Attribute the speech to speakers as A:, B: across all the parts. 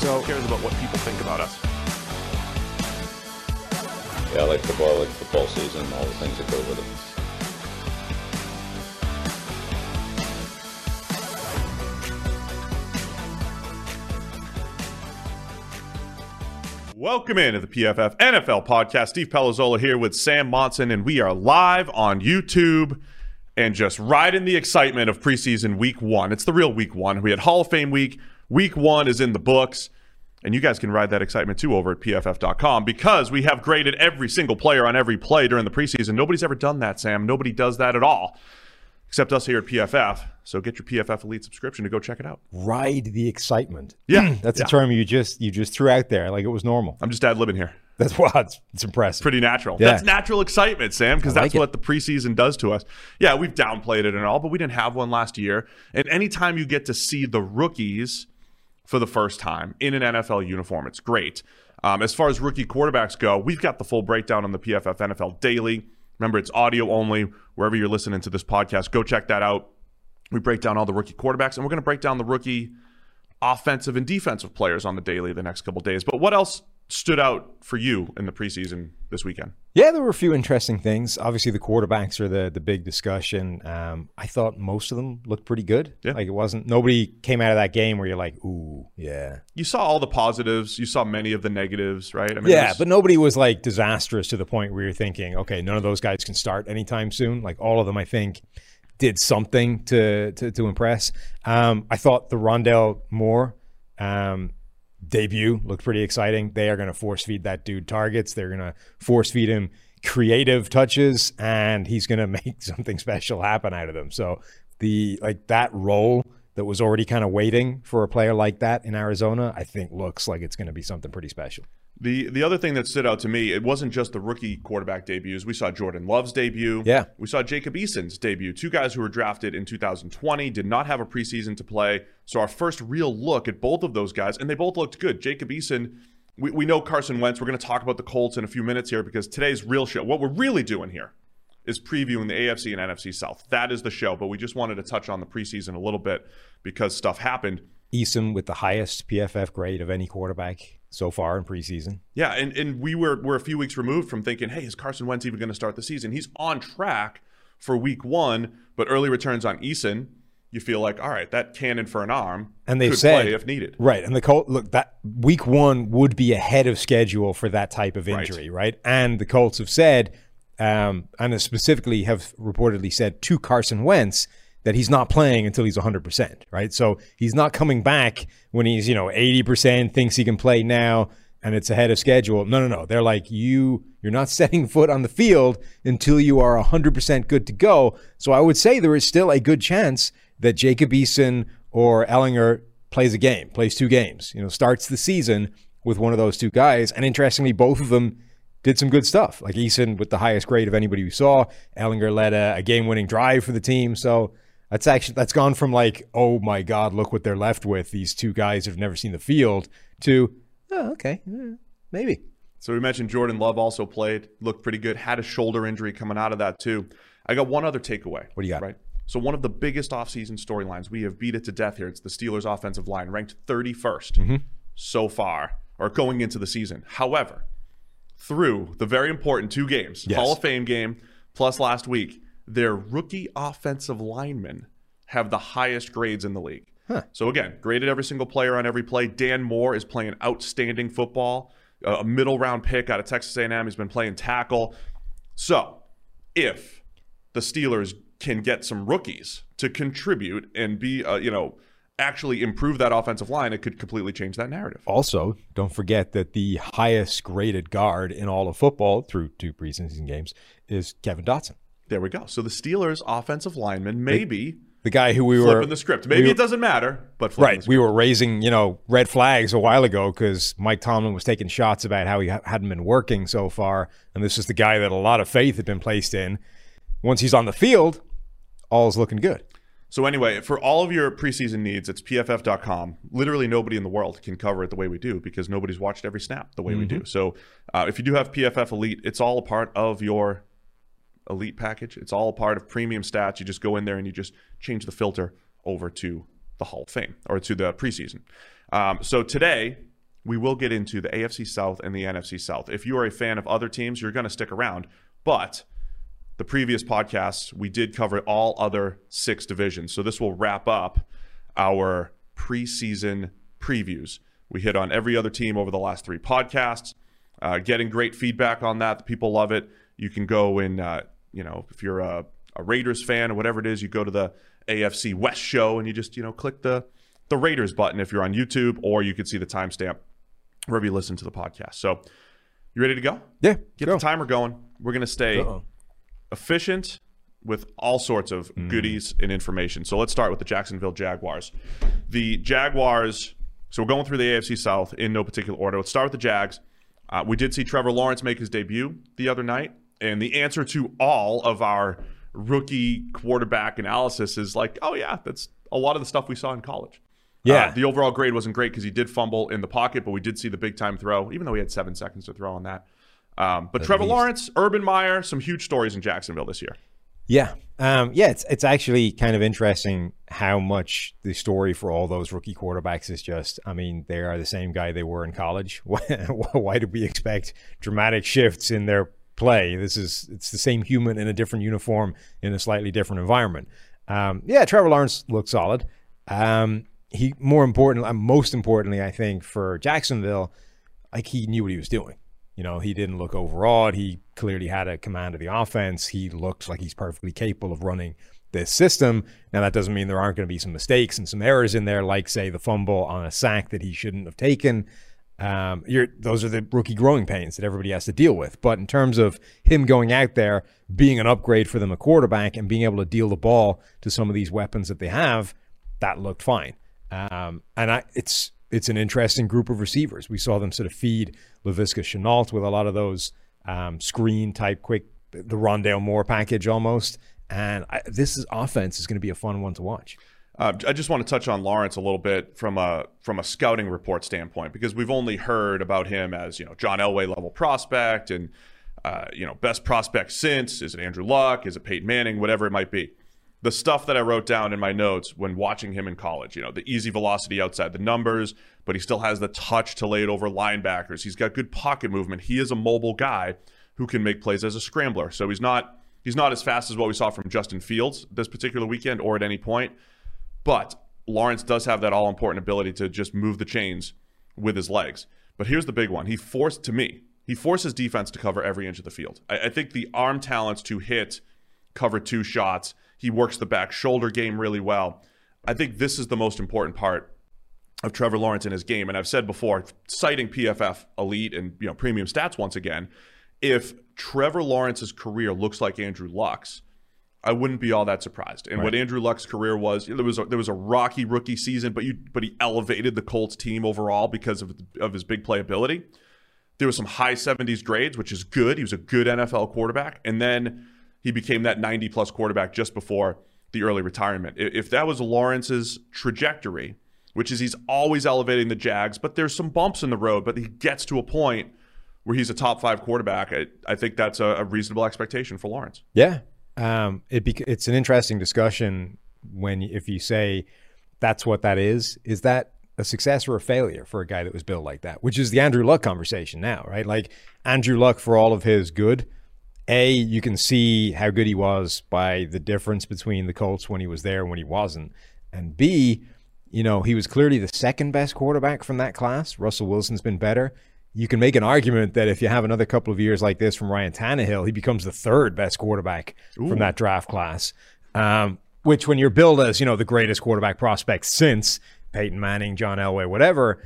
A: So who cares about what people think about us?
B: Yeah, I like football, I like football season, all the things that go with it.
A: Welcome in to the PFF NFL podcast. Steve Palazzolo here with Sam Monson, and we are live on YouTube and just riding the excitement of preseason week one. It's the real week one. We had Hall of Fame week. Week one is in the books, and you guys can ride that excitement too over at pff.com because we have graded every single player on every play during the preseason. Nobody's ever done that, Sam. Nobody does that at all except us here at PFF. So get your PFF Elite subscription to go check it out.
C: Ride the excitement.
A: Yeah,
C: that's
A: yeah.
C: a term you just you just threw out there like it was normal.
A: I'm just ad libbing here.
C: That's why it's, it's impressive.
A: Pretty natural.
C: Yeah.
A: That's natural excitement, Sam, because
C: like
A: that's what the preseason does to us. Yeah, we've downplayed it and all, but we didn't have one last year. And anytime you get to see the rookies for the first time in an NFL uniform, it's great. Um, as far as rookie quarterbacks go, we've got the full breakdown on the PFF NFL Daily. Remember, it's audio only. Wherever you're listening to this podcast, go check that out. We break down all the rookie quarterbacks, and we're going to break down the rookie offensive and defensive players on the daily the next couple days. But what else stood out for you in the preseason this weekend?
C: Yeah, there were a few interesting things. Obviously, the quarterbacks are the the big discussion. Um, I thought most of them looked pretty good.
A: Yeah.
C: Like it wasn't nobody came out of that game where you're like, ooh, yeah,
A: You saw all the positives. You saw many of the negatives, right? I mean,
C: yeah.
A: there's-
C: But nobody was like disastrous to the point where you're thinking, okay, none of those guys can start anytime soon. Like all of them, I think did something to to, to impress. Um, I thought the Rondale Moore um, debut looked pretty exciting. They are going to force feed that dude targets. They're going to force feed him creative touches, and he's going to make something special happen out of them. So the like that role that was already kind of waiting for a player like that in Arizona, I think looks like it's going to be something pretty special.
A: The the other thing that stood out to me, it wasn't just the rookie quarterback debuts. We saw Jordan Love's debut.
C: Yeah.
A: We saw Jacob Eason's debut. Two guys who were drafted in 2020 did not have a preseason to play. So our first real look at both of those guys, and they both looked good. Jacob Eason, we, we know Carson Wentz. We're going to talk about the Colts in a few minutes here because today's real show, what we're really doing here is previewing the AFC and NFC South. That is the show, but we just wanted to touch on the preseason a little bit because stuff happened.
C: Eason with the highest PFF grade of any quarterback so far in preseason.
A: Yeah, and, and we were we're a few weeks removed from thinking, hey, is Carson Wentz even going to start the season? He's on track for week one, but early returns on Eason, you feel like, all right, that cannon for an arm
C: And
A: could
C: said
A: play if needed.
C: right. And the Colt look that week one would be ahead of schedule for that type of
A: Right.
C: injury, right? And the Colts have said, um, and specifically have reportedly said to Carson Wentz that he's not playing until he's 100%, right? So he's not coming back when he's, you know, 80%, thinks he can play now and it's ahead of schedule. No, no, no. They're like, you, you're not setting foot on the field until you are 100% good to go. So I would say there is still a good chance that Jacob Eason or Ehlinger plays a game, plays two games, you know, starts the season with one of those two guys. And interestingly, both of them did some good stuff. Like Eason with the highest grade of anybody we saw. Ehlinger led a, a game winning drive for the team. So That's actually that's gone from like, oh my god, look what they're left with. These two guys who've never seen the field to, oh, okay, maybe.
A: So we mentioned Jordan Love also played, looked pretty good, had a shoulder injury coming out of that too. I got one other takeaway.
C: What do you got?
A: Right. So one of the biggest offseason storylines, we have beat it to death here. It's the Steelers' offensive line, ranked 31st
C: Mm-hmm.
A: so far, or going into the season. However, through the very important two games,
C: Yes.
A: Hall of Fame game plus last week, their rookie offensive linemen have the highest grades in the league. So again, graded every single player on every play. Dan Moore is playing outstanding football, a middle round pick out of Texas A&M. He's been playing tackle. So, if the Steelers can get some rookies to contribute and be, uh, you know, actually improve that offensive line, it could completely change that narrative.
C: Also, don't forget that the highest graded guard in all of football through two preseason games is Kevin Dotson,
A: There we go. So the Steelers' offensive lineman maybe
C: the guy who we were
A: flipping the script. Maybe
C: we-
A: it doesn't matter, but flipping
C: Right. We were raising, you know, red flags a while ago because Mike Tomlin was taking shots about how he ha- hadn't been working so far. And this is the guy that a lot of faith had been placed in. Once he's on the field, all's looking good.
A: So anyway, for all of your preseason needs, it's pff.com. Literally nobody in the world can cover it the way we do because nobody's watched every snap the way we do. So uh, if you do have PFF Elite, it's all a part of your Elite package. It's all part of premium stats. You just go in there and you just change the filter over to the Hall of Fame or to the preseason. Um, so today we will get into the AFC South and the NFC South. If you are a fan of other teams, you're going to stick around, but the previous podcasts, we did cover all other six divisions. So this will wrap up our preseason previews. We hit on every other team over the last three podcasts, uh, getting great feedback on that. The people love it. You can go and, uh, you know, if you're a, a Raiders fan or whatever it is, you go to the AFC West show and you just, you know, click the, the Raiders button if you're on YouTube, or you could see the timestamp wherever you listen to the podcast. So you ready to go?
C: Yeah.
A: Get
C: go.
A: the timer going. We're going to stay
C: Uh-oh.
A: efficient with all sorts of goodies and information. So let's start with the Jacksonville Jaguars. The Jaguars, so we're going through the AFC South in no particular order. Let's start with the Jags. Uh, we did see Trevor Lawrence make his debut the other night, and the answer to all of our rookie quarterback analysis is like, oh, yeah, that's a lot of the stuff we saw in college.
C: Yeah.
A: Uh, the overall grade wasn't great because he did fumble in the pocket, but we did see the big time throw, even though he had seven seconds to throw on that. Um, but Trevor
C: least.
A: Lawrence, Urban Meyer, some huge stories in Jacksonville this year.
C: Yeah. Um, yeah, it's it's actually kind of interesting how much the story for all those rookie quarterbacks is just, I mean, they are the same guy they were in college. Why, why did we expect dramatic shifts in their play? This is it's the same human in a different uniform in a slightly different environment. Um, yeah, Trevor Lawrence looked solid. Um, he more important, uh, most importantly, I think for Jacksonville, like he knew what he was doing. You know, he didn't look overawed. He clearly had a command of the offense. He looked like he's perfectly capable of running this system. Now, that doesn't mean there aren't going to be some mistakes and some errors in there, like, say, the fumble on a sack that he shouldn't have taken. Um, those are the rookie growing pains that everybody has to deal with. But in terms of him going out there, being an upgrade for them, a quarterback, and being able to deal the ball to some of these weapons that they have, that looked fine. Um, and I, it's it's an interesting group of receivers. We saw them sort of feed Laviska Shenault with a lot of those um, screen type quick, the Rondale Moore package almost. And I, this is offense is going to be a fun one to watch.
A: Uh, I just want to touch on Lawrence a little bit from a from a scouting report standpoint because we've only heard about him as you know John Elway level prospect and uh, you know best prospect since is it Andrew Luck is it Peyton Manning whatever it might be. The stuff that I wrote down in my notes when watching him in college, you know, the easy velocity outside the numbers, but he still has the touch to lay it over linebackers. He's got good pocket movement. He is a mobile guy who can make plays as a scrambler. So he's not he's not as fast as what we saw from Justin Fields this particular weekend or at any point. But Lawrence does have that all important ability to just move the chains with his legs. But here's the big one. He forced, to me, he forces defense to cover every inch of the field. I, I think the arm talents to hit cover two shots. He works the back shoulder game really well. I think this is the most important part of Trevor Lawrence in his game. And I've said before, citing PFF Elite and you know premium stats once again, if Trevor Lawrence's career looks like Andrew Luck's, I wouldn't be all that surprised. And what Andrew Luck's career was, there was a, there was a rocky rookie season, but you but he elevated the Colts team overall because of of his big playability. There was some high 70s grades, which is good. He was a good NFL quarterback, and then he became that 90 plus quarterback just before the early retirement. If that was Lawrence's trajectory, which is he's always elevating the Jags, but there's some bumps in the road, but he gets to a point where he's a top five quarterback. I, I think that's a, a reasonable expectation for Lawrence.
C: Yeah, um, it bec- it's an interesting discussion when if you say that's what that is. Is that a success or a failure for a guy that was built like that? Which is the Andrew Luck conversation now, right? Like Andrew Luck for all of his good. A, you can see how good he was by the difference between the Colts when he was there and when he wasn't. And B, you know, he was clearly the second best quarterback from that class. Russell Wilson's been better. You can make an argument that if you have another couple of years like this from Ryan Tannehill, he becomes the third best quarterback from that draft class. Um, which, when you're billed as you know the greatest quarterback prospect since Peyton Manning, John Elway, whatever,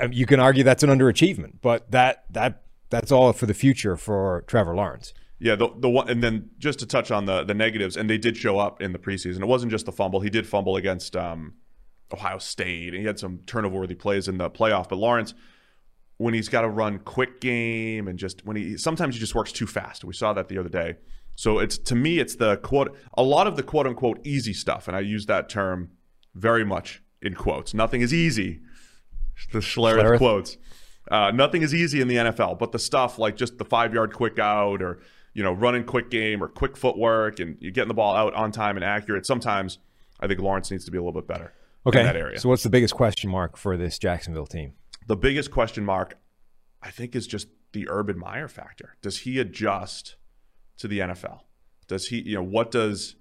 C: um, you can argue that's an underachievement. But that that that's all for the future for Trevor Lawrence.
A: Yeah, the the one, and then just to touch on the the negatives, and they did show up in the preseason. It wasn't just the fumble; he did fumble against um, Ohio State, and he had some turnover-worthy plays in the playoff. But Lawrence, when he's got to run quick game, and just when he sometimes he just works too fast. We saw that the other day. So it's to me, it's the quote a lot of the quote unquote easy stuff, and I use that term very much in quotes. Nothing is easy. The Schlereth, quotes. Uh, nothing is easy in the NFL, but the stuff like just the five yard quick out or you know running quick game or quick footwork and you're getting the ball out on time and accurate. Sometimes I think Lawrence needs to be a little bit better
C: Okay,
A: in that area.
C: so what's the biggest question mark for this Jacksonville team?
A: The biggest question mark, I think, is just the Urban Meyer factor. Does he adjust to the NFL? Does he, you know, what does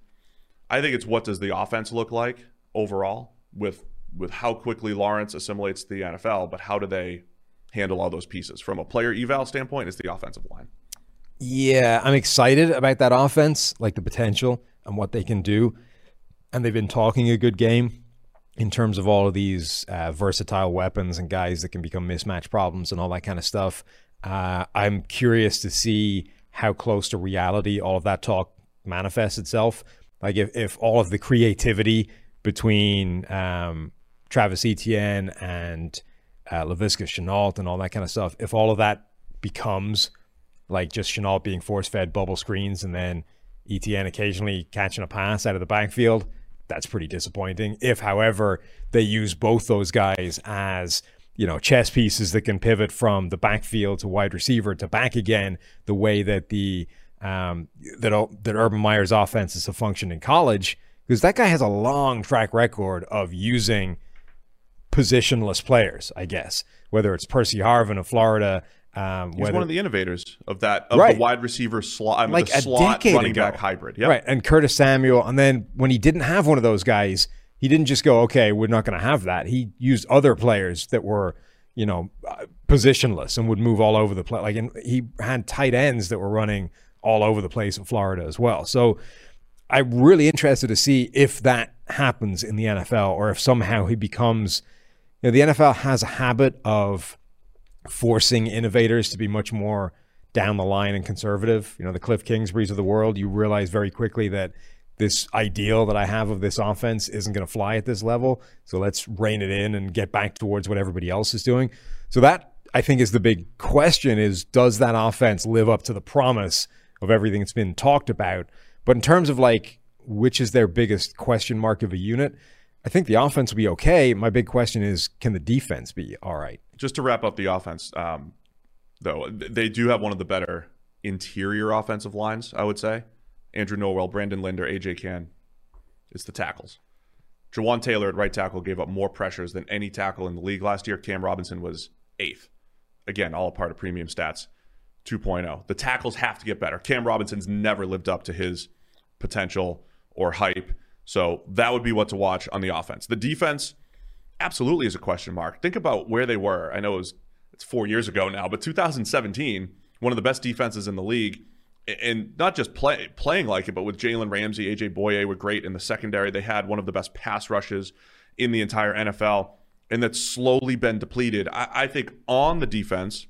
A: I think it's what does the offense look like overall with with how quickly Lawrence assimilates the NFL, but how do they handle all those pieces from a player eval standpoint? It's the offensive line.
C: Yeah, I'm excited about that offense, like the potential and what they can do. And they've been talking a good game in terms of all of these uh, versatile weapons and guys that can become mismatch problems and all that kind of stuff. Uh, I'm curious to see how close to reality all of that talk manifests itself. Like if, if all of the creativity between um, Travis Etienne and uh, Laviska Shenault and all that kind of stuff, if all of that becomes like just Shenault being force fed bubble screens and then Etienne occasionally catching a pass out of the backfield, that's pretty disappointing. If, however, they use both those guys as you know chess pieces that can pivot from the backfield to wide receiver to back again, the way that the um, that that Urban Meyer's offense is a function in college, because that guy has a long track record of using positionless players. I guess whether it's Percy Harvin of Florida. Um,
A: He's
C: whether,
A: one of the innovators of that of
C: Right.
A: the wide receiver slot, I mean,
C: like
A: the
C: a
A: slot running
C: ago.
A: back hybrid. Yep.
C: Right. And Curtis Samuel. And then when he didn't have one of those guys, he didn't just go, okay, we're not going to have that. He used other players that were, you know, uh, positionless and would move all over the place. Like, and he had tight ends that were running all over the place in Florida as well. So I'm really interested to see if that happens in the NFL or if somehow he becomes, you know, the NFL has a habit of forcing innovators to be much more down the line and conservative. You know, the Cliff Kingsburys of the world, you realize very quickly that this ideal that I have of this offense isn't going to fly at this level. So let's rein it in and get back towards what everybody else is doing. So that I think is the big question is does that offense live up to the promise of everything that's been talked about? But in terms of like which is their biggest question mark of a unit, I think the offense will be okay. My big question is can the defense be all right?
A: Just to wrap up the offense, um, though, they do have one of the better interior offensive lines, I would say. Andrew Norwell, Brandon Linder, AJ Cann. It's the tackles. Jawaan Taylor at right tackle gave up more pressures than any tackle in the league last year. Cam Robinson was eighth. Again, all a part of premium stats 2.0. The tackles have to get better. Cam Robinson's never lived up to his potential or hype. So that would be what to watch on the offense. The defense, absolutely is a question mark. Think about where they were. I know it was it's four years ago now, but 2017, one of the best defenses in the league, and not just play, playing like it, but with Jalen Ramsey, AJ Bouye were great in the secondary. They had one of the best pass rushes in the entire NFL, and that's slowly been depleted. I, I think on the defense,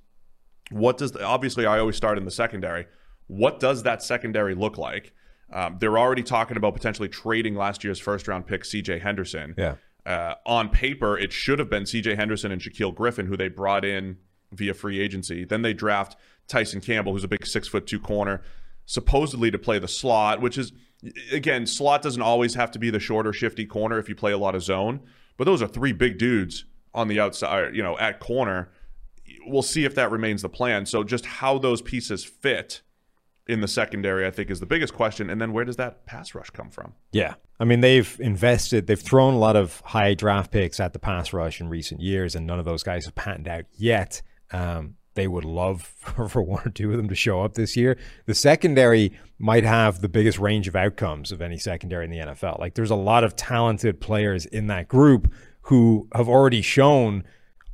A: what does the, obviously I always start in the secondary. What does that secondary look like? Um, they're already talking about potentially trading last year's first round pick, CJ Henderson.
C: Yeah.
A: Uh, on paper, it should have been CJ Henderson and Shaquille Griffin, who they brought in via free agency. Then they draft Tyson Campbell, who's a big six foot two corner, supposedly to play the slot, which is again, slot doesn't always have to be the shorter, shifty corner if you play a lot of zone, but those are three big dudes on the outside, you know, at corner. We'll see if that remains the plan. So just how those pieces fit in the secondary, I think, is the biggest question. And then where does that pass rush come from?
C: Yeah. I mean, they've invested, they've thrown a lot of high draft picks at the pass rush in recent years, and none of those guys have panned out yet. Um, they would love for one or two of them to show up this year. The secondary might have the biggest range of outcomes of any secondary in the NFL. Like, there's a lot of talented players in that group who have already shown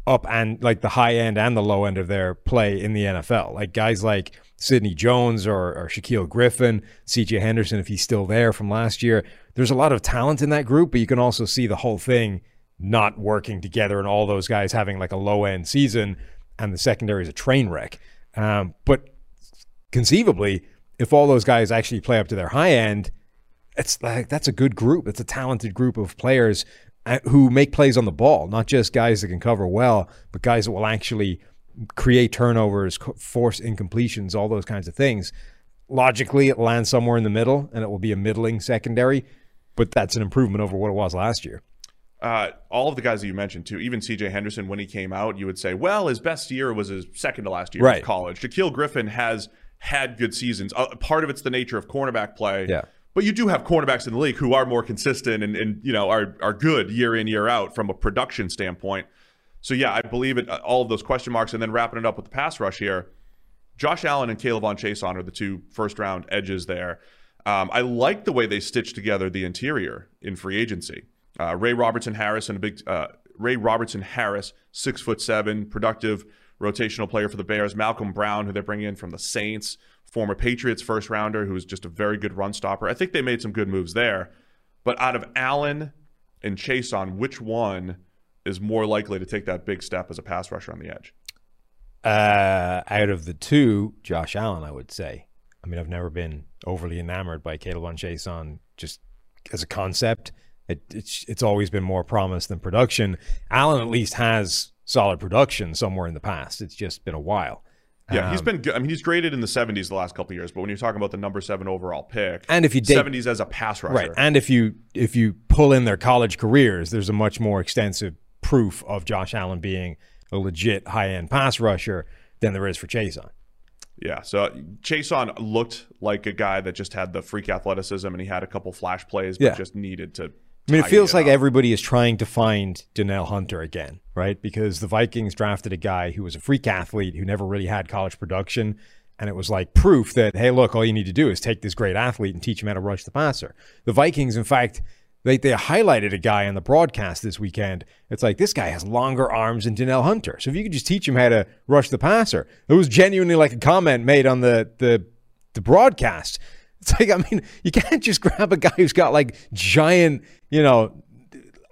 C: up and like the high end and the low end of their play in the NFL. Like guys like Sidney Jones or, or Shaquille Griffin, CJ Henderson, if he's still there from last year. There's a lot of talent in that group, but you can also see the whole thing not working together and all those guys having like a low end season and the secondary is a train wreck. Um, but conceivably, if all those guys actually play up to their high end, it's like that's a good group. It's a talented group of players uh, who make plays on the ball, not just guys that can cover well, but guys that will actually create turnovers, force incompletions, all those kinds of things. Logically, it lands somewhere in the middle, and it will be a middling secondary, but that's an improvement over what it was last year.
A: Uh, all of the guys that you mentioned too, even CJ Henderson, when he came out, you would say, well, his best year was his second to last year
C: right.
A: in college. Shaquille Griffin has had good seasons. Uh, part of it's the nature of cornerback play.
C: Yeah.
A: But you do have cornerbacks in the league who are more consistent and, and you know are are good year in year out from a production standpoint. So yeah, I believe it. Uh, all of those question marks, and then wrapping it up with the pass rush here. Josh Allen and K'Lavon Chaisson are the two first round edges there. Um, I like the way they stitched together the interior in free agency. Uh, Ray Robertson Harris and a big uh, Ray Robertson Harris, six foot seven, productive rotational player for the Bears. Malcolm Brown, who they're bringing in from the Saints, former Patriots first rounder, who is just a very good run stopper. I think they made some good moves there. But out of Allen and Chaisson, which one is more likely to take that big step as a pass rusher on the edge?
C: Uh, out of the two, Josh Allen, I would say. I mean, I've never been overly enamored by K'Lavon Chaisson just as a concept. It, it's it's always been more promise than production. Allen at least has solid production somewhere in the past. It's just been a while.
A: Yeah,
C: Um,
A: he's been good. I mean, he's graded in the 70s the last couple of years, but when you're talking about the number seven overall pick,
C: And if you date-
A: 70s as a pass rusher,
C: right, and if you if you pull in their college careers, there's a much more extensive proof of Josh Allen being a legit high end pass rusher than there is for Chaisson.
A: Yeah, so uh, Chaisson looked like a guy that just had the freak athleticism, and he had a couple flash plays, but
C: Yeah.
A: just needed to.
C: I mean, it feels like
A: up.
C: everybody is trying to find Danielle Hunter again, right? Because the Vikings drafted a guy who was a freak athlete who never really had college production. And it was like proof that, hey, look, all you need to do is take this great athlete and teach him how to rush the passer. The Vikings, in fact, they, they highlighted a guy on the broadcast this weekend. It's like, this guy has longer arms than Danielle Hunter. So if you could just teach him how to rush the passer, it was genuinely like a comment made on the, the, the broadcast. It's like, I mean, you can't just grab a guy who's got like giant, you know,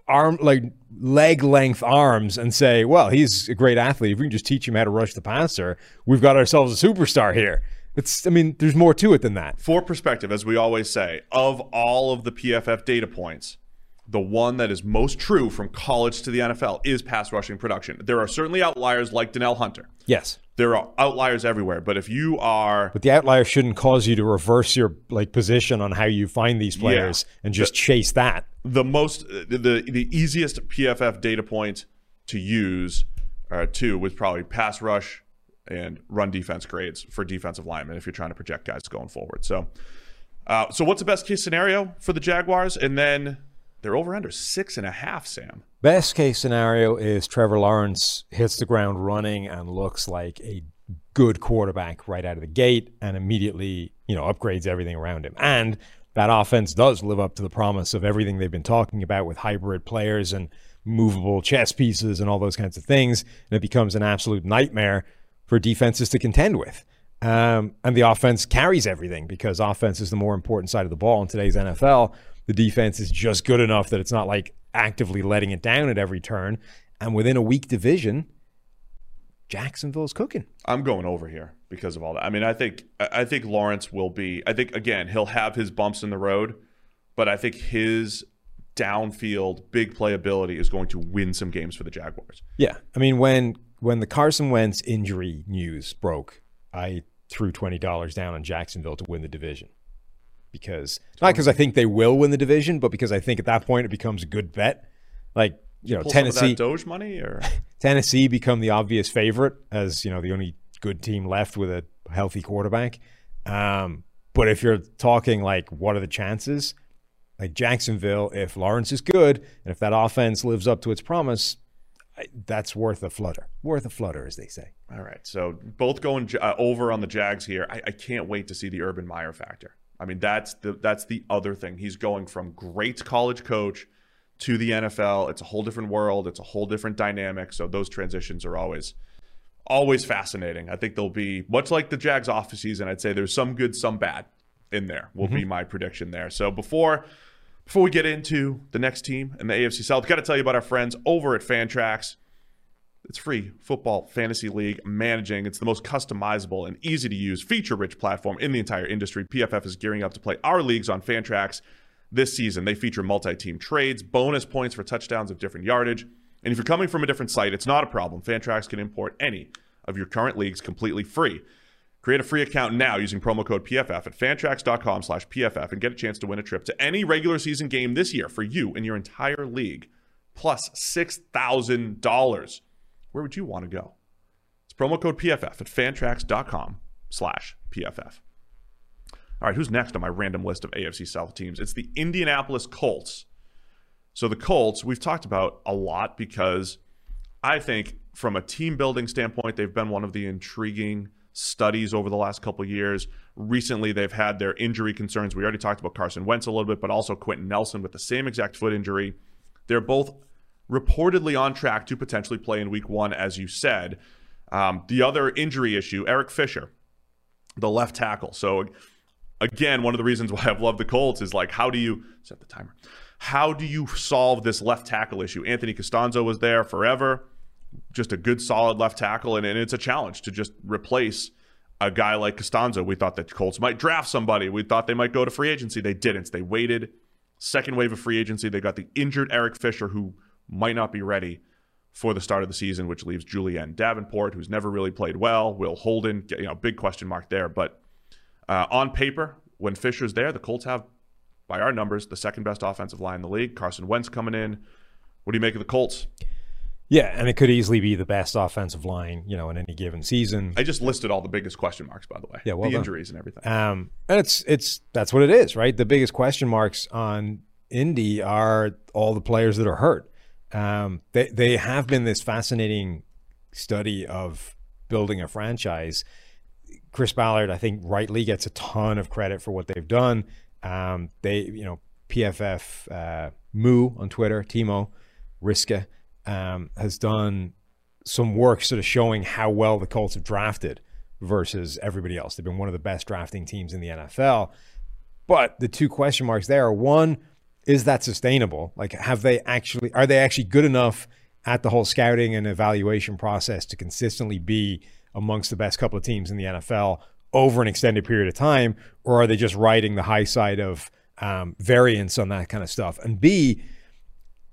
C: arm, like leg length arms and say, well, he's a great athlete. If we can just teach him how to rush the passer, we've got ourselves a superstar here. It's, I mean, there's more to it than that.
A: For perspective, as we always say, of all of the PFF data points, the one that is most true from college to the NFL is pass rushing production. There are certainly outliers like Danielle Hunter.
C: Yes.
A: There are outliers everywhere, but if you are
C: But the outlier shouldn't cause you to reverse your like position on how you find these players and just chase that.
A: the most the the easiest PFF data point to use uh, too was probably pass rush and run defense grades for defensive linemen if you're trying to project guys going forward. So, uh, so what's the best case scenario for the Jaguars? And then they're over under six and a half. Sam,
C: Best case scenario is Trevor Lawrence hits the ground running and looks like a good quarterback right out of the gate and immediately, you know, upgrades everything around him. And that offense does live up to the promise of everything they've been talking about with hybrid players and movable chess pieces and all those kinds of things. And it becomes an absolute nightmare for defenses to contend with. Um, and the offense carries everything because offense is the more important side of the ball in today's NFL. The defense is just good enough that it's not like actively letting it down at every turn. And within a weak division, Jacksonville's cooking.
A: I'm going over here because of all that. I mean, I think I I think Lawrence will be. I think again he'll have his bumps in the road, but I think his downfield big playability is going to win some games for the Jaguars.
C: Yeah. I mean, when when the Carson Wentz injury news broke, I threw twenty dollars down on Jacksonville to win the division because not because I think they will win the division, but because I think at that point it becomes a good bet. Like you know,
A: Pull
C: Tennessee,
A: Doge money, or
C: Tennessee become the obvious favorite as you know the only good team left with a healthy quarterback. Um, but if you're talking like what are the chances? Like Jacksonville, if Lawrence is good and if that offense lives up to its promise, that's worth a flutter. Worth a flutter, as they say.
A: all right. So both going uh, over on the Jags here. I, I can't wait to see the Urban Meyer factor. I mean, that's the that's the other thing. He's going from great college coach to the NFL. It's a whole different world. It's a whole different dynamic. So those transitions are always always fascinating. I think they'll be much like the Jags off season. I'd say there's some good, some bad in there. Will be my prediction there. So before before we get into the next team in the AFC South, got to tell you about our friends over at Fantrax. It's free football fantasy league managing. It's the most customizable and easy to use, feature rich platform in the entire industry. PFF is gearing up to play our leagues on Fantrax this season. They feature multi team trades, bonus points for touchdowns of different yardage. And if you're coming from a different site, it's not a problem. Fantrax can import any of your current leagues completely free. Create a free account now using promo code PFF at fantrax.com slash PFF and get a chance to win a trip to any regular season game this year for you and your entire league, plus $6,000. Where would you want to go? It's promo code PFF at fantrax.com slash PFF. All right, who's next on my random list of AFC South teams? It's the Indianapolis Colts. So the Colts, we've talked about a lot because I think from a team building standpoint, they've been one of the intriguing studies over the last couple years. Recently, they've had their injury concerns. We already talked about Carson Wentz a little bit, but also Quenton Nelson with the same exact foot injury. They're both reportedly on track to potentially play in week one, as you said. Um, the other injury issue, Eric Fisher, the left tackle. So, again, one of the reasons why I've loved the Colts is like, how do you set the timer? How do you solve this left tackle issue? Anthony Castonzo was there forever, just a good, solid left tackle, and, and it's a challenge to just replace a guy like Castonzo. We thought that the Colts might draft somebody. We thought they might go to free agency. They didn't. They waited. Second wave of free agency, they got the injured Eric Fisher, who might not be ready for the start of the season, which leaves Julian Davenport, who's never really played well. Will Holden, you know, big question mark there. But uh, on paper, when Fisher's there, the Colts have, by our numbers, the second best offensive line in the league. Carson Wentz coming in. What do you make of the Colts?
C: Yeah, and it could easily be the best offensive line, you know, in any given season.
A: I just listed all the biggest question marks, by the way.
C: Yeah, well
A: the
C: done.
A: injuries and everything.
C: Um, and it's it's that's what it is, right? The biggest question marks on Indy are all the players that are hurt. Um, they they have been this fascinating study of building a franchise. Chris Ballard, I think, rightly gets a ton of credit for what they've done. Um, they, you know, PFF uh, Moo on Twitter, Timo Riske um, has done some work sort of showing how well the Colts have drafted versus everybody else. They've been one of the best drafting teams in the NFL. But the two question marks there are one, is that sustainable? Like, have they actually, are they actually good enough at the whole scouting and evaluation process to consistently be amongst the best couple of teams in the NFL over an extended period of time? Or are they just riding the high side of um, variance on that kind of stuff? And B,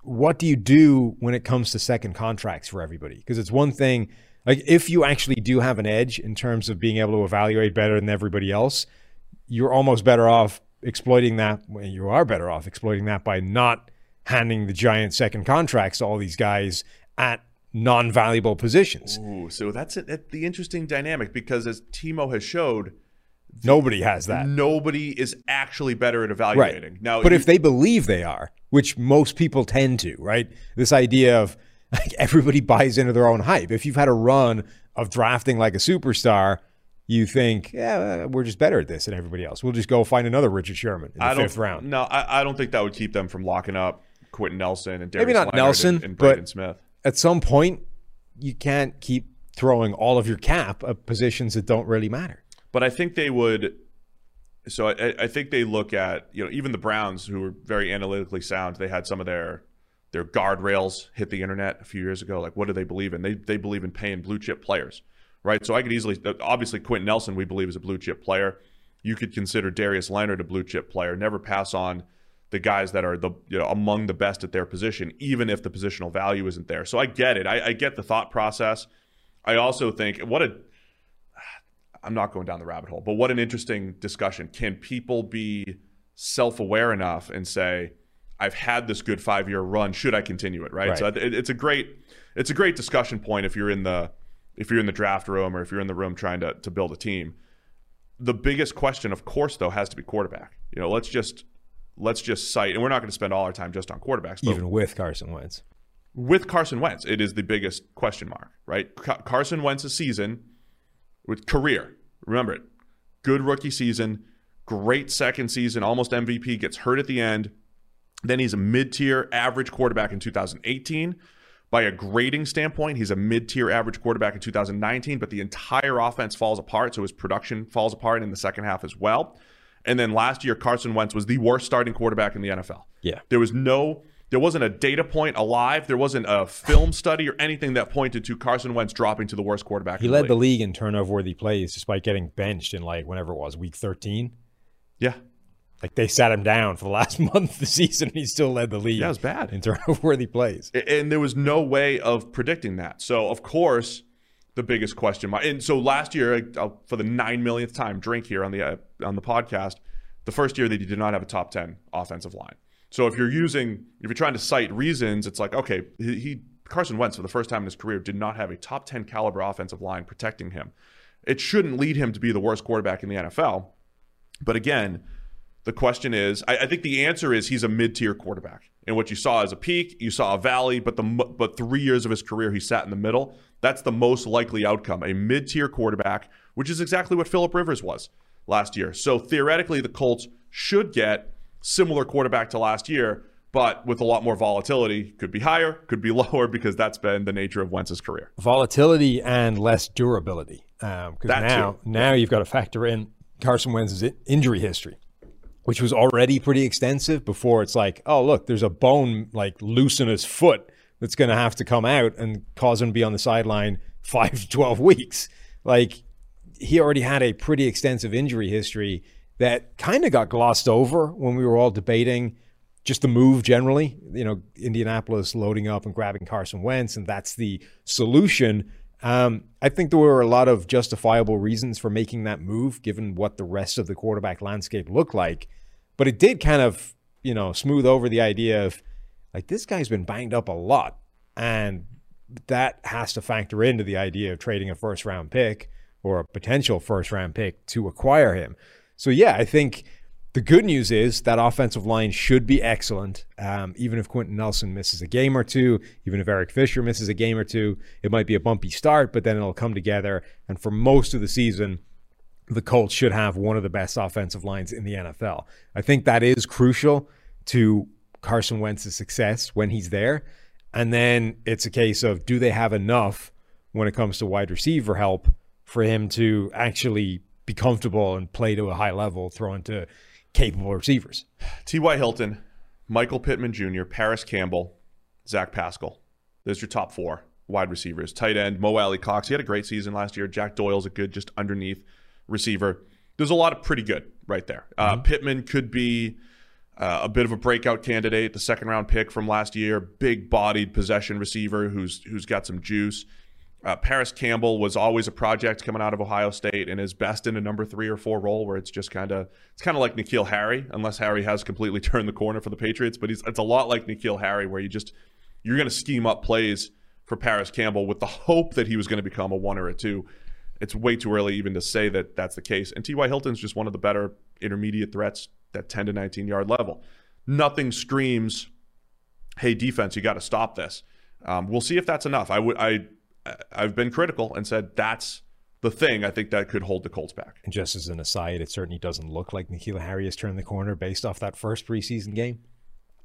C: what do you do when it comes to second contracts for everybody? Because it's one thing, like if you actually do have an edge in terms of being able to evaluate better than everybody else, you're almost better off exploiting that. You are better off exploiting that by not handing the giant second contracts to all these guys at non-valuable positions.
A: Ooh, so that's it, it- the interesting dynamic because as Timo has showed,
C: Nobody has that.
A: nobody is actually better at evaluating. Now,
C: but
A: you-
C: if they believe they are, which most people tend to, right? This idea of like everybody buys into their own hype. If you've had a run of drafting like a superstar, you think, yeah, we're just better at this than everybody else. We'll just go find another Richard Sherman in the
A: I don't,
C: fifth round.
A: No, I, I don't think that would keep them from locking up Quenton Nelson and Darius
C: Maybe not
A: Leonard
C: Nelson,
A: and, and Braden Smith.
C: at some point, you can't keep throwing all of your cap at positions that don't really matter.
A: But I think they would. So I, I think they look at you know even the Browns who were very analytically sound. They had some of their their guardrails hit the internet a few years ago. Like what do they believe in? They they believe in paying blue chip players, right? So I could easily obviously Quenton Nelson we believe is a blue chip player. You could consider Darius Leonard a blue chip player. Never pass on the guys that are the you know among the best at their position, even if the positional value isn't there. So I get it. I, I get the thought process. I also think what a I'm not going down the rabbit hole, but what an interesting discussion. Can people be self aware enough and say, I've had this good five year run. Should I continue it? Right.
C: Right.
A: So it, it's a great it's a great discussion point if you're in the if you're in the draft room or if you're in the room trying to to build a team. The biggest question, of course, though, has to be quarterback. You know, let's just let's just cite, and we're not going to spend all our time just on quarterbacks, but
C: even with Carson Wentz.
A: with Carson Wentz, it is the biggest question mark, right? Ca- Carson Wentz's season with career, remember it, good rookie season, great second season, almost MVP, gets hurt at the end. Then he's a mid tier average quarterback in 2018. By a grading standpoint, he's a mid tier average quarterback in 2019, but the entire offense falls apart. So his production falls apart in the second half as well. And then last year, Carson Wentz was the worst starting quarterback in the NFL.
C: Yeah.
A: There was no, there wasn't a data point alive. There wasn't a film study or anything that pointed to Carson Wentz dropping to the worst quarterback.
C: He led the
A: league.
C: league in turnover worthy plays despite getting benched in like whenever it was, week 13.
A: Yeah.
C: Like they sat him down for the last month of the season and he still led the league.
A: Yeah, it was bad.
C: In turnover worthy plays.
A: And there was no way of predicting that. So, of course, the biggest question mark. And so last year, for the nine millionth time, drink here on the uh, on the podcast. The first year that he did not have a top ten offensive line. So if you're using, if you're trying to cite reasons, it's like okay, he, Carson Wentz for the first time in his career did not have a top ten caliber offensive line protecting him. It shouldn't lead him to be the worst quarterback in the NFL. But again, the question is, I, I think the answer is he's a mid-tier quarterback. And what you saw is a peak, you saw a valley, but the but three years of his career he sat in the middle. That's the most likely outcome, a mid-tier quarterback, which is exactly what Philip Rivers was last year. So theoretically, the Colts should get similar quarterback to last year, but with a lot more volatility. Could be higher, could be lower, because that's been the nature of Wentz's career.
C: Volatility and less durability. Um, because
A: That
C: now,
A: too.
C: now you've got to factor in Carson Wentz's injury history, which was already pretty extensive before it's like, oh, look, there's a bone like loose in his foot that's going to have to come out and cause him to be on the sideline five to 12 weeks. Like, he already had a pretty extensive injury history that kind of got glossed over when we were all debating just the move generally. You know, Indianapolis loading up and grabbing Carson Wentz, and that's the solution. Um, I think there were a lot of justifiable reasons for making that move, given what the rest of the quarterback landscape looked like. But it did kind of, you know, smooth over the idea of like this guy's been banged up a lot, and that has to factor into the idea of trading a first round pick or a potential first round pick to acquire him. So yeah, I think the good news is that offensive line should be excellent. Um, even if Quenton Nelson misses a game or two, even if Eric Fisher misses a game or two, it might be a bumpy start, but then it'll come together. And for most of the season, the Colts should have one of the best offensive lines in the NFL. I think that is crucial to Carson Wentz's success when he's there. And then it's a case of do they have enough when it comes to wide receiver help for him to actually be comfortable and play to a high level, throwing to capable receivers.
A: T.Y. Hilton, Michael Pittman Jr., Parris Campbell, Zach Pascal. There's your top four wide receivers. Tight end, Mo Alie-Cox. He had a great season last year. Jack Doyle's a good, just underneath receiver. There's a lot of pretty good right there. Uh, Pittman could be uh, a bit of a breakout candidate, the second round pick from last year, big bodied possession receiver who's who's got some juice. Uh, Parris Campbell was always a project coming out of Ohio State and is best in a number three or four role where it's just kind of it's kind of like N'Keal Harry, unless Harry has completely turned the corner for the Patriots. But he's it's a lot like N'Keal Harry, where you just you're going to scheme up plays for Parris Campbell with the hope that he was going to become a one or a two. It's way too early even to say that that's the case. And T.Y. Hilton's just one of the better intermediate threats, that 10 to 19 yard level. Nothing screams, "Hey, defense, you got to stop this." Um, we'll see if that's enough. I would I I've been critical and said that's the thing I think that could hold the Colts back.
C: And just as an aside, it certainly doesn't look like N'Keal Harry has turned the corner based off that first preseason game.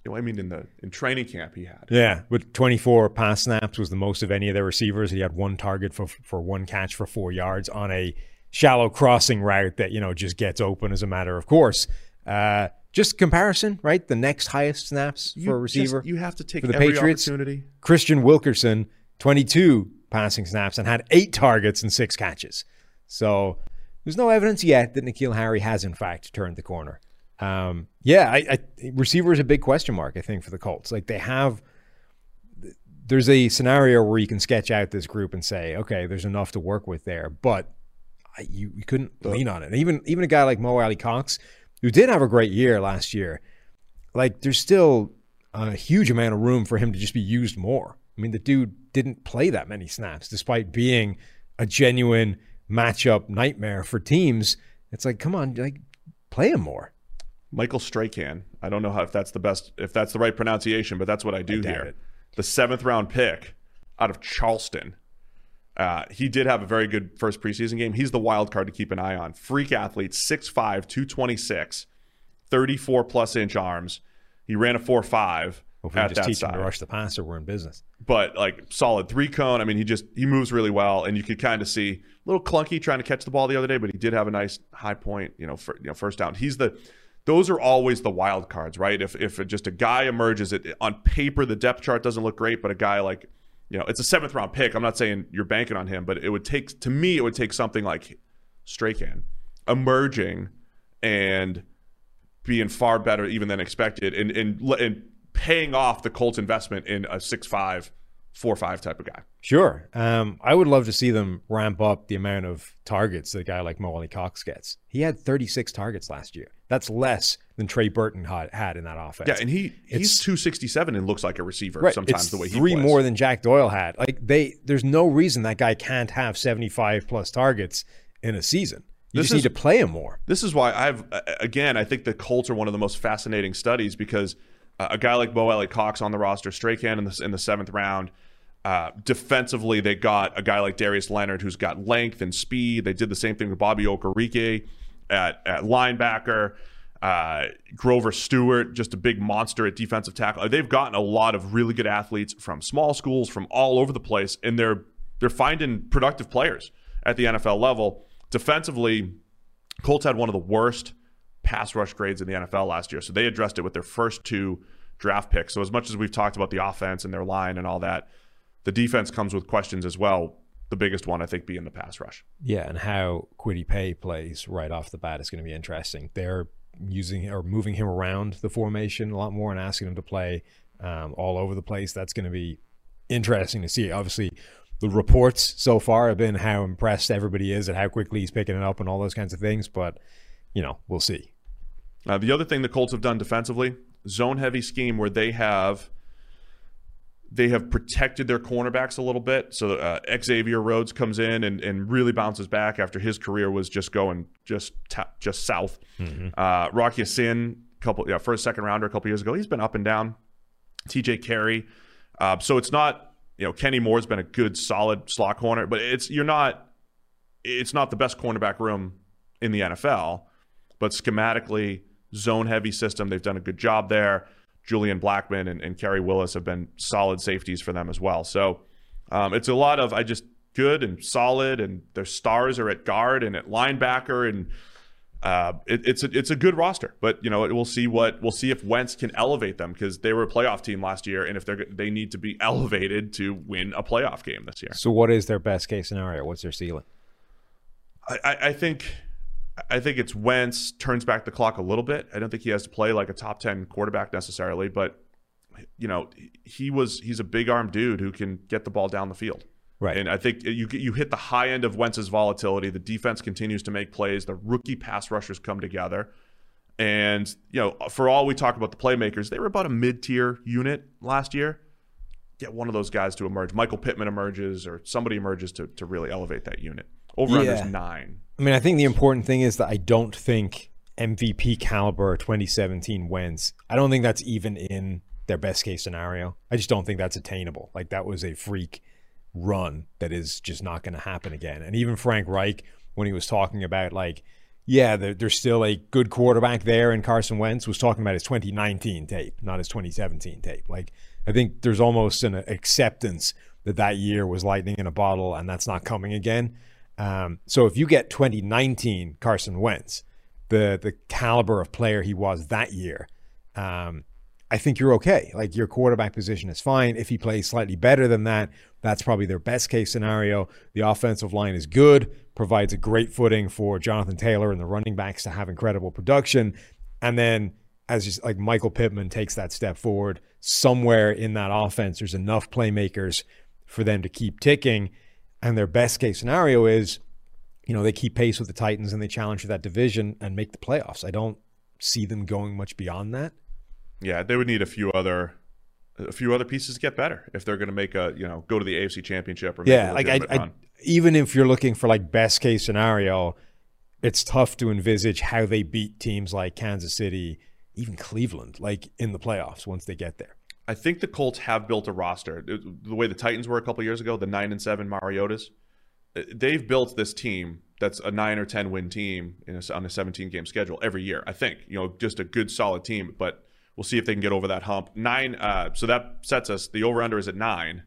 A: You know, I mean, in the in training camp he had.
C: Yeah, but 24 pass snaps was the most of any of their receivers. He had one target for for one catch for four yards on a shallow crossing route that you know just gets open as a matter of course. Uh, just comparison, right? The next highest snaps
A: You
C: for a
A: just-
C: receiver
A: you have to take
C: for the
A: every
C: Patriots.
A: opportunity.
C: Kristian Wilkerson, 22 passing snaps and had eight targets and six catches. So there's no evidence yet that N'Keal Harry has in fact turned the corner. Um, yeah, I, I, receiver is a big question mark. I think for the Colts, like they have. There's a scenario where you can sketch out this group and say, okay, there's enough to work with there, but I- you, you couldn't lean on it. And even even a guy like Mo Alie-Cox, who did have a great year last year, like there's still a huge amount of room for him to just be used more. I mean, the dude didn't play that many snaps despite being a genuine matchup nightmare for teams. It's like, come on, like play him more.
A: Michael Strachan. I don't know how if that's the best if that's the right pronunciation, but that's what I do
C: doubt
A: here.
C: it.
A: The seventh round pick out of Charleston. Uh, he did have a very good first preseason game. He's the wild card to keep an eye on. Freak athlete, 6'5, 226, 34 plus inch arms. He ran a 4'5
C: If we just
A: that
C: teach him to rush the passer, we're in business.
A: but like solid three cone. I mean, he just he moves really well, and you could kind of see a little clunky trying to catch the ball the other day, but he did have a nice high point, you know, for, you know, first down. He's the those are always the wild cards, right? If if just a guy emerges, it on paper the depth chart doesn't look great, but a guy like you know, it's a seventh round pick. I'm not saying you're banking on him, but it would take to me it would take something like Strachan emerging and being far better even than expected, and and and paying off the Colts investment in a six five, four five type of guy.
C: Sure. Um, I would love to see them ramp up the amount of targets that a guy like Mo Cox gets. He had 36 targets last year. That's less than Trey Burton had, had in that offense.
A: Yeah, and he he's
C: It's-
A: 267 and looks like a receiver
C: Right.
A: sometimes the way he
C: three
A: plays.
C: more than Jack Doyle had. Like they, there's no reason that guy can't have 75 plus targets in a season. You
A: This
C: just
A: is-
C: need to play him more.
A: This is why I've again I think the Colts are one of the most fascinating studies because uh, a guy like Mo Alie-Cox on the roster, Strachan in the in the seventh round. Uh, defensively, they got a guy like Darius Leonard who's got length and speed. They did the same thing with Bobby Okereke at at linebacker. Uh, Grover Stewart, just a big monster at defensive tackle. They've gotten a lot of really good athletes from small schools, from all over the place, and they're they're finding productive players at the NFL level. Defensively, Colts had one of the worst pass rush grades in the NFL last year, so they addressed it with their first two draft picks. So as much as we've talked about the offense and their line and all that, the defense comes with questions as well. The biggest one, I think, being the pass rush.
C: Yeah, and how Kwity Paye plays right off the bat is going to be interesting. They're using or moving him around the formation a lot more and asking him to play um, all over the place. That's going to be interesting to see. Obviously, the reports so far have been how impressed everybody is at how quickly he's picking it up and all those kinds of things. But you know, we'll see.
A: Uh, the other thing the Colts have done defensively, zone heavy scheme where they have they have protected their cornerbacks a little bit. So uh, Xavier Rhodes comes in and, and really bounces back after his career was just going just ta- just south. Uh, Rock Ya-Sin, couple yeah, first second rounder a couple years ago, he's been up and down. TJ Carrie, uh, so it's not you know Kenny Moore's been a good solid slot corner, but it's you're not it's not the best cornerback room in the NFL, but schematically zone heavy system. They've done a good job there. Julian Blackmon and, and Khari Willis have been solid safeties for them as well. So um, it's a lot of I just good and solid, and their stars are at guard and at linebacker, and uh, it, it's a, it's a good roster. But you know we'll see what we'll see if Wentz can elevate them because they were a playoff team last year, and if they're they need to be elevated to win a playoff game this year.
C: So, what is their best case scenario? What's their ceiling?
A: I, I I think I think it's Wentz turns back the clock a little bit. I don't think he has to play like a top ten quarterback necessarily, but you know he was he's a big arm dude who can get the ball down the field.
C: Right.
A: And I think you you hit the high end of Wentz's volatility. The defense continues to make plays. The rookie pass rushers come together. And you know, for all we talk about the playmakers, they were about a mid-tier unit last year. Get one of those guys to emerge. Michael Pittman emerges, or somebody emerges to to really elevate that unit. Over
C: Yeah.
A: under nine.
C: I mean, I think the important thing is that I don't think MVP caliber 2017 Wentz. I don't think that's even in their best case scenario. I just don't think that's attainable. Like that was a freak run that is just not going to happen again. And even Frank Reich, when he was talking about like, yeah, there, there's still a good quarterback there, and Carson Wentz was talking about his 2019 tape, not his 2017 tape. Like, I think there's almost an acceptance that that year was lightning in a bottle, and that's not coming again. Um, so if you get 2019 Carson Wentz, the the caliber of player he was that year, um, I think you're okay. Like your quarterback position is fine. If he plays slightly better than that, that's probably their best case scenario. The offensive line is good, provides a great footing for Jonathan Taylor and the running backs to have incredible production. And then as just like Michael Pittman takes that step forward, somewhere in that offense, there's enough playmakers for them to keep ticking. And their best case scenario is, you know, they keep pace with the Titans and they challenge for that division and make the playoffs. I don't see them going much beyond that.
A: Yeah, they would need a few other a few other pieces to get better if they're going to make a you know go to the AFC Championship or
C: Yeah, like I, I, even if you're looking for like best case scenario, it's tough to envisage how they beat teams like Kansas City, even Cleveland, like in the playoffs once they get there.
A: I think the Colts have built a roster the way the Titans were a couple years ago, the nine and seven Mariotas. uh, They've built this team that's a nine or ten win team in a, on a 17 game schedule every year. I think you know just a good solid team, but we'll see if they can get over that hump. Nine, uh, so that sets us. The over under is at nine,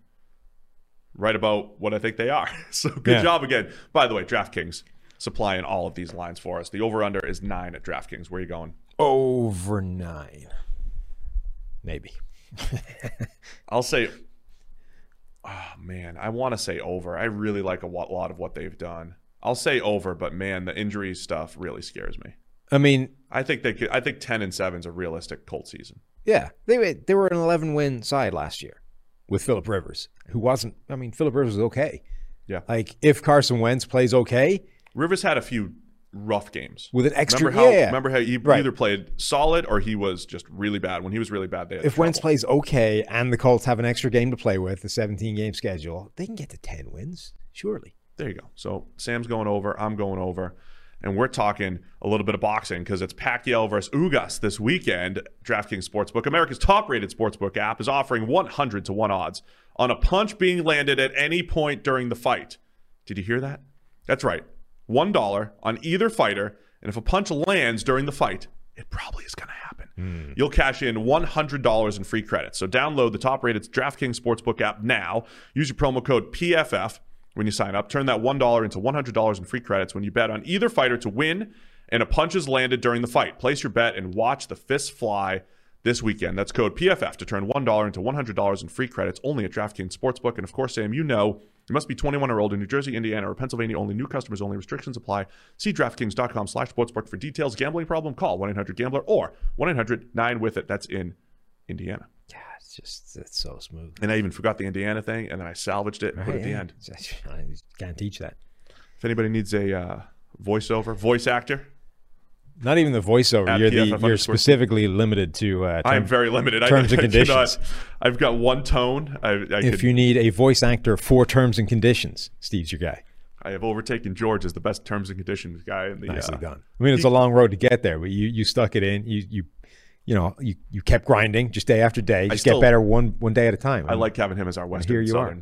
A: right about what I think they are. So good
C: Yeah.
A: job again. By the way, DraftKings supplying all of these lines for us. The over under is nine at DraftKings. Where are you going?
C: Over nine, maybe.
A: I'll say, oh man, I want to say over. I really like a lot of what they've done. I'll say over, but man, the injury stuff really scares me.
C: I mean,
A: I think they could. I think ten and seven is a realistic Colt season.
C: yeah, they were- they were an 11 win side last year with Philip Rivers, who wasn't. I mean, Philip Rivers was okay.
A: Yeah.
C: Like if Carson Wentz plays okay
A: Rivers had a few rough games
C: with an extra,
A: Remember how?
C: yeah,
A: Remember how he
C: Right.
A: either played solid or he was just really bad. When he was really bad, they
C: if Wentz plays okay and the Colts have an extra game to play with, the 17 game schedule, they can get to 10 wins, surely.
A: There you go. So Sam's going over. I'm going over. And we're talking a little bit of boxing because it's Pacquiao versus Ugas this weekend. DraftKings Sportsbook, America's top rated sportsbook app, is offering 100 to 1 odds on a punch being landed at any point during the fight. Did you hear that? That's right. $1 on either fighter. And if a punch lands during the fight, it probably is going to happen. Hmm. You'll cash in $100 in free credits. So download the top rated DraftKings Sportsbook app now. Use your promo code PFF when you sign up. Turn that $1 into $100 in free credits when you bet on either fighter to win and a punch is landed during the fight. Place your bet and watch the fists fly this weekend. That's code PFF to turn $1 into $100 in free credits only at DraftKings Sportsbook. And of course, Sam, you know you must be 21 or older in New Jersey, Indiana, or Pennsylvania only. New customers only. Restrictions apply. See DraftKings.com slash sportsbook for details. Gambling problem? Call 1-800-GAMBLER or 1-800-9-WITH-IT. That's in Indiana.
C: Yeah, it's just it's so smooth.
A: And I even forgot the Indiana thing, and then I salvaged it and put it at the end.
C: I can't teach that.
A: If anybody needs a uh, voiceover, voice actor,
C: Not even the voiceover.
A: At
C: You're, the, you're specifically limited to. Uh,
A: I am very limited.
C: terms
A: I,
C: and
A: I
C: conditions.
A: cannot- I've got one tone. I, I,
C: if
A: could,
C: you need a voice actor for terms and conditions, Steve's your guy.
A: I have overtaken George as the best terms and conditions guy in the.
C: Nicely
A: uh,
C: done. I mean, it's a long road to get there, but you you stuck it in. You you you know you, you kept grinding just day after day. Just
A: still-
C: get better one one day at a time.
A: I like having him as our Western
C: here you are.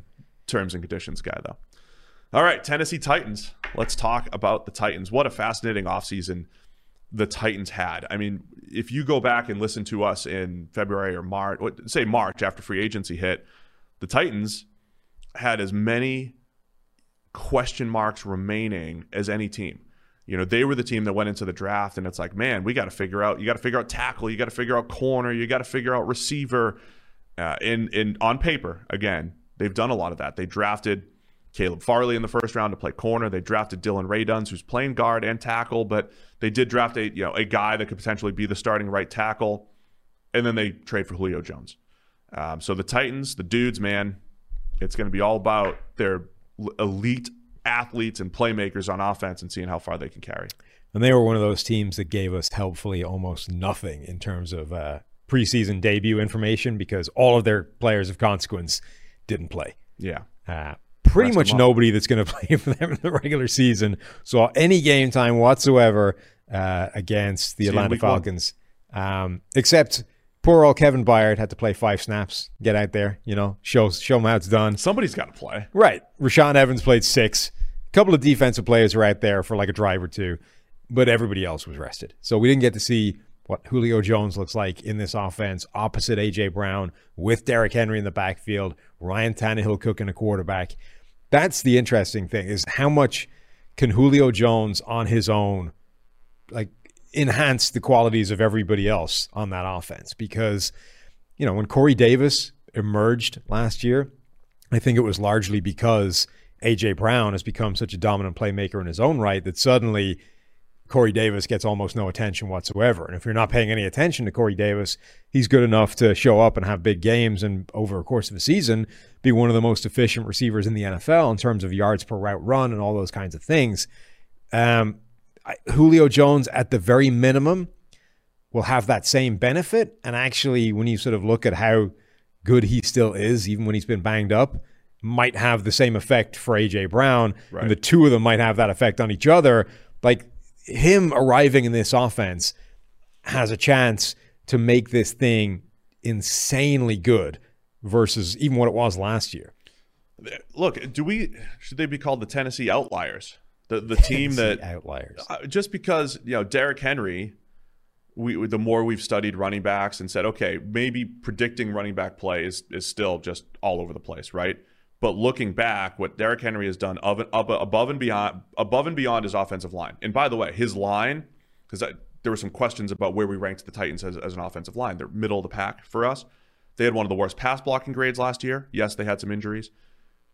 A: Terms and conditions guy, though. All right, Tennessee Titans. Let's talk about the Titans. What a fascinating offseason the Titans had. I mean, if you go back and listen to us in February or March, say March after free agency hit, the Titans had as many question marks remaining as any team. You know, they were the team that went into the draft, and it's like, man, we got to figure out. You got to figure out tackle. You got to figure out corner. You got to figure out receiver. Uh, in in on paper, again, they've done a lot of that. They drafted Caleb Farley in the first round to play corner. They drafted Dillon Radunz, who's playing guard and tackle, but they did draft a you know a guy that could potentially be the starting right tackle, and then they trade for Julio Jones. Um, so the Titans, the dudes, man, it's going to be all about their elite athletes and playmakers on offense and seeing how far they can carry.
C: And they were one of those teams that gave us helpfully almost nothing in terms of uh, preseason debut information because all of their players of consequence didn't play.
A: Yeah.
C: Uh, pretty much nobody that's going to play for them in the regular season saw any game time whatsoever uh, against the
A: See
C: Atlanta. Falcons, um, except poor old Kevin Byard had to play five snaps, get out there, you know, show show him how it's done.
A: Somebody's got to play.
C: Right. Rashaan Evans played six. A couple of defensive players were out there for like a drive or two, but everybody else was rested. So we didn't get to see what Julio Jones looks like in this offense opposite A.J. Brown with Derrick Henry in the backfield, Ryan Tannehill cooking a quarterback. That's the interesting thing is how much can Julio Jones on his own like enhance the qualities of everybody else on that offense? Because you know when Corey Davis emerged last year I think it was largely because AJ Brown has become such a dominant playmaker in his own right that suddenly Corey Davis gets almost no attention whatsoever. And if you're not paying any attention to Corey Davis, he's good enough to show up and have big games and over a course of a season be one of the most efficient receivers in the NFL in terms of yards per route run and all those kinds of things. Um, I, Julio Jones, at the very minimum, will have that same benefit. And actually, when you sort of look at how good he still is, even when he's been banged up, might have the same effect for AJ Brown.
A: Right.
C: And the two of them might have that effect on each other. Like him arriving in this offense has a chance to make this thing insanely good versus even what it was last year.
A: Look, do we should they be called the Tennessee Outliers? The the team that
C: outliers.
A: uh, just because you know Derrick Henry, we the more we've studied running backs and said, okay, maybe predicting running back play is is still just all over the place, right? But looking back, what Derrick Henry has done of, above and beyond above and beyond his offensive line, and by the way, his line, because there were some questions about where we ranked the Titans as, as an offensive line. They're middle of the pack for us. They had one of the worst pass blocking grades last year. Yes, they had some injuries.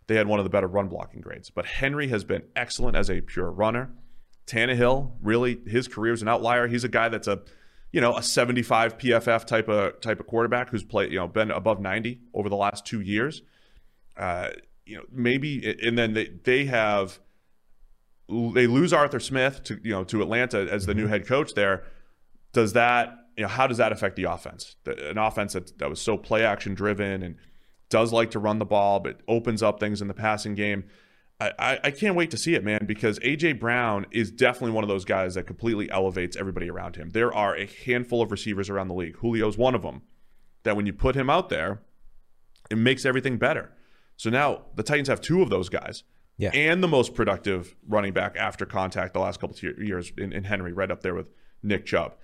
A: They had one of the better run blocking grades. But Henry has been excellent as a pure runner. Tannehill, really, his career is an outlier. He's a guy that's a, you know, a 75 PFF type of type of quarterback who's played, you know, been above 90 over the last two years. Uh, you know, maybe, and then they they have they lose Arthur Smith to you know to Atlanta as the new head coach there. Does that you know how does that affect the offense? The, an offense that that was so play action driven and does like to run the ball, but opens up things in the passing game. I, I, I can't wait to see it, man, because AJ Brown is definitely one of those guys that completely elevates everybody around him. There are a handful of receivers around the league. Julio's one of them. That when you put him out there, it makes everything better. So now the Titans have two of those guys.
C: Yeah.
A: And the most productive running back after contact the last couple of years in, in Henry, right up there with Nick Chubb.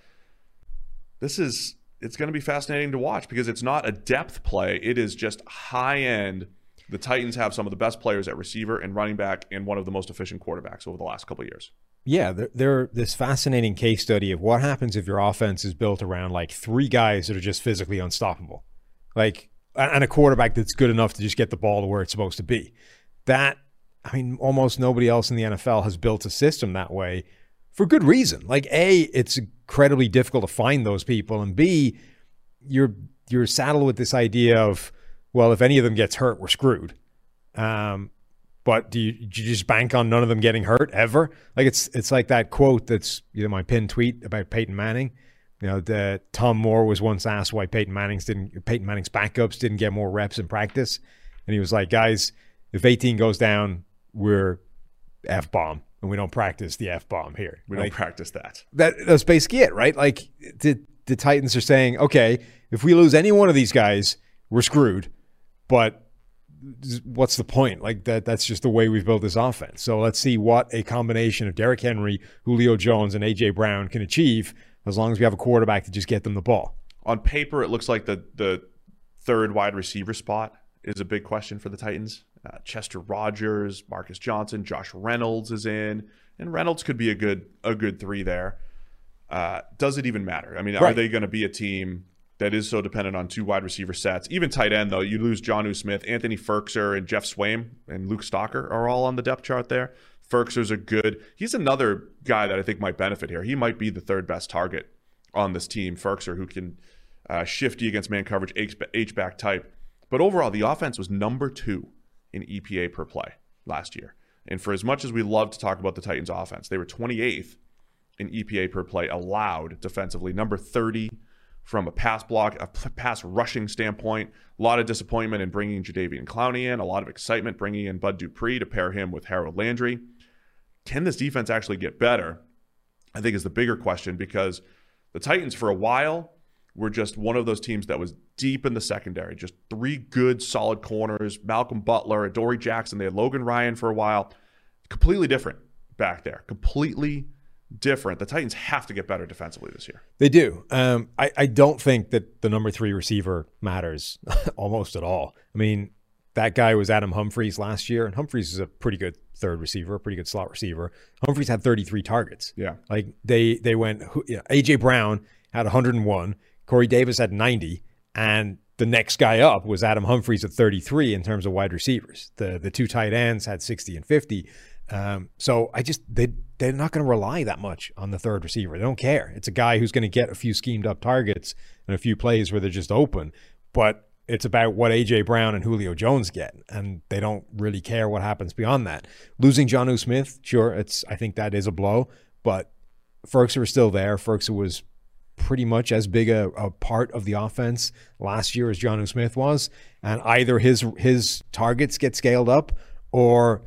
A: This is it's going to be fascinating to watch because it's not a depth play. It is just high end. The Titans have some of the best players at receiver and running back and one of the most efficient quarterbacks over the last couple of years.
C: Yeah, they're, they're this fascinating case study of what happens if your offense is built around like three guys that are just physically unstoppable, like and a quarterback that's good enough to just get the ball to where it's supposed to be. That I mean, almost nobody else in the NFL has built a system that way for good reason. Like a, it's incredibly difficult to find those people, and b, you're you're saddled with this idea of well, if any of them gets hurt, we're screwed. Um, but do you, do you just bank on none of them getting hurt ever? Like it's it's like that quote that's you know my pinned tweet about Peyton Manning. You know, the Tom Moore was once asked why Peyton Manning's didn't Peyton Manning's backups didn't get more reps in practice, and he was like, guys, if 18 goes down, we're f bomb and we don't practice the f bomb here.
A: We
C: Like,
A: don't practice that.
C: that that's basically it, right? Like the the Titans are saying, okay, if we lose any one of these guys, we're screwed. But what's the point? Like that that's just the way we've built this offense. So let's see what a combination of Derrick Henry, Julio Jones, and AJ Brown can achieve as long as we have a quarterback to just get them the ball.
A: On paper, it looks like the the third wide receiver spot is a big question for the Titans. Uh, Chester Rogers, Marcus Johnson, Josh Reynolds is in, and Reynolds could be a good a good three there. Uh, does it even matter? I mean, are they going to be a team that is so dependent on two wide receiver sets? Even tight end though, you lose Jonnu Smith, Anthony Firkser, and Geoff Swaim and Luke Stocker are all on the depth chart there. Firkser's a good. He's another guy that I think might benefit here. He might be the third best target on this team. Firkser, who can uh, shifty against man coverage, H back type. But overall, the offense was number two in EPA per play last year. And for as much as we love to talk about the Titans offense, they were 28th in EPA per play allowed defensively, number 30 from a pass block, a pass rushing standpoint. A lot of disappointment in bringing Jadeveon Clowney in, a lot of excitement bringing in Bud Dupree to pair him with Harold Landry. Can this defense actually get better? I think is the bigger question because the Titans for a while were just one of those teams that was deep in the secondary, just three good solid corners, Malcolm Butler, Dory Jackson, they had Logan Ryan for a while. Completely different back there. Completely different. The Titans have to get better defensively this year.
C: They do. Um, I, I don't think that the number three receiver matters almost at all. I mean, that guy was Adam Humphries last year, and Humphries is a pretty good third receiver, a pretty good slot receiver. Humphries had 33 targets.
A: Yeah.
C: Like they they went. You know, AJ Brown had 101. Corey Davis had 90, and the next guy up was Adam Humphries at 33 in terms of wide receivers. The the two tight ends had 60 and 50. Um, so I just they they're not going to rely that much on the third receiver. They don't care. It's a guy who's going to get a few schemed up targets and a few plays where they're just open, but it's about what AJ Brown and Julio Jones get, and they don't really care what happens beyond that. Losing Jonnu Smith, sure, it's I think that is a blow, but Ferguson was still there. Ferguson was pretty much as big a, a part of the offense last year as Jonnu Smith was, and either his his targets get scaled up or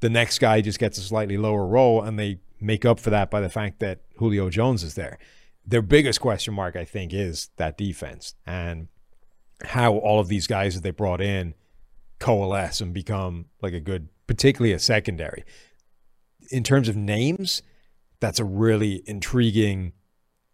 C: the next guy just gets a slightly lower role, and they make up for that by the fact that Julio Jones is there. Their biggest question mark, I think, is that defense and how all of these guys that they brought in coalesce and become like a good, particularly a secondary. In terms of names, that's a really intriguing,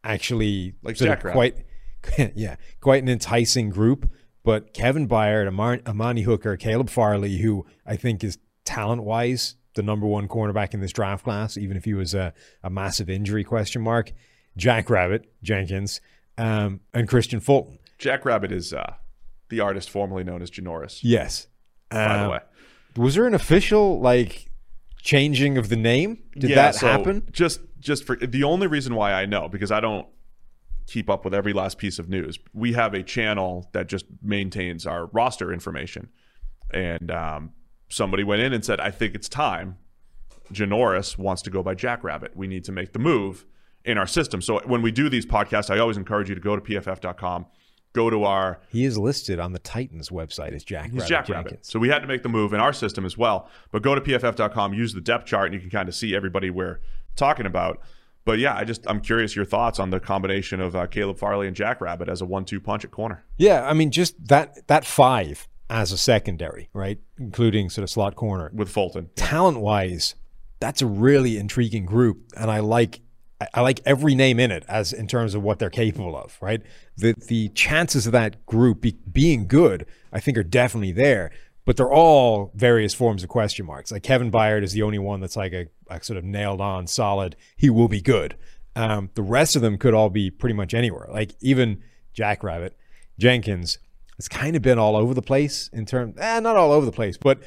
C: actually,
A: Like
C: quite, yeah, quite an enticing group. But Kevin Byard, Amar- Amani Hooker, Caleb Farley, who I think is talent wise the number one cornerback in this draft class, even if he was a, a massive injury question mark. Jack Rabbit Jenkins um, and Kristian Fulton.
A: Jack Rabbit is uh, the artist formerly known as Janoris.
C: Yes.
A: By the
C: Uh,
A: way,
C: Was there an official like changing of the name? Did
A: Yeah,
C: that
A: so
C: happen?
A: Just, just for the only reason why I know because I don't keep up with every last piece of news. We have a channel that just maintains our roster information, and um, somebody went in and said, "I think it's time." Janoris wants to go by Jackrabbit. We need to make the move in our system. So when we do these podcasts, I always encourage you to go to pff.com, go to our
C: He is listed on the Titans website as Jack
A: He's
C: Rabbit
A: Jack
C: Jenkins.
A: Rabbit. So we had to make the move in our system as well. But go to pff.com, use the depth chart, and you can kind of see everybody we're talking about. But yeah, I just I'm curious your thoughts on the combination of uh, Caleb Farley and Jack Rabbit as a one-two punch at corner.
C: Yeah, I mean, just that that five as a secondary, right, including sort of slot corner.
A: with Fulton.
C: Talent wise, that's a really intriguing group, and I like I- like every name in it as in terms of what they're capable of. Right, the the chances of that group be, being good, I think, are definitely there. But they're all various forms of question marks. Like Kevin Byard is the only one that's like a, a sort of nailed on, solid. He will be good. Um, the rest of them could all be pretty much anywhere. Like even Jack Rabbit, Jenkins, it's kind of been all over the place in terms, eh, not all over the place, but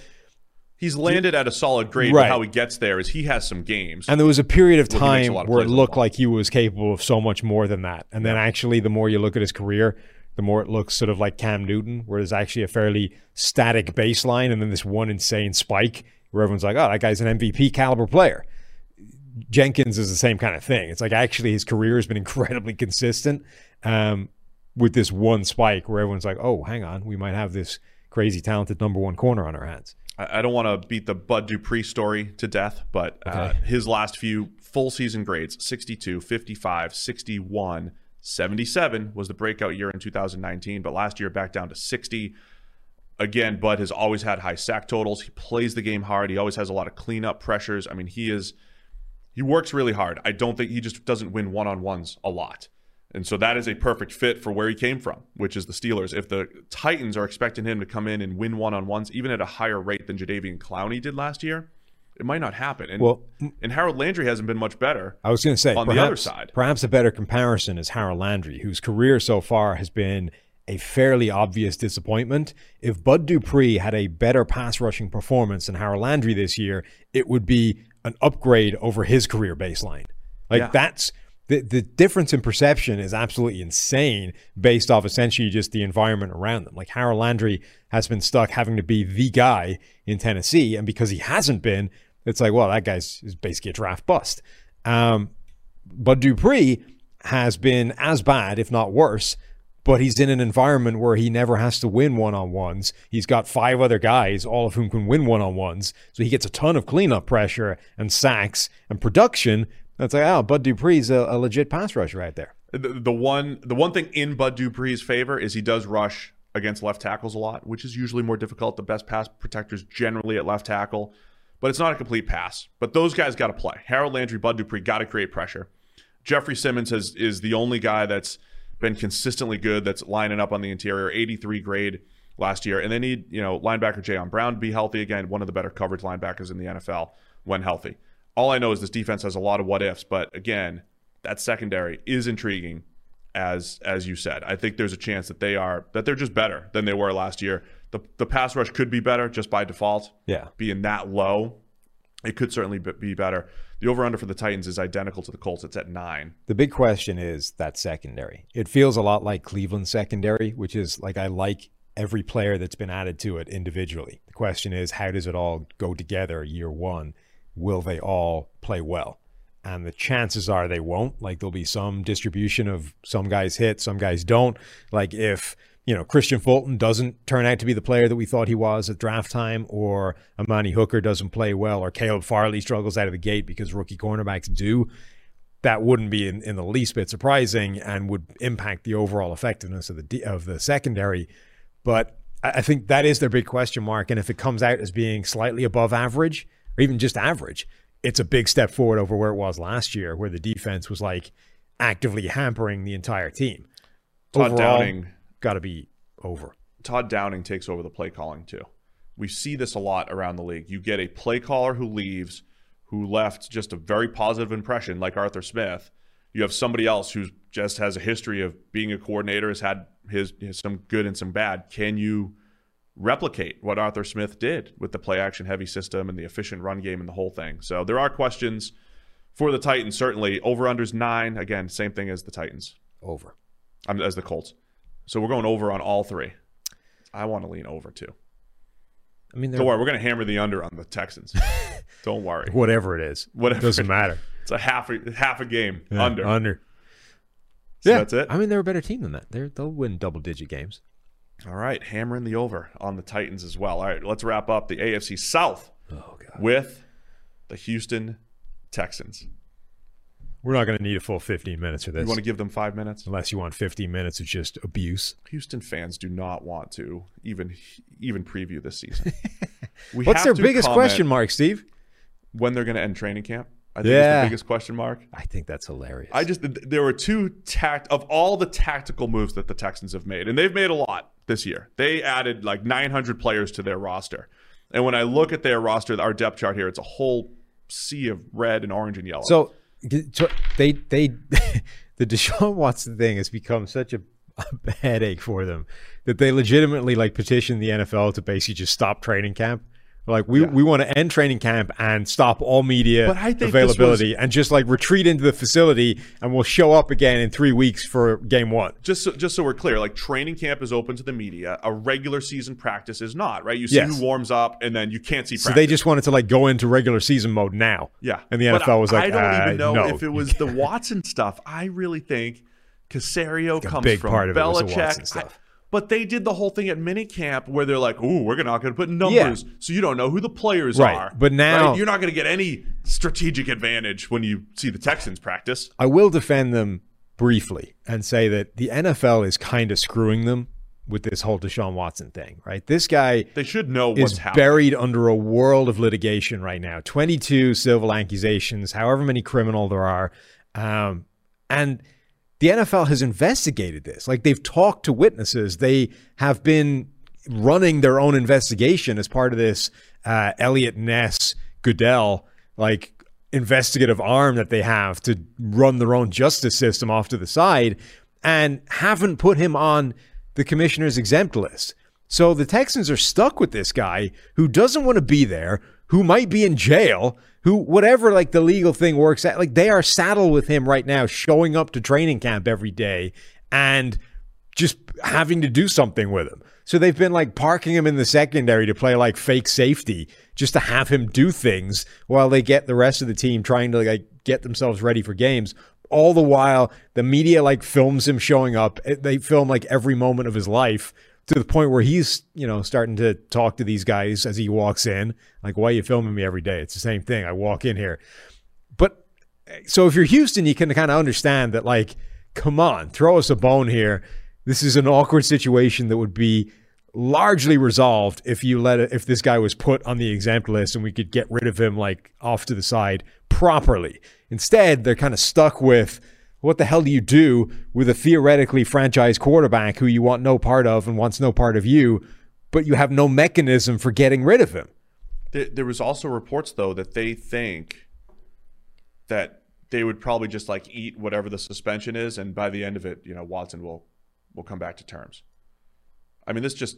A: He's landed at a solid grade,
C: Right.
A: but how he gets there is he has some games.
C: And there was a period of
A: Well, he makes a
C: time
A: lot of
C: where it
A: plays on the
C: looked like he was capable of so much more than that. And then actually, the more you look at his career, the more it looks sort of like Cam Newton, where there's actually a fairly static baseline and then this one insane spike where everyone's like, oh, that guy's an MVP caliber player. Jenkins is the same kind of thing. It's like actually his career has been incredibly consistent um, with this one spike where everyone's like, oh, hang on, we might have this crazy talented number one corner on our hands.
A: I don't want to beat the Bud Dupree story to death, but uh, his last few full season grades 62, 55, 61, 77 was the breakout year in 2019, but last year back down to 60. Again, Bud has always had high sack totals. He plays the game hard. He always has a lot of cleanup pressures. I mean, he is he works really hard. I don't think he just doesn't win one on ones a lot. And so that is a perfect fit for where he came from, which is the Steelers. If the Titans are expecting him to come in and win one on ones, even at a higher rate than Jadeveon Clowney did last year, it might not happen. And,
C: Well,
A: and Harold Landry hasn't been much better.
C: I was going to say
A: on the other side.
C: Perhaps a better comparison is Harold Landry, whose career so far has been a fairly obvious disappointment. If Bud Dupree had a better pass rushing performance than Harold Landry this year, it would be an upgrade over his career baseline. Like
A: Yeah.
C: that's the the difference in perception is absolutely insane based off essentially just the environment around them. Like Harold Landry has been stuck having to be the guy in Tennessee, and because he hasn't been, it's like, well, that guy's is basically a draft bust. Um, but Dupree has been as bad, if not worse. But he's in an environment where he never has to win one on ones. He's got five other guys, all of whom can win one on ones. So he gets a ton of cleanup pressure and sacks and production. That's like, oh, Bud Dupree's a, a legit pass rusher right there.
A: The, the one the one thing in Bud Dupree's favor is he does rush against left tackles a lot, which is usually more difficult. The best pass protectors generally at left tackle, but it's not a complete pass. But those guys got to play. Harold Landry, Bud Dupree got to create pressure. Jeffrey Simmons has is the only guy that's been consistently good that's lining up on the interior, 83 grade last year. And they need, you know, linebacker Jayon Brown to be healthy again, one of the better coverage linebackers in the NFL when healthy. All I know is this defense has a lot of what ifs, but again, that secondary is intriguing as as you said. I think there's a chance that they are that they're just better than they were last year. The the pass rush could be better just by default.
C: Yeah.
A: Being that low, it could certainly be- be better. The over under for the Titans is identical to the Colts. It's at 9.
C: The big question is that secondary. It feels a lot like Cleveland secondary, which is like I like every player that's been added to it individually. The question is how does it all go together year one? Will they all play well? and the chances are they won't. Like there'll be some distribution of some guys hit, some guys don't. Like if you know Kristian Fulton doesn't turn out to be the player that we thought he was at draft time, or Amani Hooker doesn't play well, or Caleb Farley struggles out of the gate because rookie cornerbacks do. That wouldn't be in, in the least bit surprising and would impact the overall effectiveness of the of the secondary. But I I think that is their big question mark. And if it comes out as being slightly above average or even just average, it's a big step forward over where it was last year, where the defense was like actively hampering the entire team.
A: Todd
C: Overall,
A: Downing
C: got to be over.
A: Todd Downing takes over the play calling too. We see this a lot around the league. You get a play caller who leaves, who left just a very positive impression, like Arthur Smith. You have somebody else who just has a history of being a coordinator, has had his, his some good and some bad. Can you replicate what Arthur Smith did with the play action heavy system and the efficient run game and the whole thing? So there are questions for the Titans, certainly. Over unders nine. Again, same thing as the Titans,
C: Over.
A: um, as the Colts. So we're going over on all three. I want to lean over too.
C: I mean,
A: Don't worry, we're going to hammer the under on the Texans. Don't worry.
C: whatever it is,
A: Whatever.
C: doesn't matter.
A: It's a half a, half a game
C: Yeah,
A: under.
C: Under.
A: So
C: yeah,
A: that's it.
C: I mean, they're a better team than that. They're, they'll win double digit games.
A: All right, hammering the over on the Titans as well. All right, let's wrap up the AFC South
C: Oh god,
A: with the Houston Texans.
C: we're not going to need a full 15 minutes for this,
A: You want to give them five minutes?
C: unless you want 15 minutes of just abuse.
A: Houston fans do not want to even even preview this season. We
C: What's their biggest question mark, Steve?
A: When they're going to end training camp? I think
C: Yeah.
A: the biggest question mark.
C: I think that's hilarious.
A: I just there were two tact of all the tactical moves that the Texans have made, and they've made a lot this year. They added like 900 players to their roster, and when I look at their roster, our depth chart here, it's a whole sea of red and orange and yellow.
C: So they they the Deshaun Watson thing has become such a, a headache for them that they legitimately like petitioned the NFL to basically just stop training camp. Like we, we want to end training camp and stop all media
A: But I think this
C: availability and just like retreat into the facility and we'll show up again in three weeks for game one.
A: just so, just so we're clear, like training camp is open to the media. A regular season practice is not, right? You see
C: Yes.
A: who warms up, and then you can't see.
C: So they just wanted to like go into regular season mode now.
A: Yeah.
C: And the
A: But
C: NFL was like,
A: I don't
C: uh,
A: even know
C: no,
A: if it was the Watson stuff. I really think
C: Caserio
A: comes from
C: part of was
A: Belichick.
C: Watson
A: I-
C: stuff.
A: but they did the whole thing at minicamp where they're like, "Ooh, we're not going to put numbers, so you don't know who the players
C: Right.
A: are."
C: But now-
A: you're not going to get any strategic advantage when you see the Texans practice.
C: I will defend them briefly and say that the NFL is kind of screwing them with this whole Deshaun Watson thing, right? This guy
A: They should know what's
C: is
A: happening.
C: buried under a world of litigation right now 22 civil accusations, however many criminal there are. Um, and the NFL has investigated this. Like they've talked to witnesses, they have been running their own investigation as part of this uh, Eliot Ness Goodell like investigative arm that they have to run their own justice system off to the side and haven't put him on the commissioner's exempt list. So the Texans are stuck with this guy who doesn't want to be there, who might be in jail, who whatever like the legal thing works out, like they are saddled with him right now, showing up to training camp every day and just having to do something with him. So they've been like parking him in the secondary to play like fake safety just to have him do things while they get the rest of the team trying to like get themselves ready for games. All the while, the media like films him showing up. They film like every moment of his life to the point where he's, you know, starting to talk to these guys as he walks in. Like, why are you filming me every day? It's the same thing. I walk in here. But eh, so if you're Houston, you can kind of understand that, like, come on, throw us a bone here. This is an awkward situation that would be largely resolved if you let it, if this guy was put on the exempt list and we could get rid of him like off to the side properly. Instead, they're kind of stuck with what the hell do you do with a theoretically franchise quarterback who you want no part of and wants no part of you, but you have no mechanism for getting rid of him.
A: There, there was also reports though that they think that they would probably just like eat whatever the suspension is, and by the end of it, you know, Watson will will come back to terms. I mean, this just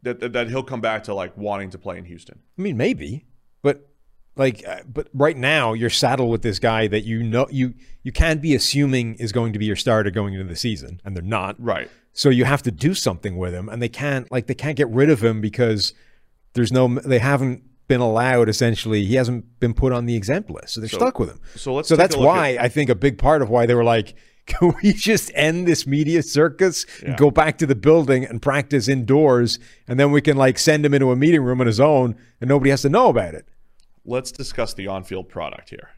A: that that, that he'll come back to like wanting to play in Houston.
C: I mean, maybe, but like, uh, but right now you're saddled with this guy that you know you you can't be assuming is going to be your starter going into the season, and they're not.
A: Right.
C: So you have to do something with him, and they can't like they can't get rid of him because there's no they haven't been allowed essentially he hasn't been put on the exempt list so they're
A: So-
C: stuck with him
A: so let's
C: so that's why i think a big part of why they were like can we just end this media circus and go back to the building and practice indoors and then we can like send him into a meeting room on his own and nobody has to know about it
A: Let's discuss the on-field product here.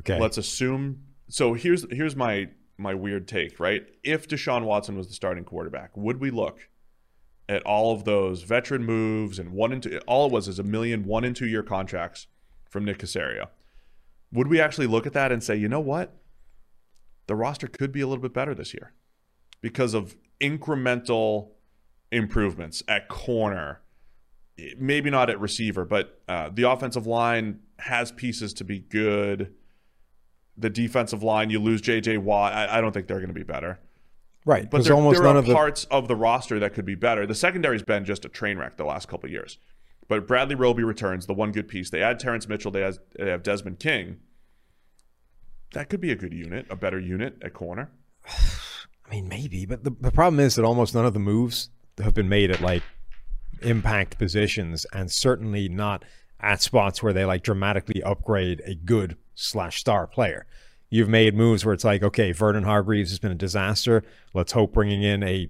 C: okay
A: Let's assume. So here's here's my my weird take. Right? If Deshaun Watson was the starting quarterback, would we look at all of those veteran moves and one into? All it was is a million one and two year contracts from Nick Caserio. Would we actually look at that and say, you know what, the roster could be a little bit better this year because of incremental improvements at corner, maybe not at receiver, but uh, the offensive line has pieces to be good. The defensive line, you lose J.J. Watt. I, I don't think they're going to be better.
C: right
A: But there,
C: almost
A: there
C: none
A: are
C: of the
A: parts of the roster that could be better. The secondary's been just a train wreck the last couple of years. But Bradley Roby returns, the one good piece. They add Terrance Mitchell. They have, they have Desmond King. That could be a good unit, a better unit at corner.
C: I mean, maybe, but the, the problem is that almost none of the moves have been made at like impact positions, and certainly not at spots where they like dramatically upgrade a good slash star player. You've made moves where it's like, okay, Vernon Hargreaves has been a disaster. Let's hope bringing in a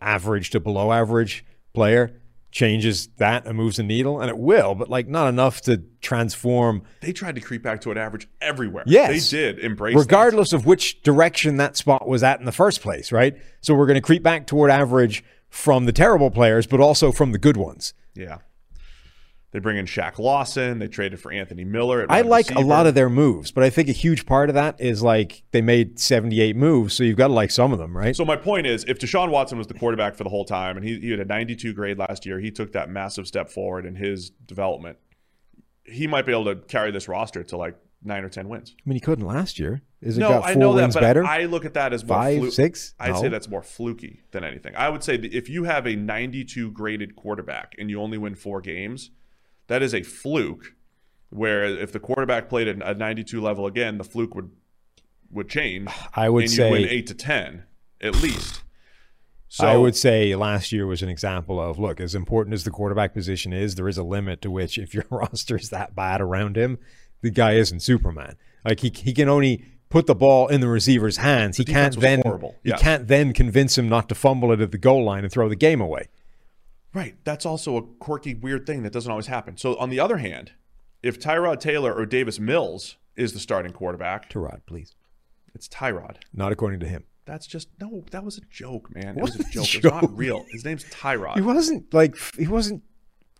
C: average to below average player changes that and moves the needle, and it will, but like not enough to transform
A: They tried to creep back to an average everywhere.
C: Yes.
A: They did embrace that.
C: regardless of which direction that spot was at in the first place, right? So we're going to creep back toward average from the terrible players, but also from the good ones.
A: Yeah. They bring in Shaq Lawson. They traded for Anthony Miller.
C: I like a lot of their moves, but I think a huge part of that is like they made 78 moves, so you've got to like some of them, right?
A: So my point is, if Deshaun Watson was the quarterback for the whole time, and he, he had a 92 grade last year, he took that massive step forward in his development. He might be able to carry this roster to like nine or ten wins.
C: I mean, he couldn't last year. Is it
A: no,
C: got
A: I
C: four
A: know that,
C: wins
A: but
C: better?
A: I look at that as more
C: Five,
A: flu-
C: six?
A: I'd say that's more fluky than anything. I would say that if you have a 92 graded quarterback and you only win four games, that is a fluke. Where if the quarterback played at a 92 level again, the fluke would would change.
C: I would
A: and
C: say-
A: win eight to ten at least. So
C: I would say last year was an example of look, as important as the quarterback position is, there is a limit to which if your roster is that bad around him, the guy isn't Superman. Like he he can only put the ball in the receiver's hands. He can't then
A: horrible.
C: he can't then convince him not to fumble it at the goal line and throw the game away.
A: Right. That's also a quirky, weird thing that doesn't always happen. So, on the other hand, if Tyrod Taylor or Davis Mills is the starting quarterback,
C: Tyrod, please.
A: it's Tyrod.
C: Not according to him.
A: That's just no. That was a joke, man. It was a joke. It's not real. His name's Tyrod.
C: He wasn't like he wasn't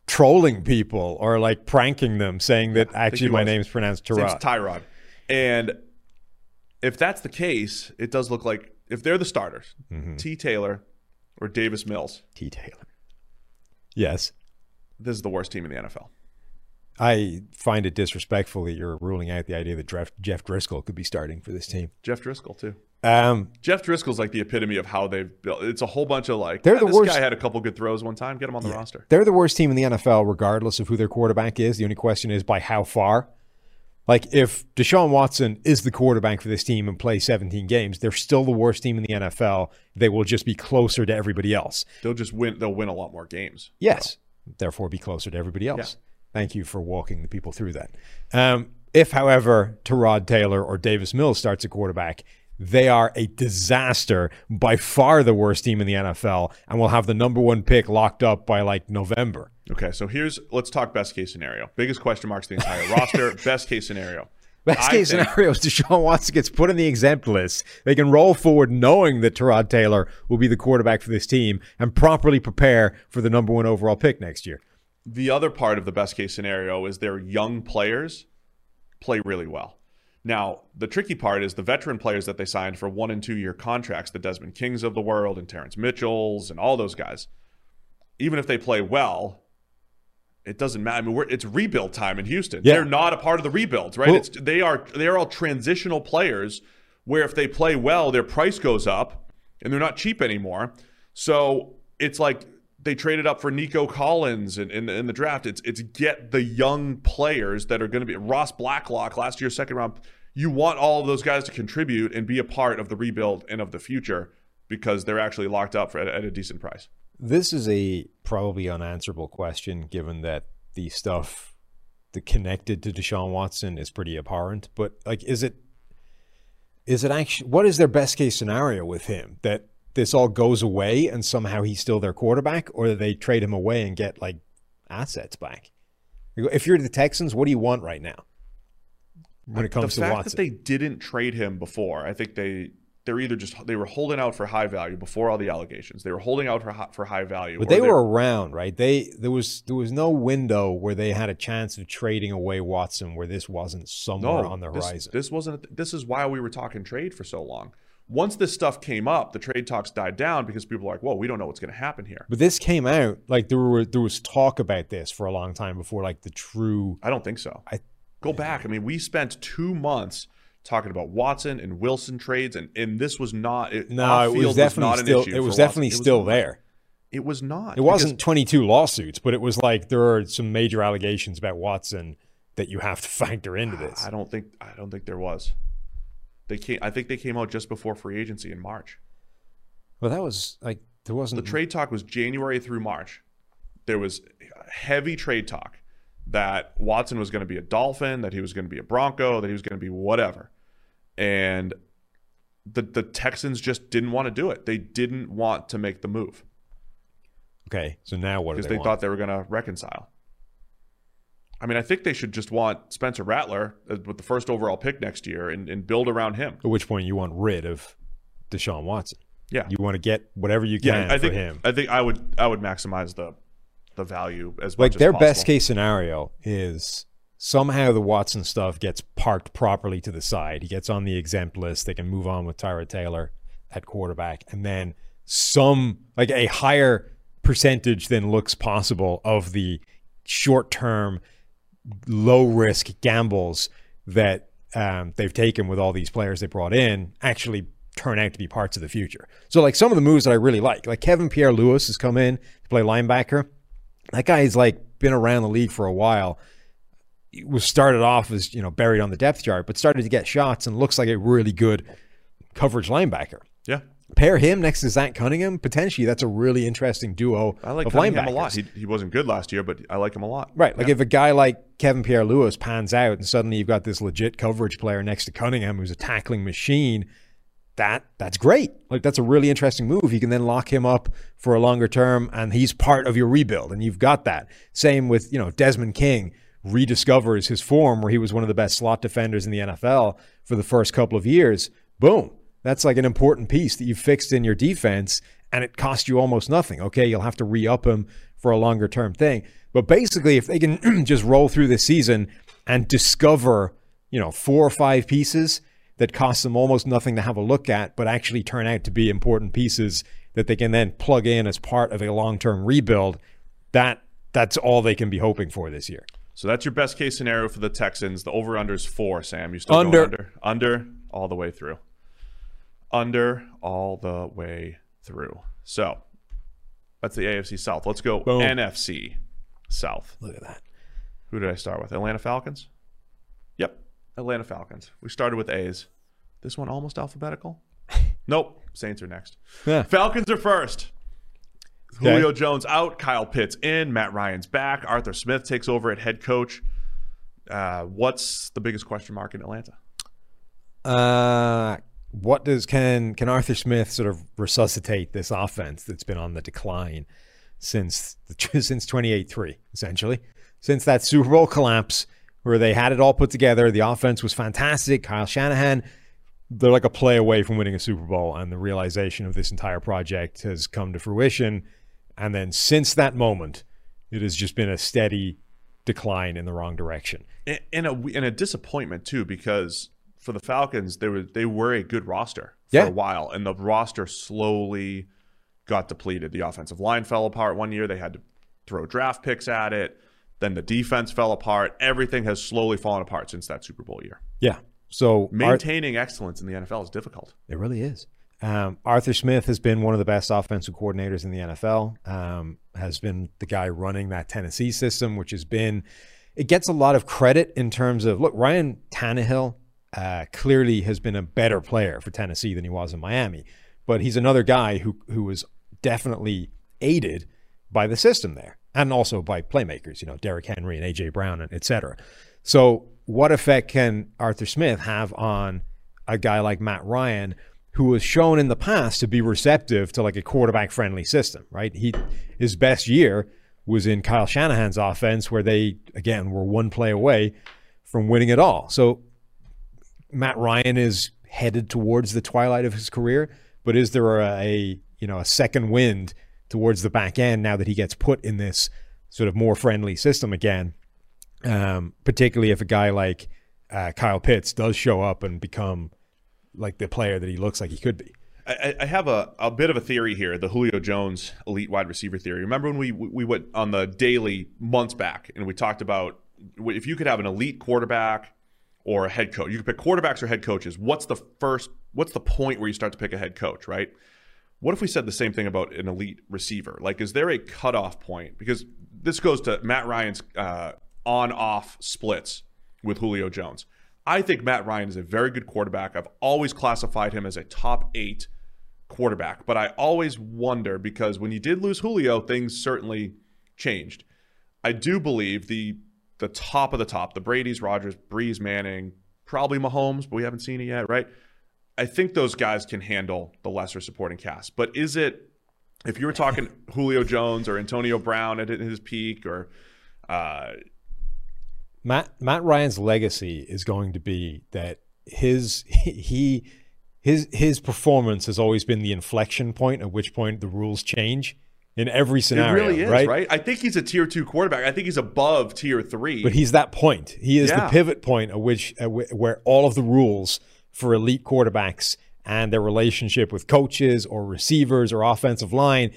C: trolling people or like pranking them saying that actually my
A: was.
C: name's pronounced Tyrod.
A: Tyrod. And if that's the case, it does look like if they're the starters,
C: Mm-hmm.
A: T. Taylor or Davis Mills,
C: T. Taylor. Yes.
A: this is the worst team in the NFL.
C: I find it disrespectful that you're ruling out the idea that Jeff Driskel could be starting for this team.
A: Jeff Driskel too.
C: Um,
A: Jeff Driskel's like the epitome of how they've built. It's a whole bunch of like,
C: They're
A: "Ah,
C: the
A: this
C: worst-
A: guy had a couple good throws one time. Get him on the roster.
C: they're the worst team in the NFL, regardless of who their quarterback is. The only question is by how far. Like if Deshaun Watson is the quarterback for this team and plays 17 games, they're still the worst team in the NFL. They will just be closer to everybody else.
A: They'll just win. They'll win a lot more games.
C: Yes. Therefore, be closer to everybody else. Thank you for walking the people through that. Um, if, however, Terod Taylor or Davis Mills starts a quarterback, they are a disaster, by far the worst team in the NFL, and will have the number one pick locked up by like November.
A: Okay, so here's let's talk best case scenario. Biggest question marks the entire roster. Best case scenario.
C: Best
A: I
C: case
A: think-
C: scenario is Deshaun Watson gets put on the exempt list. They can roll forward knowing that Terod Taylor will be the quarterback for this team and properly prepare for the number one overall pick next year.
A: The other part of the best case scenario is their young players play really well. Now, the tricky part is the veteran players that they signed for one and two year contracts, the Desmond Kings of the world and Terrance Mitchells and all those guys. Even if they play well, it doesn't matter. I mean, we're, it's rebuild time in Houston.
C: Yeah.
A: They're not a part of the rebuild, right?
C: Well-
A: it's they are they are all transitional players where if they play well, their price goes up and they're not cheap anymore. So it's like they traded up for Nico Collins in, in, the, in the draft. It's it's get the young players that are going to be Ross Blacklock last year's second round. You want all of those guys to contribute and be a part of the rebuild and of the future because they're actually locked up for, at, at a decent price.
C: This is a probably unanswerable question given that the stuff the connected to Deshaun Watson is pretty abhorrent. But like, is it is it actually what is their best case scenario with him that this all goes away and somehow he's still their quarterback, or that they trade him away and get like assets back? If you're the Texans, what do you want right now when it comes to
A: the
C: to
A: fact
C: Watson?
A: that they didn't trade him before, I think they they're either just they were holding out for high value before all the allegations. They were holding out for high, for high value.
C: But they were around, right? They there was there was no window where they had a chance of trading away Watson where this wasn't somewhere on the
A: this,
C: horizon.
A: This wasn't. This is why we were talking trade for so long. Once this stuff came up, the trade talks died down because people were like, "Whoa, we don't know what's going to happen here."
C: but this came out like there were there was talk about this for a long time before like the true
A: I don't think so.
C: I
A: Go back. I mean, we spent two months talking about Watson and Wilson trades, and, and this was not. It,
C: No, it was definitely
A: not an
C: still
A: issue
C: it was
A: Watson.
C: definitely
A: It was
C: still there.
A: It was not.
C: It wasn't 22 lawsuits, but it was like there are some major allegations about Watson that you have to factor into this.
A: I don't think. I don't think there was. They came. I think they came out just before free agency in March.
C: Well, that was like there wasn't
A: The trade talk was January through March. There was heavy trade talk that Watson was going to be a Dolphin, that he was going to be a Bronco, that he was going to be whatever. And the the Texans just didn't want to do it. They didn't want to make the move
C: Okay, so now what
A: because
C: they,
A: they, thought they were going to reconcile. I mean, I think they should just want Spencer Rattler uh, with the first overall pick next year and, and build around him.
C: At which point you want rid of Deshaun Watson.
A: Yeah.
C: You want to get whatever you can
A: yeah, I
C: for
A: think
C: him.
A: I think I would I would maximize the the value as
C: well
A: as like
C: their
A: as
C: best case scenario is somehow the Watson stuff gets parked properly to the side. He gets on the exempt list. They can move on with Tyrod Taylor at quarterback, and then some like a higher percentage than looks possible of the short term, low risk gambles that um, they've taken with all these players they brought in actually turn out to be parts of the future. So like some of the moves that I really like, like Kevin Pierre-Louis has come in to play linebacker. That guy's like been around the league for a while. He was started off as you know buried on the depth chart, but started to get shots and looks like a really good coverage linebacker.
A: Yeah.
C: Pair him next to Zach Cunningham, potentially that's a really interesting duo
A: I like
C: of
A: Cunningham a lot. He, he wasn't good last year, but I like him a lot.
C: Right. Like
A: Yeah.
C: if a guy like Kevin Pierre-Louis pans out and suddenly you've got this legit coverage player next to Cunningham who's a tackling machine, that that's great. Like that's a really interesting move. You can then lock him up for a longer term and he's part of your rebuild and you've got that. Same with, you know, Desmond King rediscovers his form where he was one of the best slot defenders in the NFL for the first couple of years. Boom. That's like an important piece that you fixed in your defense and it cost you almost nothing. Okay, you'll have to re up him for a longer term thing. But basically, if they can just roll through the season and discover, you know, four or five pieces that cost them almost nothing to have a look at, but actually turn out to be important pieces that they can then plug in as part of a long term rebuild, that that's all they can be hoping for this year.
A: So that's your best case scenario for the Texans. The over under is four, Sam. You still
C: Under.
A: going under? Under all the way through. Under all the way through. So that's the AFC South. Let's go
C: Boom.
A: NFC South.
C: Look at that.
A: Who did I start with? Atlanta Falcons? Yep. Atlanta Falcons. We started with A's. This one almost alphabetical? nope. Saints are next.
C: Yeah.
A: Falcons are first.
C: Okay.
A: Julio Jones out, Kyle Pitts in, Matt Ryan's back, Arthur Smith takes over at head coach. Uh, what's the biggest question mark in Atlanta?
C: Uh, what does can can Arthur Smith sort of resuscitate this offense that's been on the decline since the, since 28-3 essentially? Since that Super Bowl collapse where they had it all put together the offense was fantastic Kyle Shanahan they're like a play away from winning a Super Bowl and the realization of this entire project has come to fruition. And then since that moment it has just been a steady decline in the wrong direction.
A: And, a and a disappointment too because for the Falcons they were they were a good roster for
C: Yeah.
A: a while and the roster slowly got depleted. The offensive line fell apart one year. They had to throw draft picks at it. Then the defense fell apart. Everything has slowly fallen apart since that Super Bowl year.
C: yeah so Ar-
A: Maintaining excellence in the NFL is difficult.
C: It really is. Um, Arthur Smith has been one of the best offensive coordinators in the NFL. Um, has been the guy running that Tennessee system, which has been. It gets a lot of credit in terms of look. Ryan Tannehill uh, clearly has been a better player for Tennessee than he was in Miami, but he's another guy who who was definitely aided by the system there. and also by playmakers, you know, Derrick Henry and AJ Brown and et cetera. So, what effect can Arthur Smith have on a guy like Matt Ryan, who was shown in the past to be receptive to like a quarterback friendly system, right? He his best year was in Kyle Shanahan's offense, where they again were one play away from winning it all. So Matt Ryan is headed towards the twilight of his career, but is there a, you know a second wind towards the back end now that he gets put in this sort of more friendly system again? Um, particularly if a guy like uh, Kyle Pitts does show up and become like the player that he looks like he could be.
A: I, I have a, a bit of a theory here, the Julio Jones elite wide receiver theory. Remember when we we went on the daily months back and we talked about if you could have an elite quarterback or a head coach, you could pick quarterbacks or head coaches. What's the first? What's the point where you start to pick a head coach, right? What if we said the same thing about an elite receiver? Like, is there a cutoff point? Because this goes to Matt Ryan's uh, on-off splits with Julio Jones. I think Matt Ryan is a very good quarterback. I've always classified him as a top eight quarterback, but I always wonder because when you did lose Julio, things certainly changed. I do believe the the top of the top, the Brady's, Rodgers, Brees, Manning, probably Mahomes, but we haven't seen it yet, right? I think those guys can handle the lesser supporting cast. But is it if you were talking Julio Jones or Antonio Brown at his peak or uh,
C: Matt Matt Ryan's legacy is going to be that his he his his performance has always been the inflection point at which point the rules change in every scenario.
A: It really is,
C: right?
A: right? I think he's a tier two quarterback. I think he's above tier three.
C: But he's that point. He is
A: Yeah.
C: the pivot point at which at wh- where all of the rules for elite quarterbacks and their relationship with coaches or receivers or offensive line,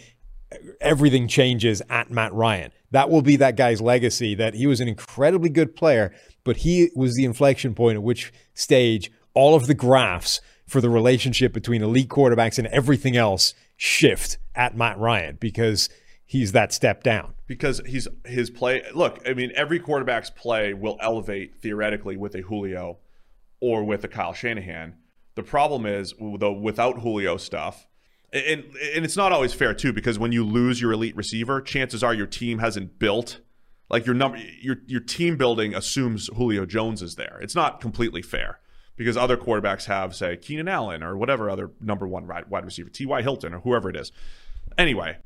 C: everything changes at Matt Ryan. That will be that guy's legacy. That he was an incredibly good player, but he was the inflection point at which stage all of the graphs for the relationship between elite quarterbacks and everything else shift at Matt Ryan because he's that step down.
A: because he's his play. Look, I mean, every quarterback's play will elevate theoretically with a Julio or with a Kyle Shanahan. The problem is though without Julio stuff, and and it's not always fair too because when you lose your elite receiver, chances are your team hasn't built like your number your your team building assumes Julio Jones is there. It's not completely fair because other quarterbacks have say Keenan Allen or whatever other number one wide receiver, T.Y. Hilton or whoever it is. Anyway,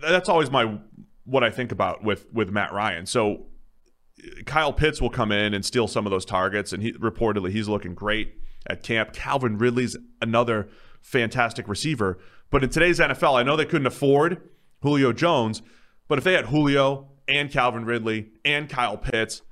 A: that's always my what I think about with with Matt Ryan. So Kyle Pitts will come in and steal some of those targets, and he reportedly he's looking great at camp. Calvin Ridley's another fantastic receiver, but in today's NFL, I know they couldn't afford Julio Jones, but if they had Julio and Calvin Ridley and Kyle Pitts,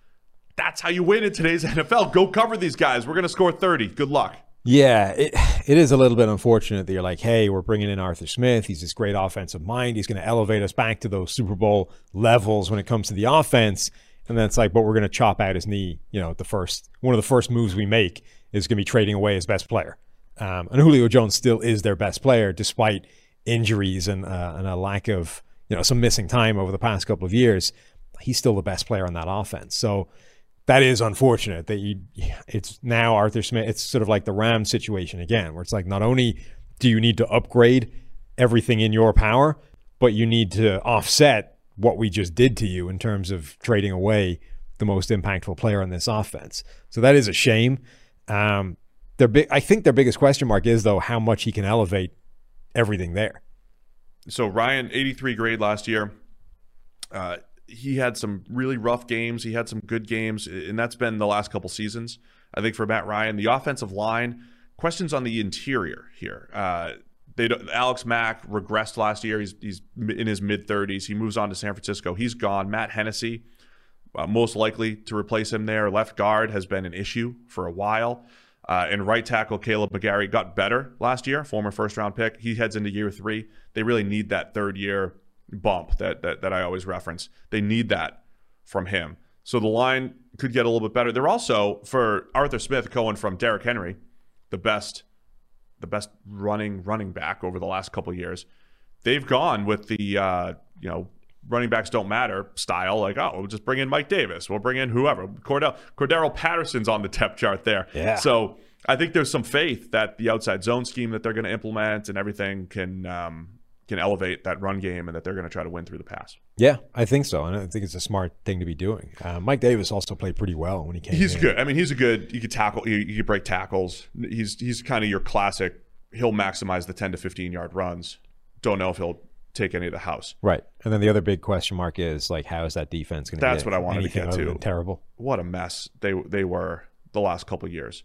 A: that's how you win in today's NFL. Go cover these guys. We're going to score 30. Good luck.
C: Yeah, it, it is a little bit unfortunate that you're like, hey, we're bringing in Arthur Smith. He's this great offensive mind. He's going to elevate us back to those Super Bowl levels when it comes to the offense. And then it's like, but we're going to chop out his knee. You know, the first one of the first moves we make is going to be trading away his best player. Um, and Julio Jones still is their best player despite injuries and uh, and a lack of you know some missing time over the past couple of years. He's still the best player on that offense. So that is unfortunate that you it's now Arthur Smith it's sort of like the Ram situation again where it's like not only do you need to upgrade everything in your power but you need to offset what we just did to you in terms of trading away the most impactful player on this offense. So that is a shame. Um their big I think their biggest question mark is though how much he can elevate everything there.
A: so Ryan, 83 grade last year. Uh, he had some really rough games. He had some good games, and that's been the last couple seasons. I think for Matt Ryan, the offensive line questions on the interior here. Uh, they Alex Mack regressed last year. He's he's in his mid 30s. He moves on to San Francisco. He's gone. Matt Hennessy, uh, most likely to replace him there. Left guard has been an issue for a while. Uh, and right tackle Kaleb McGary got better last year, former first round pick. He heads into year three. They really need that third year bump that, that that I always reference. They need that from him. So the line could get a little bit better. They're also for Arthur Smith going from Derrick Henry, the best the best running running back over the last couple of years. They've gone with the uh, you know running backs don't matter style. Like oh, we'll just bring in Mike Davis. We'll bring in whoever. Cordell Cordarrelle Patterson's on the depth chart there.
C: Yeah.
A: So I think there's some faith that the outside zone scheme that they're going to implement and everything can um, can elevate that run game and that they're going to try to win through the pass.
C: Yeah, I think so, and I think it's a smart thing to be doing. Uh, Mike Davis also played pretty well when he came.
A: He's
C: in.
A: good. I mean, he's a good. You could tackle. You, you could break tackles. He's he's kind of your classic. He'll maximize the ten to fifteen yard runs. Don't know if he'll take any of the house.
C: Right, and then the other big question mark is like, how is that defense going to?
A: That's what I wanted to get to.
C: Terrible.
A: What a mess they they were the last couple of years.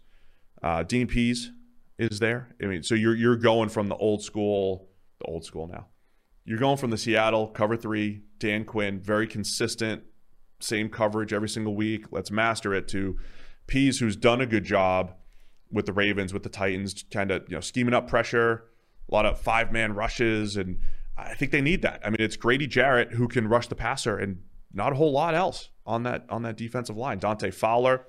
A: Uh, Dean Pees is there. I mean, so you're you're going from the old school, the old school now. You're going from the Seattle cover three, Dan Quinn, very consistent, same coverage every single week. Let's master it. To Pees, who's done a good job with the Ravens, with the Titans, kind of you know scheming up pressure, a lot of five man rushes, and I think they need that. I mean, it's Grady Jarrett who can rush the passer, and not a whole lot else on that on that defensive line. Dante Fowler,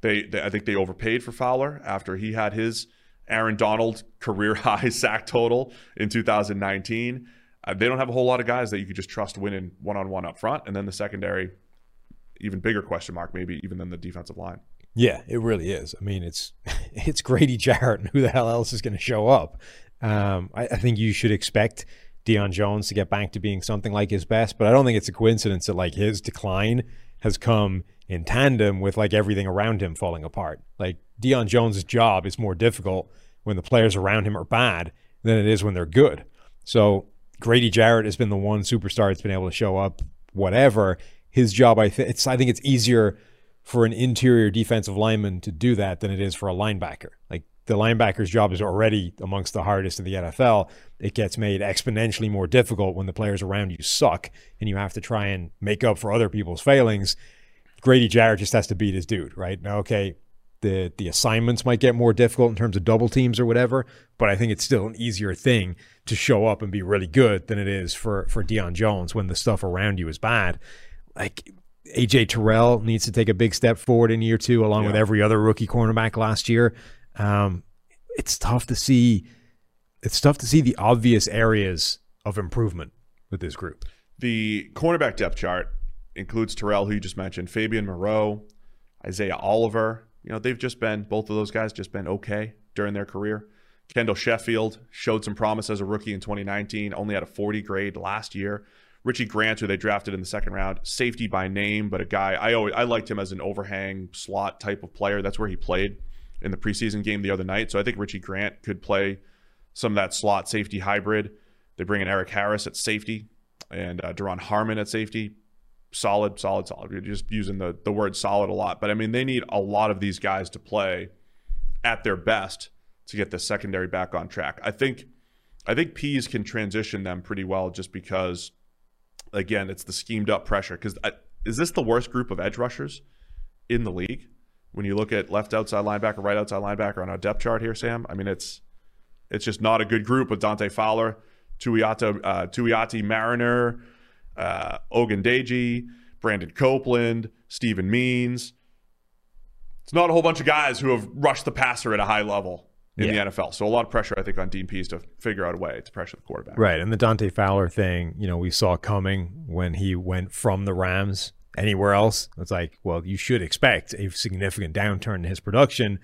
A: they, they I think they overpaid for Fowler after he had his Aaron Donald career high sack total in 2019. Uh, they don't have a whole lot of guys that you could just trust winning one on one up front, and then the secondary, even bigger question mark maybe even than the defensive line.
C: Yeah, it really is. I mean, it's it's Grady Jarrett, and who the hell else is going to show up? Um, I, I think you should expect Deion Jones to get back to being something like his best, but I don't think it's a coincidence that like his decline has come in tandem with like everything around him falling apart. Like Deion Jones' job is more difficult when the players around him are bad than it is when they're good. So Grady Jarrett has been the one superstar that's been able to show up. Whatever his job, I think it's I think it's easier for an interior defensive lineman to do that than it is for a linebacker. Like the linebacker's job is already amongst the hardest in the NFL. It gets made exponentially more difficult when the players around you suck and you have to try and make up for other people's failings. Grady Jarrett just has to beat his dude, right? Now, okay, the the assignments might get more difficult in terms of double teams or whatever, but I think it's still an easier thing to show up and be really good than it is for for Deion Jones when the stuff around you is bad. Like AJ Terrell needs to take a big step forward in year two, along with every other rookie cornerback last year. Um, it's tough to see. It's tough to see the obvious areas of improvement with this group.
A: The cornerback depth chart includes Terrell, who you just mentioned, Fabian Moreau, Isaiah Oliver. You know, they've just been, both of those guys just been okay during their career. Kendall Sheffield showed some promise as a rookie in 2019, only had a 40 grade last year. Richie Grant, who they drafted in the second round, safety by name, but a guy I always I liked him as an overhang slot type of player. That's where he played in the preseason game the other night. So I think Richie Grant could play some of that slot safety hybrid. They bring in Erik Harris at safety and uh, Duron Harmon at safety. Solid, solid, solid. You're just using the, the word solid a lot. But I mean, they need a lot of these guys to play at their best to get the secondary back on track. I think I think Pees can transition them pretty well just because again, it's the schemed up pressure. Because is this the worst group of edge rushers in the league? When you look at left outside linebacker, right outside linebacker on our depth chart here, Sam, I mean it's it's just not a good group with Dante Fowler, Tuiata, uh, Tuioti-Mariner, uh, Ogundeji, Brandon Copeland, Steven Means. It's not a whole bunch of guys who have rushed the passer at a high level in
C: Yeah.
A: the NFL. So a lot of pressure, I think, on Dean Pees to figure out a way to pressure the quarterback.
C: Right. And the Dante Fowler thing, you know, we saw coming when he went from the Rams anywhere else. It's like, well, you should expect a significant downturn in his production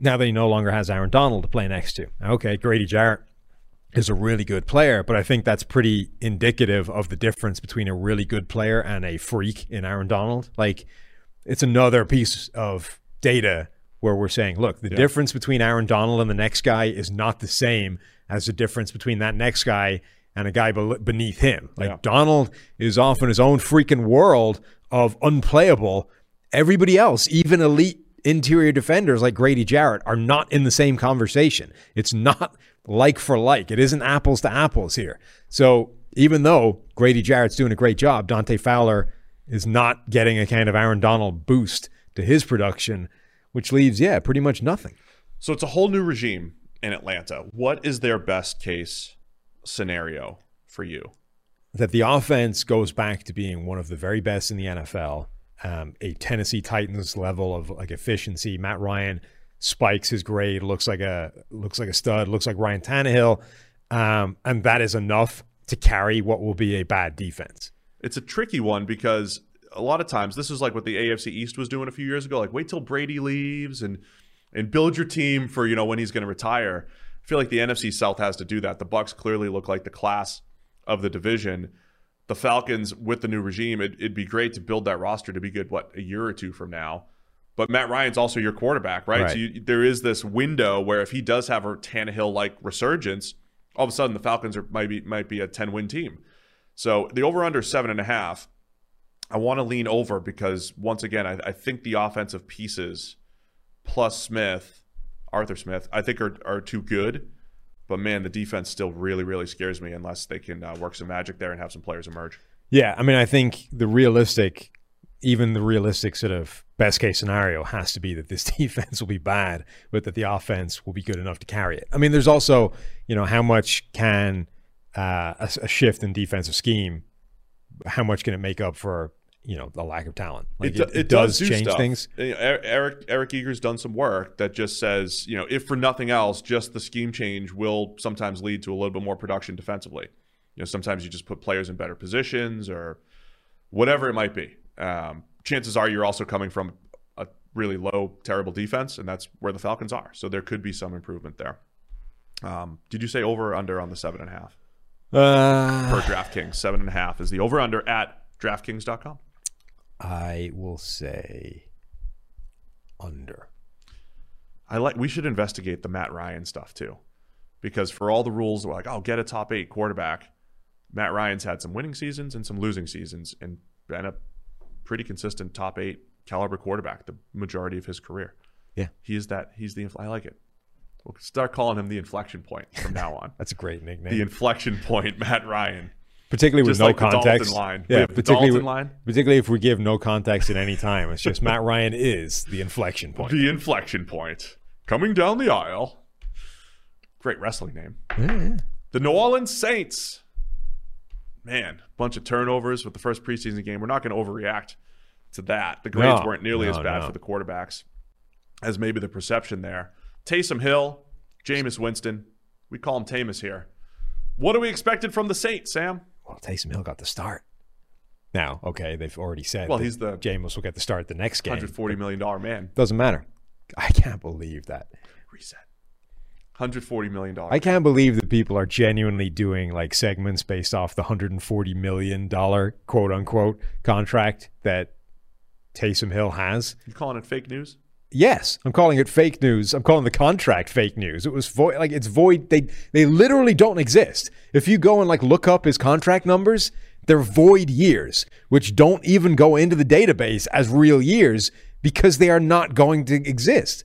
C: now that he no longer has Aaron Donald to play next to. Okay, Grady Jarrett is a really good player, but I think that's pretty indicative of the difference between a really good player and a freak in Aaron Donald. Like, it's another piece of data where we're saying, look, the difference between Aaron Donald and the next guy is not the same as the difference between that next guy and a guy bel- beneath him. Like
A: Yeah.
C: Donald is off in his own freaking world of unplayable. Everybody else, even elite interior defenders like Grady Jarrett, are not in the same conversation. It's not like for like. It isn't apples to apples here. So even though Grady Jarrett's doing a great job, Dante Fowler is not getting a kind of Aaron Donald boost to his production, which leaves, yeah, pretty much nothing.
A: So it's a whole new regime in Atlanta. What is their best case scenario for you?
C: that the offense goes back to being one of the very best in the NFL, um, a Tennessee Titans level of like efficiency. Matt Ryan spikes his grade, looks like a looks like a stud, looks like Ryan Tannehill, um, and that is enough to carry what will be a bad defense.
A: It's a tricky one because a lot of times this is like what the AFC East was doing a few years ago. Like wait till Brady leaves and and build your team for you know when he's going to retire. I feel like the NFC South has to do that. The Bucs clearly look like the class of the division. The Falcons, with the new regime, it, it'd be great to build that roster to be good. What a year or two from now. But Matt Ryan's also your quarterback, right?
C: Right.
A: So you, there is this window where if he does have a Tannehill like resurgence, all of a sudden the Falcons are might be might be a ten win team. So the over under seven and a half. I want to lean over because once again, I, I think the offensive pieces plus Smith, Arthur Smith, I think are are too good. But man, the defense still really really scares me unless they can uh, work some magic there and have some players emerge.
C: Yeah, I mean, I think the realistic, even the realistic sort of best case scenario has to be that this defense will be bad, but that the offense will be good enough to carry it. I mean, there's also, you know, how much can uh, a, a shift in defensive scheme, how much can it make up for, you know, the lack of talent? Like
A: do-
C: it, it does,
A: do
C: change
A: stuff.
C: things.
A: You know, Er- Eric Eric Eager's done some work that just says, you know, if for nothing else, just the scheme change will sometimes lead to a little bit more production defensively. You know, sometimes you just put players in better positions or whatever it might be. Um, chances are you're also coming from a really low, terrible defense, and that's where the Falcons are. So there could be some improvement there. Um, did you say over or under on the seven and a half
C: Uh,
A: per DraftKings? Seven and a half is the over under at DraftKings.com.
C: I will say under.
A: I like. We should investigate the Matt Ryan stuff too, because for all the rules, we're like, "Oh, get a top eight quarterback." Matt Ryan's had some winning seasons and some losing seasons, and been a pretty consistent top eight caliber quarterback the majority of his career.
C: Yeah.
A: he is that. He's the. I like it. We'll start calling him the inflection point from now on.
C: That's a great nickname.
A: the inflection point, Matt Ryan.
C: particularly with
A: Just
C: no
A: like the
C: context.
A: line.
C: Yeah, particularly with-
A: line.
C: Particularly if we give no context at any time, it's just Matt Ryan is the inflection point.
A: The inflection point coming down the aisle. Great wrestling name.
C: Yeah, yeah.
A: The New Orleans Saints. Man, bunch of turnovers with the first preseason game. We're not going to overreact to that. The grades
C: No,
A: weren't nearly as bad
C: no.
A: for the quarterbacks as maybe the perception there. Taysom Hill, Jameis Winston. We call him Tamus here. What are we expected from the Saints, Sam?
C: Well, Taysom Hill got the start. Now, okay, they've already said.
A: Well,
C: that
A: he's the
C: Jameis will get the start the next game.
A: $140 million man.
C: Doesn't matter. I can't believe that.
A: Reset. $140 million.
C: I can't believe that people are genuinely doing like segments based off the hundred and forty million dollar quote unquote contract that Taysom Hill has.
A: You calling it fake news?
C: Yes, I'm calling it fake news. I'm calling the contract fake news. It was void, like it's void. They they literally don't exist. If you go and like look up his contract numbers, they're void years, which don't even go into the database as real years because they are not going to exist.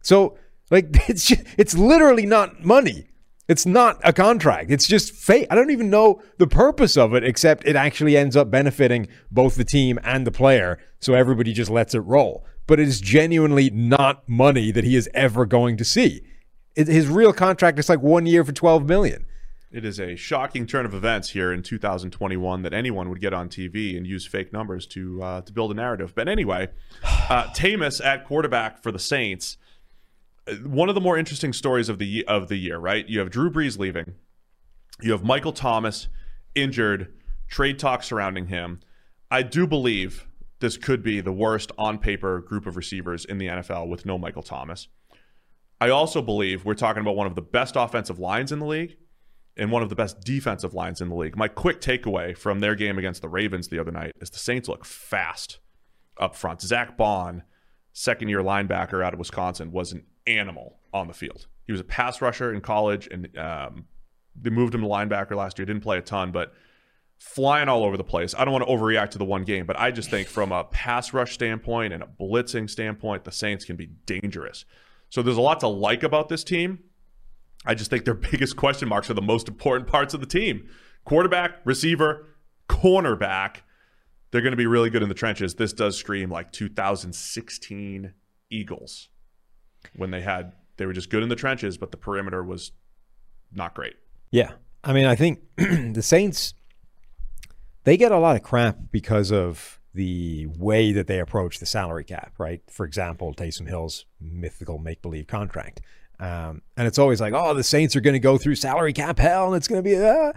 C: So like it's just, it's literally not money. It's not a contract. It's just fake. I don't even know the purpose of it, except it actually ends up benefiting both the team and the player. So everybody just lets it roll. But it is genuinely not money that he is ever going to see. It, his real contract is like one year for twelve million.
A: It is a shocking turn of events here in 2021 that anyone would get on TV and use fake numbers to uh, to build a narrative. But anyway, uh, Tamus at quarterback for the Saints. One of the more interesting stories of the of the year, right? You have Drew Brees leaving. You have Michael Thomas injured. Trade talk surrounding him. I do believe this could be the worst on paper group of receivers in the NFL with no Michael Thomas. I also believe we're talking about one of the best offensive lines in the league and one of the best defensive lines in the league. My quick takeaway from their game against the Ravens the other night is the Saints look fast up front. Zack Baun, second year linebacker out of Wisconsin, was an animal on the field. He was a pass rusher in college, and um, they moved him to linebacker last year. Didn't play a ton, but flying all over the place. I don't want to overreact to the one game, but I just think from a pass rush standpoint and a blitzing standpoint, the Saints can be dangerous. So there's a lot to like about this team. I just think their biggest question marks are the most important parts of the team quarterback, receiver, cornerback. They're going to be really good in the trenches. This does scream like 2016 Eagles when they had, they were just good in the trenches, but the perimeter was not great.
C: Yeah. I mean, I think the Saints they get a lot of crap because of the way that they approach the salary cap, right? For example, Taysom Hill's mythical make believe contract. Um, and it's always like, oh, the Saints are going to go through salary cap hell and it's going to be, uh.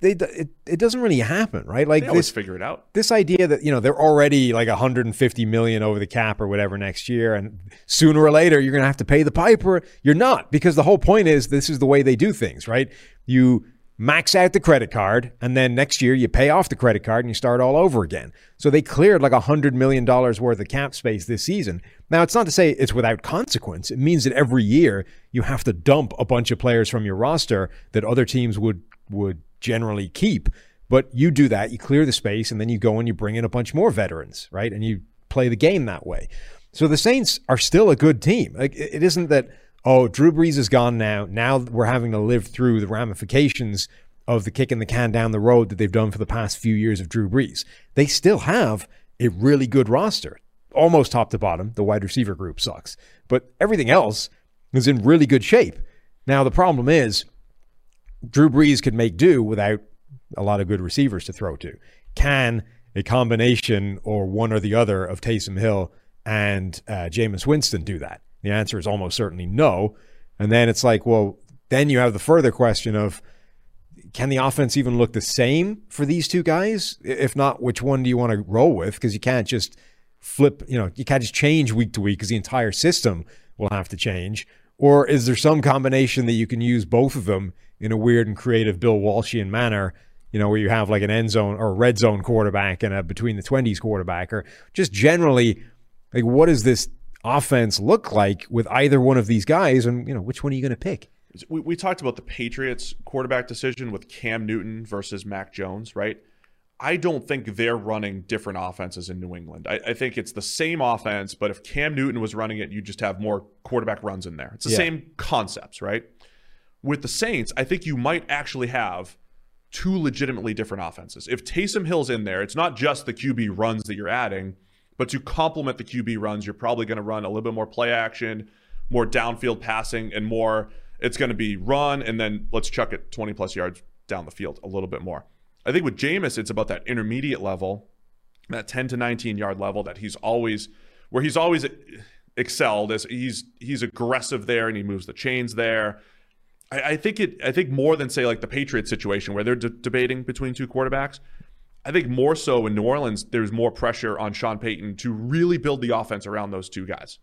C: They, it, it doesn't really happen, right? Like
A: They
C: this,
A: figure it out.
C: this idea that you know they're already like 150 million over the cap or whatever next year, and sooner or later you're going to have to pay the piper. You're not because the whole point is this is the way they do things, right? You max out the credit card, and then next year you pay off the credit card and you start all over again. So they cleared like a hundred million dollars worth of cap space this season. Now it's not to say it's without consequence. It means that every year you have to dump a bunch of players from your roster that other teams would would generally keep. But you do that, you clear the space, and then you go and you bring in a bunch more veterans, right? And you play the game that way. So the Saints are still a good team. Like it isn't that oh Drew Brees is gone now. Now we're having to live through the ramifications of the kicking the can down the road that they've done for the past few years of Drew Brees. They still have a really good roster, almost top to bottom. The wide receiver group sucks, but everything else is in really good shape. Now the problem is Drew Brees could make do without a lot of good receivers to throw to. Can a combination or one or the other of Taysom Hill and uh, Jameis Winston do that? The answer is almost certainly no. And then it's like, well, then you have the further question of can the offense even look the same for these two guys? If not, which one do you want to roll with? Because you can't just flip, you know, you can't just change week to week because the entire system will have to change. Or is there some combination that you can use both of them in a weird and creative Bill Walshian manner? You know, where you have like an end zone or red zone quarterback and a between the twenties quarterback, or just generally, like what does this offense look like with either one of these guys? And you know, which one are you going to pick?
A: We, we talked about the Patriots quarterback decision with Cam Newton versus Mac Jones, right? I don't think they're running different offenses in New England. I, I think it's the same offense, but if Cam Newton was running it, you just have more quarterback runs in there. It's the
C: Yeah.
A: same concepts, right? With the Saints, I think you might actually have two legitimately different offenses. If Taysom Hill's in there, it's not just the QB runs that you're adding, but to complement the QB runs, you're probably going to run a little bit more play action, more downfield passing, and more. It's going to be run and then let's chuck it 20 plus yards down the field a little bit more. I think with Jameis, it's about that intermediate level, that 10 to 19 yard level that he's always, where he's always excelled as he's he's aggressive there and he moves the chains there. I, I think it. I think more than say like the Patriots situation where they're de- debating between two quarterbacks. I think more so in New Orleans, there's more pressure on Sean Payton to really build the offense around those two guys.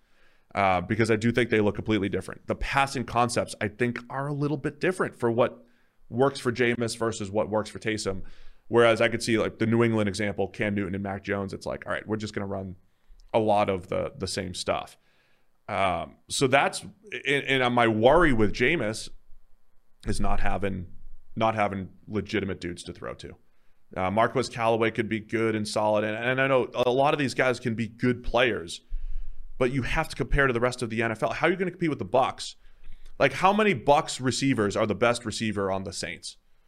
A: Uh, because I do think they look completely different. The passing concepts, I think, are a little bit different for what works for Jameis versus what works for Taysom. Whereas I could see like the New England example, Cam Newton and Mac Jones, it's like, all right, we're just going to run a lot of the the same stuff. Um, so that's and, and my worry with Jameis is not having not having legitimate dudes to throw to. Uh, Marquez Callaway could be good and solid, and, and I know a lot of these guys can be good players, but you have to compare to the rest of the NFL. How are you going to compete with the Bucs? Like, how many Bucs receivers are the best receiver on the Saints?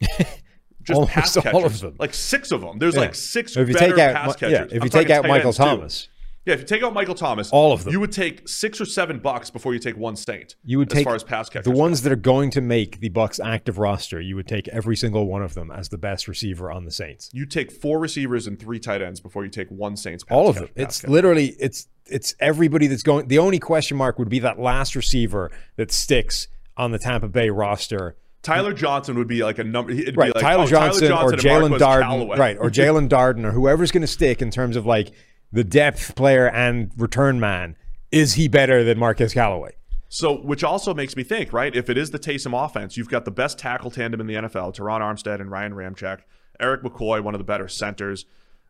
A: Just
C: Almost
A: pass
C: all of them.
A: like six of them. There's
C: Yeah.
A: like six
C: If you
A: better
C: take out,
A: pass catchers.
C: yeah, if you
A: talking
C: take out Michael
A: Thomas, too. Yeah, if you take out Michael Thomas,
C: All of them.
A: you would take six or seven bucks before you take one Saint.
C: you would
A: as
C: take
A: far as pass catchers.
C: the
A: go.
C: ones that are going to make the Bucs active roster. You would take every single one of them as the best receiver on the Saints.
A: you take four receivers and three tight ends before you take one Saints. Pass
C: All of
A: catch-
C: them. It's
A: catcher.
C: literally it's it's everybody that's going. The only question mark would be that last receiver that sticks on the Tampa Bay roster.
A: Tyler Johnson would be like a number.
C: Right,
A: be like,
C: Tyler,
A: oh,
C: Johnson or
A: Jaelon
C: Darden,
A: Callaway.
C: right, or Jaelon Darden or whoever's going to stick in terms of like the depth player and return man. Is he better than Marquez Callaway?
A: So, which also makes me think, right? If it is the Taysom offense, you've got the best tackle tandem in the NFL, Terron Armstead and Ryan Ramczyk, Erik McCoy, one of the better centers.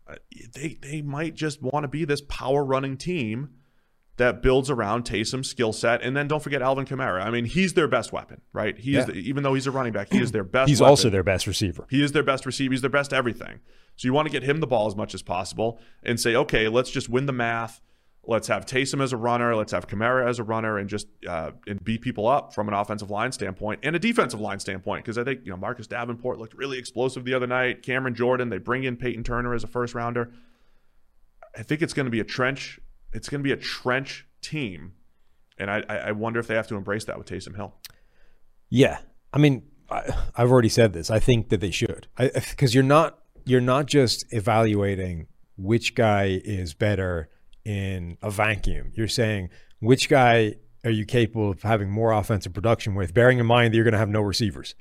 A: Uh, they they might just want to be this power running team that builds around Taysom's skill set, and then don't forget Alvin Kamara. I mean, he's their best weapon, right? He is the, even though he's a running back, he is their best.
C: He's
A: weapon.
C: also their best receiver.
A: He is their best receiver. He's their best everything. So you want to get him the ball as much as possible and say, okay, let's just win the math. Let's have Taysom as a runner. Let's have Kamara as a runner, and just uh, and beat people up from an offensive line standpoint and a defensive line standpoint. Because I think you know Marcus Davenport looked really explosive the other night. Cameron Jordan. They bring in Peyton Turner as a first rounder. I think it's going to be a trench. It's going to be a trench team, and I, I wonder if they have to embrace that with Taysom Hill.
C: Yeah, I mean, I, I've already said this. I think that they should, because you're not you're not just evaluating which guy is better in a vacuum. You're saying which guy are you capable of having more offensive production with, bearing in mind that you're going to have no receivers.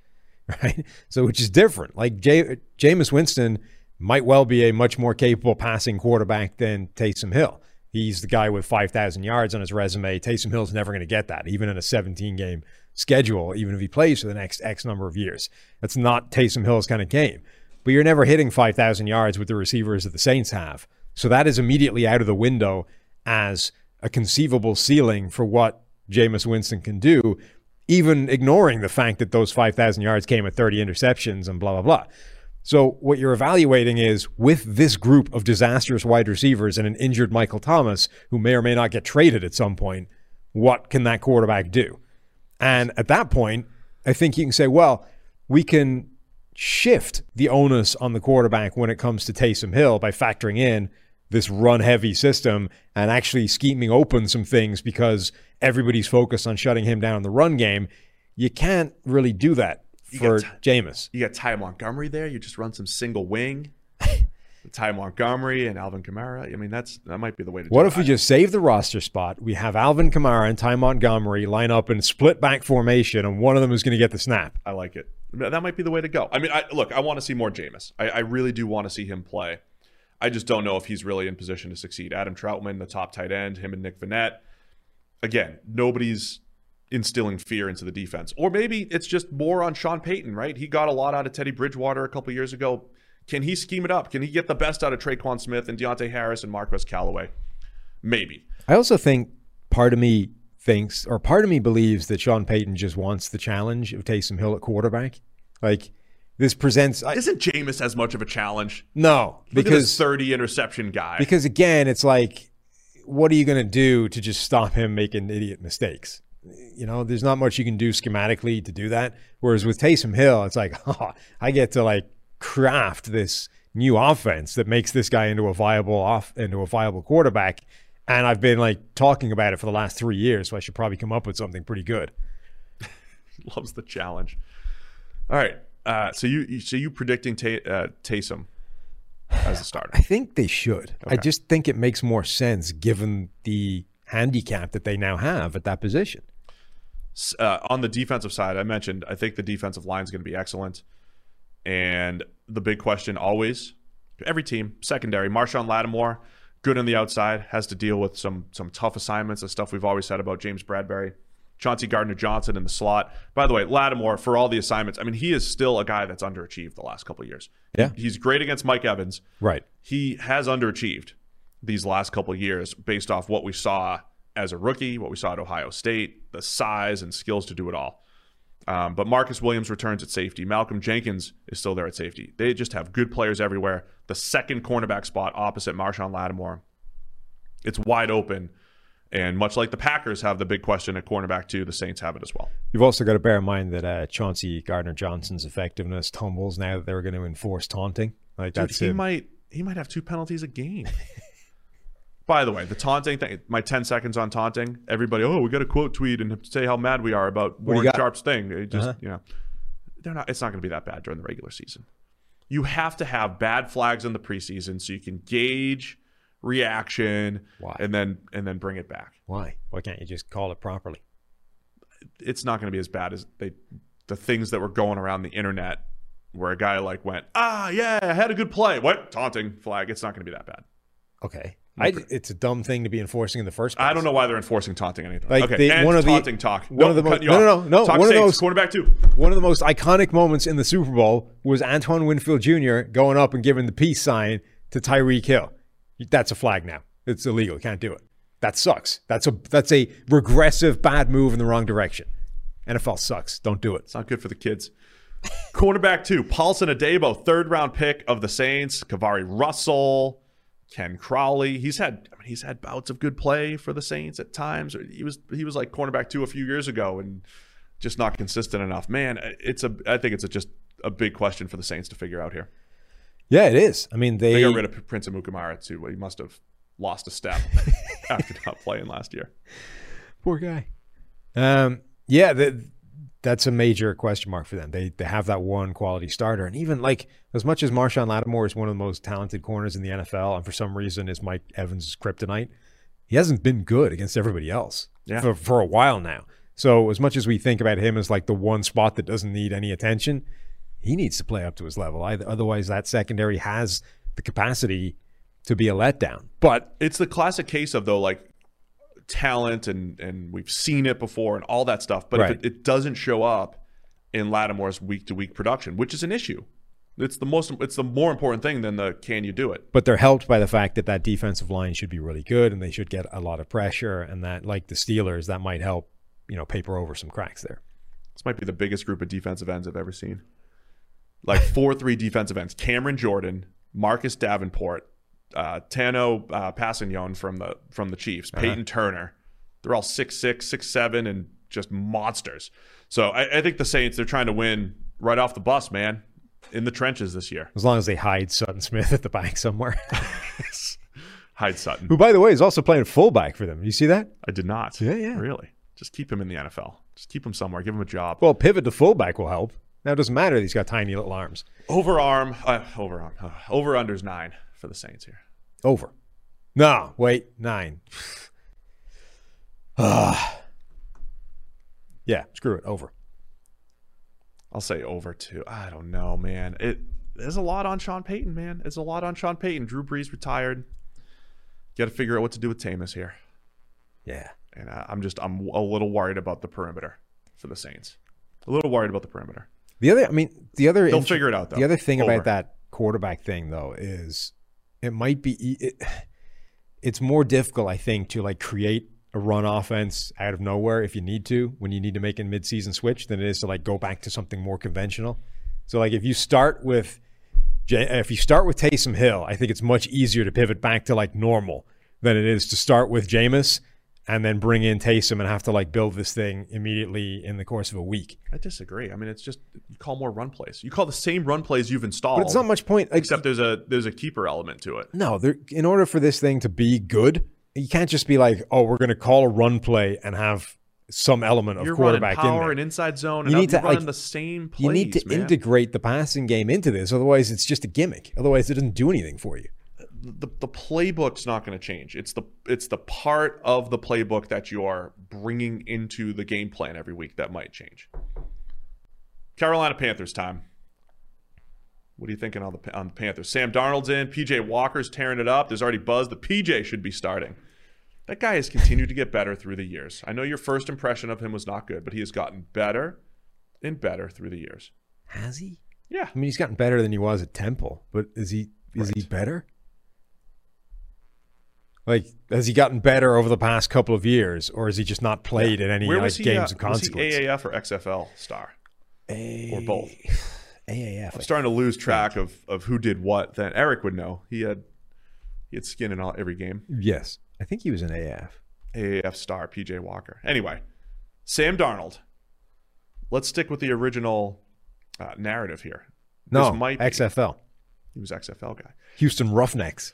C: right? So which is different. Like J- Jameis Winston might well be a much more capable passing quarterback than Taysom Hill. He's the guy with 5,000 yards on his resume. Taysom Hill's never going to get that, even in a 17 game schedule, even if he plays for the next X number of years. That's not Taysom Hill's kind of game. But you're never hitting 5,000 yards with the receivers that the Saints have. So that is immediately out of the window as a conceivable ceiling for what Jameis Winston can do, even ignoring the fact that those 5,000 yards came at 30 interceptions and blah, blah, blah. So what you're evaluating is with this group of disastrous wide receivers and an injured Michael Thomas, who may or may not get traded at some point, what can that quarterback do? And at that point, I think you can say, well, we can shift the onus on the quarterback when it comes to Taysom Hill by factoring in this run heavy system and actually scheming open some things because everybody's focused on shutting him down in the run game. You can't really do that for
A: got
C: Jameis.
A: You got Ty Montgomery there. You just run some single wing. Ty Montgomery and Alvin Kamara. I mean, that's that might be the way to do
C: What
A: it.
C: if we just save the roster spot? We have Alvin Kamara and Ty Montgomery line up in split back formation, and one of them is going to get the snap.
A: I like it. That might be the way to go. I mean, I, look, I want to see more Jameis. I, I really do want to see him play. I just don't know if he's really in position to succeed. Adam Trautman, the top tight end, him and Nick Vannett. Again, nobody's instilling fear into the defense. Or maybe it's just more on Sean Payton, right? He got a lot out of Teddy Bridgewater a couple years ago. Can he scheme it up? Can he get the best out of Tre'Quan Smith and Deonte Harris and Marquez Callaway? Maybe.
C: I also think part of me thinks, or part of me believes that Sean Payton just wants the challenge of Taysom Hill at quarterback. Like this presents.
A: Isn't Jameis as much of a challenge?
C: no,
A: Look at this
C: because
A: 30 interception guy.
C: because again, it's like, what are you going to do to just stop him making idiot mistakes? You know, there's not much you can do schematically to do that. Whereas with Taysom Hill, it's like, oh, I get to like craft this new offense that makes this guy into a viable off into a viable quarterback. And I've been like talking about it for the last three years, so I should probably come up with something pretty good.
A: loves the challenge. All right. Uh, so you you- so you predicting Tay, uh, Taysom as a starter?
C: I think they should. I just think it makes more sense given the handicap that they now have at that position.
A: Uh, on the defensive side, I mentioned I think the defensive line is going to be excellent, and the big question always, every team secondary. Marshon Lattimore, good on the outside, has to deal with some some tough assignments. The stuff we've always said about James Bradberry. Chauncey Gardner Johnson in the slot. By the way, Lattimore for all the assignments. I mean, he is still a guy that's underachieved the last couple of years.
C: Yeah.
A: he's great against Mike Evans.
C: Right.
A: he has underachieved these last couple of years based off what we saw as a rookie, what we saw at Ohio State, the size and skills to do it all. Um, but Marcus Williams returns at safety. Malcolm Jenkins is still there at safety. They just have good players everywhere. The second cornerback spot opposite Marshon Lattimore, it's wide open. And much like the Packers have the big question at cornerback too, the Saints have it as well.
C: You've also got to bear in mind that uh, Chauncey Gardner Johnson's effectiveness tumbles now that they're going to enforce taunting. Like
A: Dude,
C: that's
A: he
C: it.
A: might he might have two penalties a game. By the way, the taunting thing, my 10 seconds on taunting, everybody, oh, we got a quote tweet and say how mad we are about
C: you
A: Warren? Sharp's thing. It just,
C: Uh-huh.
A: you know, they're not, it's not going to be that bad during the regular season. You have to have bad flags in the preseason so you can gauge reaction
C: Why?
A: and then and then bring it back.
C: Why? Why can't you just call it properly?
A: It's not going to be as bad as they the things that were going around the internet where a guy like went, "Ah, yeah, I had a good play." What? Taunting flag. It's not going to be that bad.
C: Okay. I, it's a dumb thing to be enforcing in the first place.
A: I don't know why they're enforcing taunting anything.
C: Like,
A: okay,
C: one of the-
A: taunting talk.
C: one of the mo-
A: cutting you
C: no, no, no, no,
A: Talk
C: one of the most-
A: quarterback two.
C: One of the most iconic moments in the Super Bowl was Antoine Winfield Jr. going up and giving the peace sign to Tyreek Hill. That's a flag now. It's illegal. You Can't do it. That sucks. That's a that's a regressive bad move in the wrong direction. NFL sucks. Don't do it.
A: It's not good for the kids. Cornerback two, Paulson Adebo, third round pick of the Saints. KeiVarae Russell, Ken Crawley. He's had I mean, he's had bouts of good play for the Saints at times. He was he was like cornerback two a few years ago and just not consistent enough. Man, it's a I think it's a, just a big question for the Saints to figure out here.
C: Yeah, it is. I mean, they,
A: They got rid of Prince Amukamara too. He must have lost a step after not playing last year.
C: Poor guy. Um, yeah, that that's a major question mark for them. They they have that one quality starter, and even like as much as Marshon Lattimore is one of the most talented corners in the NFL, and for some reason is Mike Evans' kryptonite, he hasn't been good against everybody else
A: Yeah.
C: for for a while now. So as much as we think about him as like the one spot that doesn't need any attention, he needs to play up to his level. Otherwise, that secondary has the capacity to be a letdown. But
A: it's the classic case of though, like talent and and we've seen it before and all that stuff. But
C: Right.
A: if it, it doesn't show up in Lattimore's week to week production, which is an issue. It's the most. It's the more important thing than the can you do it.
C: but they're helped by the fact that that defensive line should be really good and they should get a lot of pressure and that like the Steelers that might help, you know, paper over some cracks there.
A: This might be the biggest group of defensive ends I've ever seen. Like four three defensive ends: Cameron Jordan, Marcus Davenport, uh, Tanoh uh, Kpassagnon from the from the Chiefs, Peyton Turner. They're all six six, six seven, and just monsters. So I, I think the Saints they're trying to win right off the bus, man, in the trenches this year.
C: As long as they hide Sutton Smith at the back somewhere.
A: hide Sutton.
C: Who by the way is also playing fullback for them. You see that?
A: I did not.
C: Yeah, yeah.
A: Really. Just keep him in the NFL. Just keep him somewhere. Give him a job.
C: Well, pivot to fullback will help. Now it doesn't matter that he's got tiny little arms.
A: Overarm, uh, overarm, uh, over unders nine for the Saints here.
C: Over. No, wait, nine. Ah. yeah, screw it. Over.
A: I'll say over two. I don't know, man. It there's a lot on Sean Payton, man. It's a lot on Sean Payton. Drew Brees retired. Got to figure out what to do with Tamus here,
C: Yeah.
A: and I, I'm just I'm a little worried about the perimeter for the Saints. A little worried about the perimeter.
C: The other, I mean, the other.
A: They'll figure it out, though.
C: The other thing
A: Over.
C: about that quarterback thing, though, is it might be. It, it's more difficult, I think, to like create a run offense out of nowhere if you need to when you need to make a midseason switch than it is to like go back to something more conventional. So, like, if you start with if you start with Taysom Hill, I think it's much easier to pivot back to like normal than it is to start with Jameis and then bring in Taysom and have to like build this thing immediately in the course of a week.
A: I disagree. I mean, it's just you call more run plays. You call the same run plays you've installed.
C: But it's not much point. Like,
A: except there's a there's a keeper element to it.
C: No, there, in order for this thing to be good, you can't just be like, oh, we're going to call a run play and have some element of
A: You're running
C: quarterback in
A: power
C: there.
A: and inside zone, and
C: You need to,
A: running
C: like,
A: the same plays.
C: you need to
A: man.
C: integrate the passing game into this. Otherwise, it's just a gimmick. Otherwise, it doesn't do anything for you.
A: The, the playbook's not going to change. It's the it's the part of the playbook that you are bringing into the game plan every week that might change. Carolina Panthers time. What are you thinking on the on the Panthers? Sam Darnold's in. PJ Walker's tearing it up. There's already buzz. The PJ should be starting. That guy has continued to get better through the years. I know your first impression of him was not good, but he has gotten better and better through the years.
C: Has he?
A: Yeah.
C: I mean, he's gotten better than he was at Temple, but is he is he better? Like, has he gotten better over the past couple of years, or has he just not played in any
A: Where
C: like,
A: he?
C: games
A: uh,
C: of
A: was he? AAF or XFL star? or both?
C: AAF.
A: I'm starting to lose track of of who did what. Then Eric would know. He had he had skin in all every game.
C: Yes, I think he was an AAF.
A: AAF star PJ Walker. Anyway, Sam Darnold. Let's stick with the original uh, narrative here.
C: No,
A: This might be-
C: XFL.
A: He was XFL guy,
C: Houston Roughnecks.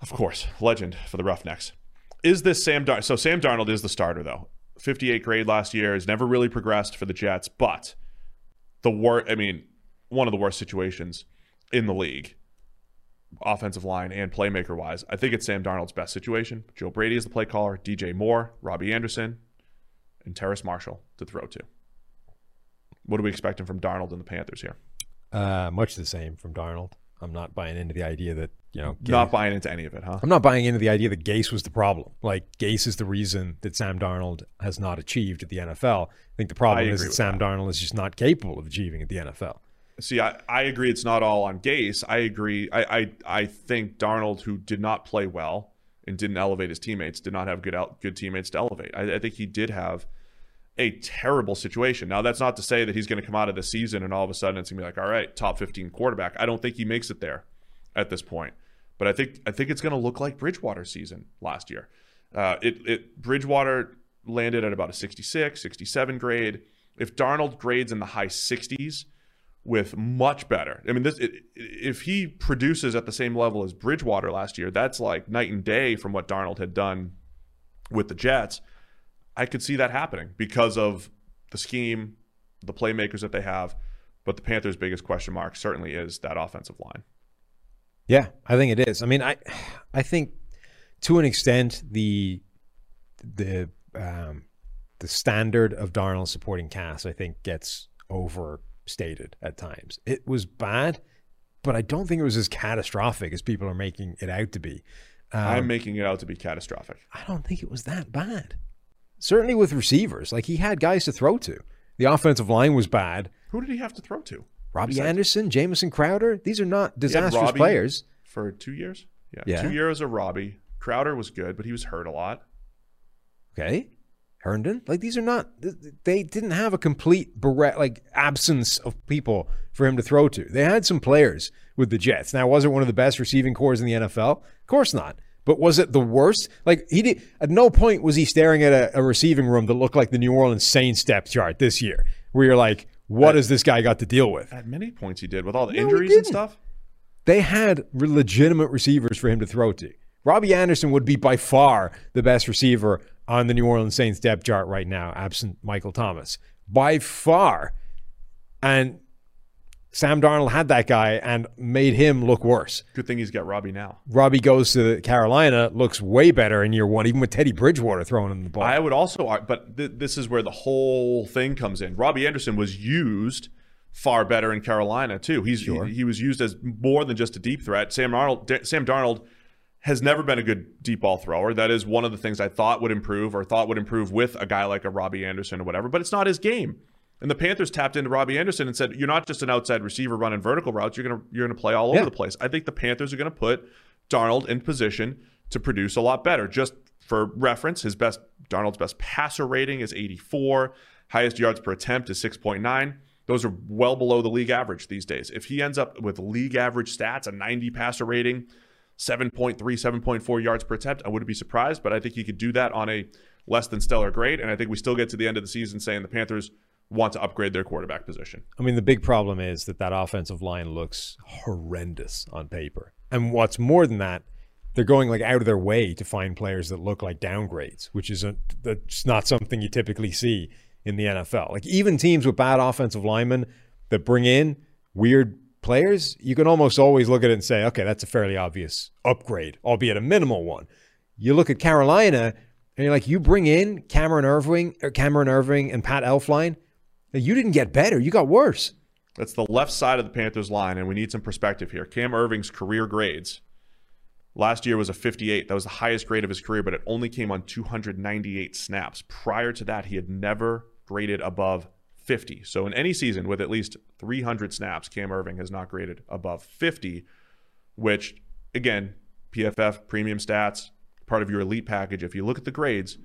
A: Of course, legend for the Roughnecks. Is this Sam Dar? So Sam Darnold is the starter though. 58 grade last year has never really progressed for the Jets, but the worst. I mean, one of the worst situations in the league, offensive line and playmaker wise. I think it's Sam Darnold's best situation. Joe Brady is the play caller. DJ Moore, Robbie Anderson, and Terrace Marshall to throw to. What are we expecting from Darnold and the Panthers here?
C: Uh, much the same from Darnold. I'm not buying into the idea that you know. Gase-
A: Not buying into any of it, huh?
C: I'm not buying into the idea that Gase was the problem. Like Gase is the reason that Sam Darnold has not achieved at the NFL. I think the problem
A: I
C: is that Sam
A: that.
C: Darnold is just not capable of achieving at the NFL.
A: See, I, I agree it's not all on Gase. I agree. I, I I think Darnold, who did not play well and didn't elevate his teammates, did not have good out, good teammates to elevate. I, I think he did have a terrible situation. Now, that's not to say that he's going to come out of the season and all of a sudden it's going to be like, all right, top 15 quarterback. I don't think he makes it there at this point. But I think I think it's going to look like Bridgewater season last year. Uh, it, it Bridgewater landed at about a 66, 67 grade. If Darnold grades in the high 60s with much better, I mean, this it, if he produces at the same level as Bridgewater last year, that's like night and day from what Darnold had done with the Jets. I could see that happening because of the scheme, the playmakers that they have. But the Panthers' biggest question mark certainly is that offensive line.
C: Yeah, I think it is. I mean, I I think to an extent the the um, the standard of Darnold supporting cast, I think, gets overstated at times. It was bad, but I don't think it was as catastrophic as people are making it out to be. Um,
A: I'm making it out to be catastrophic.
C: I don't think it was that bad. Certainly with receivers, like he had guys to throw to. The offensive line was bad.
A: Who did he have to throw to?
C: Robbie Anderson, Jamison Crowder, these are not disastrous players.
A: for two years. Yeah,
C: Yeah.
A: two years of Robbie. Crowder was good, but he was hurt a lot.
C: Okay. Herndon, like these are not. They didn't have a complete like absence of people for him to throw to. They had some players with the Jets. Now, was it one of the best receiving corps in the NFL? Of course not. But was it the worst? Like he did. At no point was he staring at a, a receiving room that looked like the New Orleans Saints depth chart this year, where you're like, what has this guy got to deal with?
A: At many points, he did with all the
C: No,
A: injuries and stuff.
C: They had legitimate receivers for him to throw to. Robbie Anderson would be by far the best receiver on the New Orleans Saints depth chart right now, absent Michael Thomas. By far. And Sam Darnold had that guy and made him look worse.
A: Good thing he's got Robbie now.
C: Robbie goes to Carolina, looks way better in year one, even with Teddy Bridgewater throwing him the ball.
A: I would also, but th- this is where the whole thing comes in. Robbie Anderson was used far better in Carolina too. He's he, he was used as more than just a deep threat. Sam Darnold, D- Sam Darnold has never been a good deep ball thrower. That is one of the things I thought would improve or thought would improve with a guy like a Robbie Anderson or whatever. But it's not his game. And the Panthers tapped into Robbie Anderson and said, "You're not just an outside receiver running vertical routes. You're gonna you're gonna play all over
C: Yeah.
A: the place." I think the Panthers are gonna put Darnold in position to produce a lot better. Just for reference, his best Darnold's best passer rating is 84. Highest yards per attempt is 6.9. Those are well below the league average these days. If he ends up with league average stats, a 90 passer rating, 7.3, 7.4 yards per attempt, I wouldn't be surprised, but I think he could do that on a less than stellar grade. And I think we still get to the end of the season saying the Panthers want to upgrade their quarterback position.
C: I mean, the big problem is that that offensive line looks horrendous on paper. And what's more than that, they're going like out of their way to find players that look like downgrades, which is a, that's not something you typically see in the NFL. Like even teams with bad offensive linemen that bring in weird players, you can almost always look at it and say, okay, that's a fairly obvious upgrade, albeit a minimal one. You look at Carolina and you're like, you bring in Cameron Erving, or Cameron Erving and Pat Elflein, you didn't get better, you got worse.
A: That's the left side of the Panthers line, and we need some perspective here. Cam Erving's career grades last year was a 58. That was the highest grade of his career, but it only came on 298 snaps. Prior to that, he had never graded above 50. So in any season with at least 300 snaps, Cam Erving has not graded above 50, which, again, PFF premium stats, part of your elite package. If you look at the grades,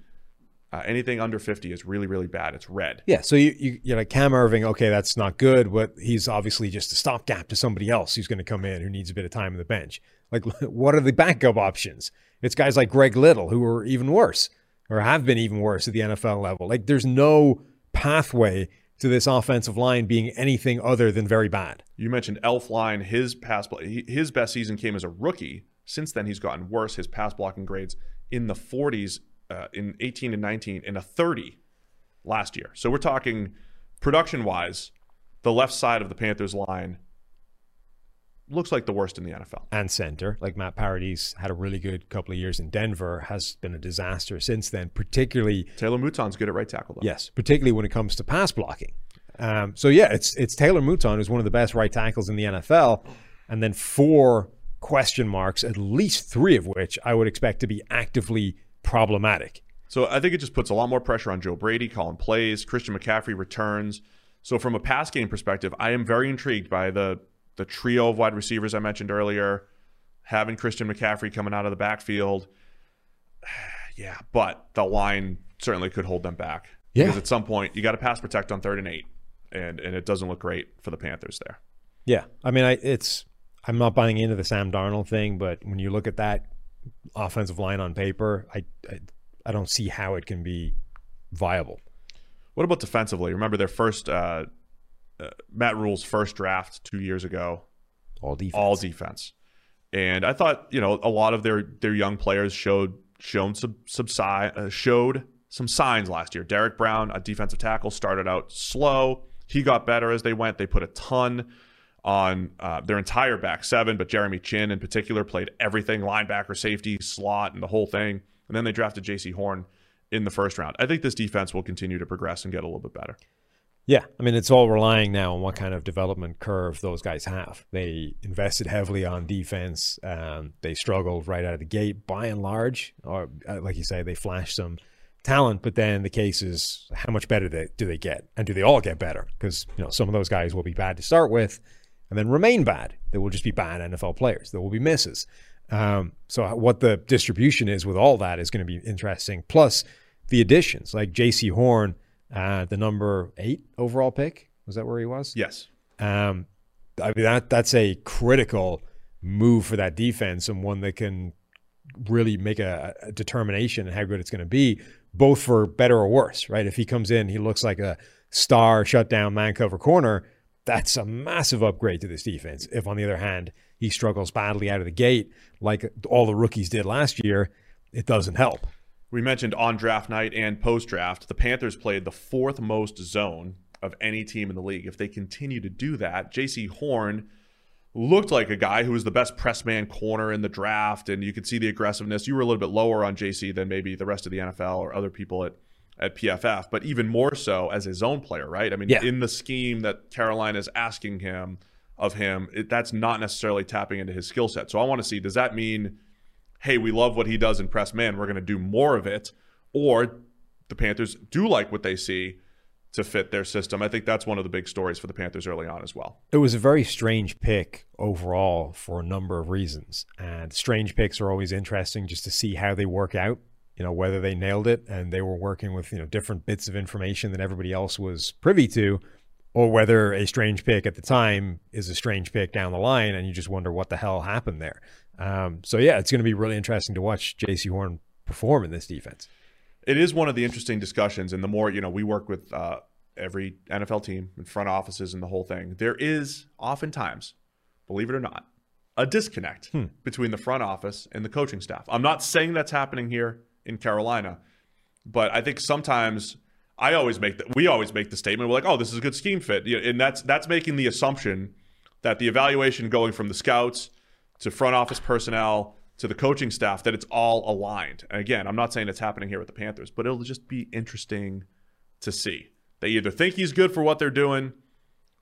A: uh, anything under 50 is really, really bad. It's red.
C: Yeah, so you, you you're like Cam Erving, okay, that's not good, but he's obviously just a stopgap to somebody else who's going to come in who needs a bit of time on the bench. Like, what are the backup options? It's guys like Greg Little who are even worse or have been even worse at the NFL level. Like, there's no pathway to this offensive line being anything other than very bad.
A: You mentioned Elflein. His pass his best season came as a rookie. Since then, he's gotten worse. His pass blocking grades in the 40s uh, in 18 and 19, and a 30 last year. So we're talking production wise, the left side of the Panthers line looks like the worst in the NFL.
C: And center, like Matt Paradis had a really good couple of years in Denver, has been a disaster since then, particularly
A: Taylor Moton's good at right tackle though.
C: Yes, particularly when it comes to pass blocking. Um, so yeah, it's it's Taylor Moton who's one of the best right tackles in the NFL, and then four question marks, at least three of which I would expect to be actively problematic.
A: So I think it just puts a lot more pressure on Joe Brady, calling plays. Christian McCaffrey returns. So from a pass game perspective, I am very intrigued by the the trio of wide receivers I mentioned earlier, having Christian McCaffrey coming out of the backfield. Yeah, but the line certainly could hold them back.
C: Yeah.
A: Because at some point you got to pass protect on third and eight. And and it doesn't look great for the Panthers there.
C: Yeah, I mean, I, it's I'm not buying into the Sam Darnold thing, but when you look at that offensive line on paper, I I, I don't see how it can be viable.
A: What about defensively? Remember their first uh, uh, Matt Rhule's first draft two years ago.
C: All defense.
A: All defense. And I thought, you know, a lot of their their young players showed shown some some si- uh, showed some signs last year. Derrick Brown, a defensive tackle, started out slow. He got better as they went. They put a ton on uh, their entire back seven, but Jeremy Chinn in particular played everything linebacker, safety, slot, and the whole thing. And then they drafted Jaycee Horn in the first round. I think this defense will continue to progress and get a little bit better.
C: Yeah, I mean, it's all relying now on what kind of development curve those guys have. They invested heavily on defense. Um, they struggled right out of the gate, by and large. Or, uh, like you say, they flashed some talent, but then the case is how much better do they get, and do they all get better? Because you know some of those guys will be bad to start with, and then remain bad. There will just be bad NFL players. There will be misses. Um, so what the distribution is with all that is going to be interesting. Plus the additions, like Jaycee Horn uh, the number eight overall pick. Was that where he was?
A: Yes.
C: Um, I mean that that's a critical move for that defense and one that can really make a, a determination and how good it's going to be, both for better or worse. Right? If he comes in, he looks like a star shutdown man cover corner. That's a massive upgrade to this defense. If on the other hand he struggles badly out of the gate, like all the rookies did last year, it doesn't help
A: we mentioned on draft night and post draft, the Panthers played the fourth most zone of any team in the league. If they continue to do that, Jaycee Horn looked like a guy who was the best press man corner in the draft, and you could see the aggressiveness. You were a little bit lower on Jaycee than maybe the rest of the NFL or other people at at PFF, but even more so as a zone player, right? I mean, yeah. in the scheme that Carolina is asking him of him, it, that's not necessarily tapping into his skill set. So I want to see does that mean hey, we love what he does in press man, we're going to do more of it, or the Panthers do like what they see to fit their system. I think that's one of the big stories for the Panthers early on as well.
C: It was a very strange pick overall for a number of reasons. And strange picks are always interesting just to see how they work out, you know, whether they nailed it and they were working with, you know, different bits of information that everybody else was privy to, or whether a strange pick at the time is a strange pick down the line and you just wonder what the hell happened there. Um, so yeah, it's going to be really interesting to watch Jaycee Horn perform in this defense.
A: It is one of the interesting discussions, and the more you know, we work with uh, every NFL team and front offices and the whole thing. There is oftentimes, believe it or not, a disconnect hmm. between the front office and the coaching staff. I'm not saying that's happening here in Carolina, but I think sometimes I always make that we always make the statement we're like, oh, this is a good scheme fit, and that's that's making the assumption that the evaluation going from the scouts to front office personnel to the coaching staff that it's all aligned. And again, I'm not saying it's happening here with the Panthers, but it'll just be interesting to see. They either think he's good for what they're doing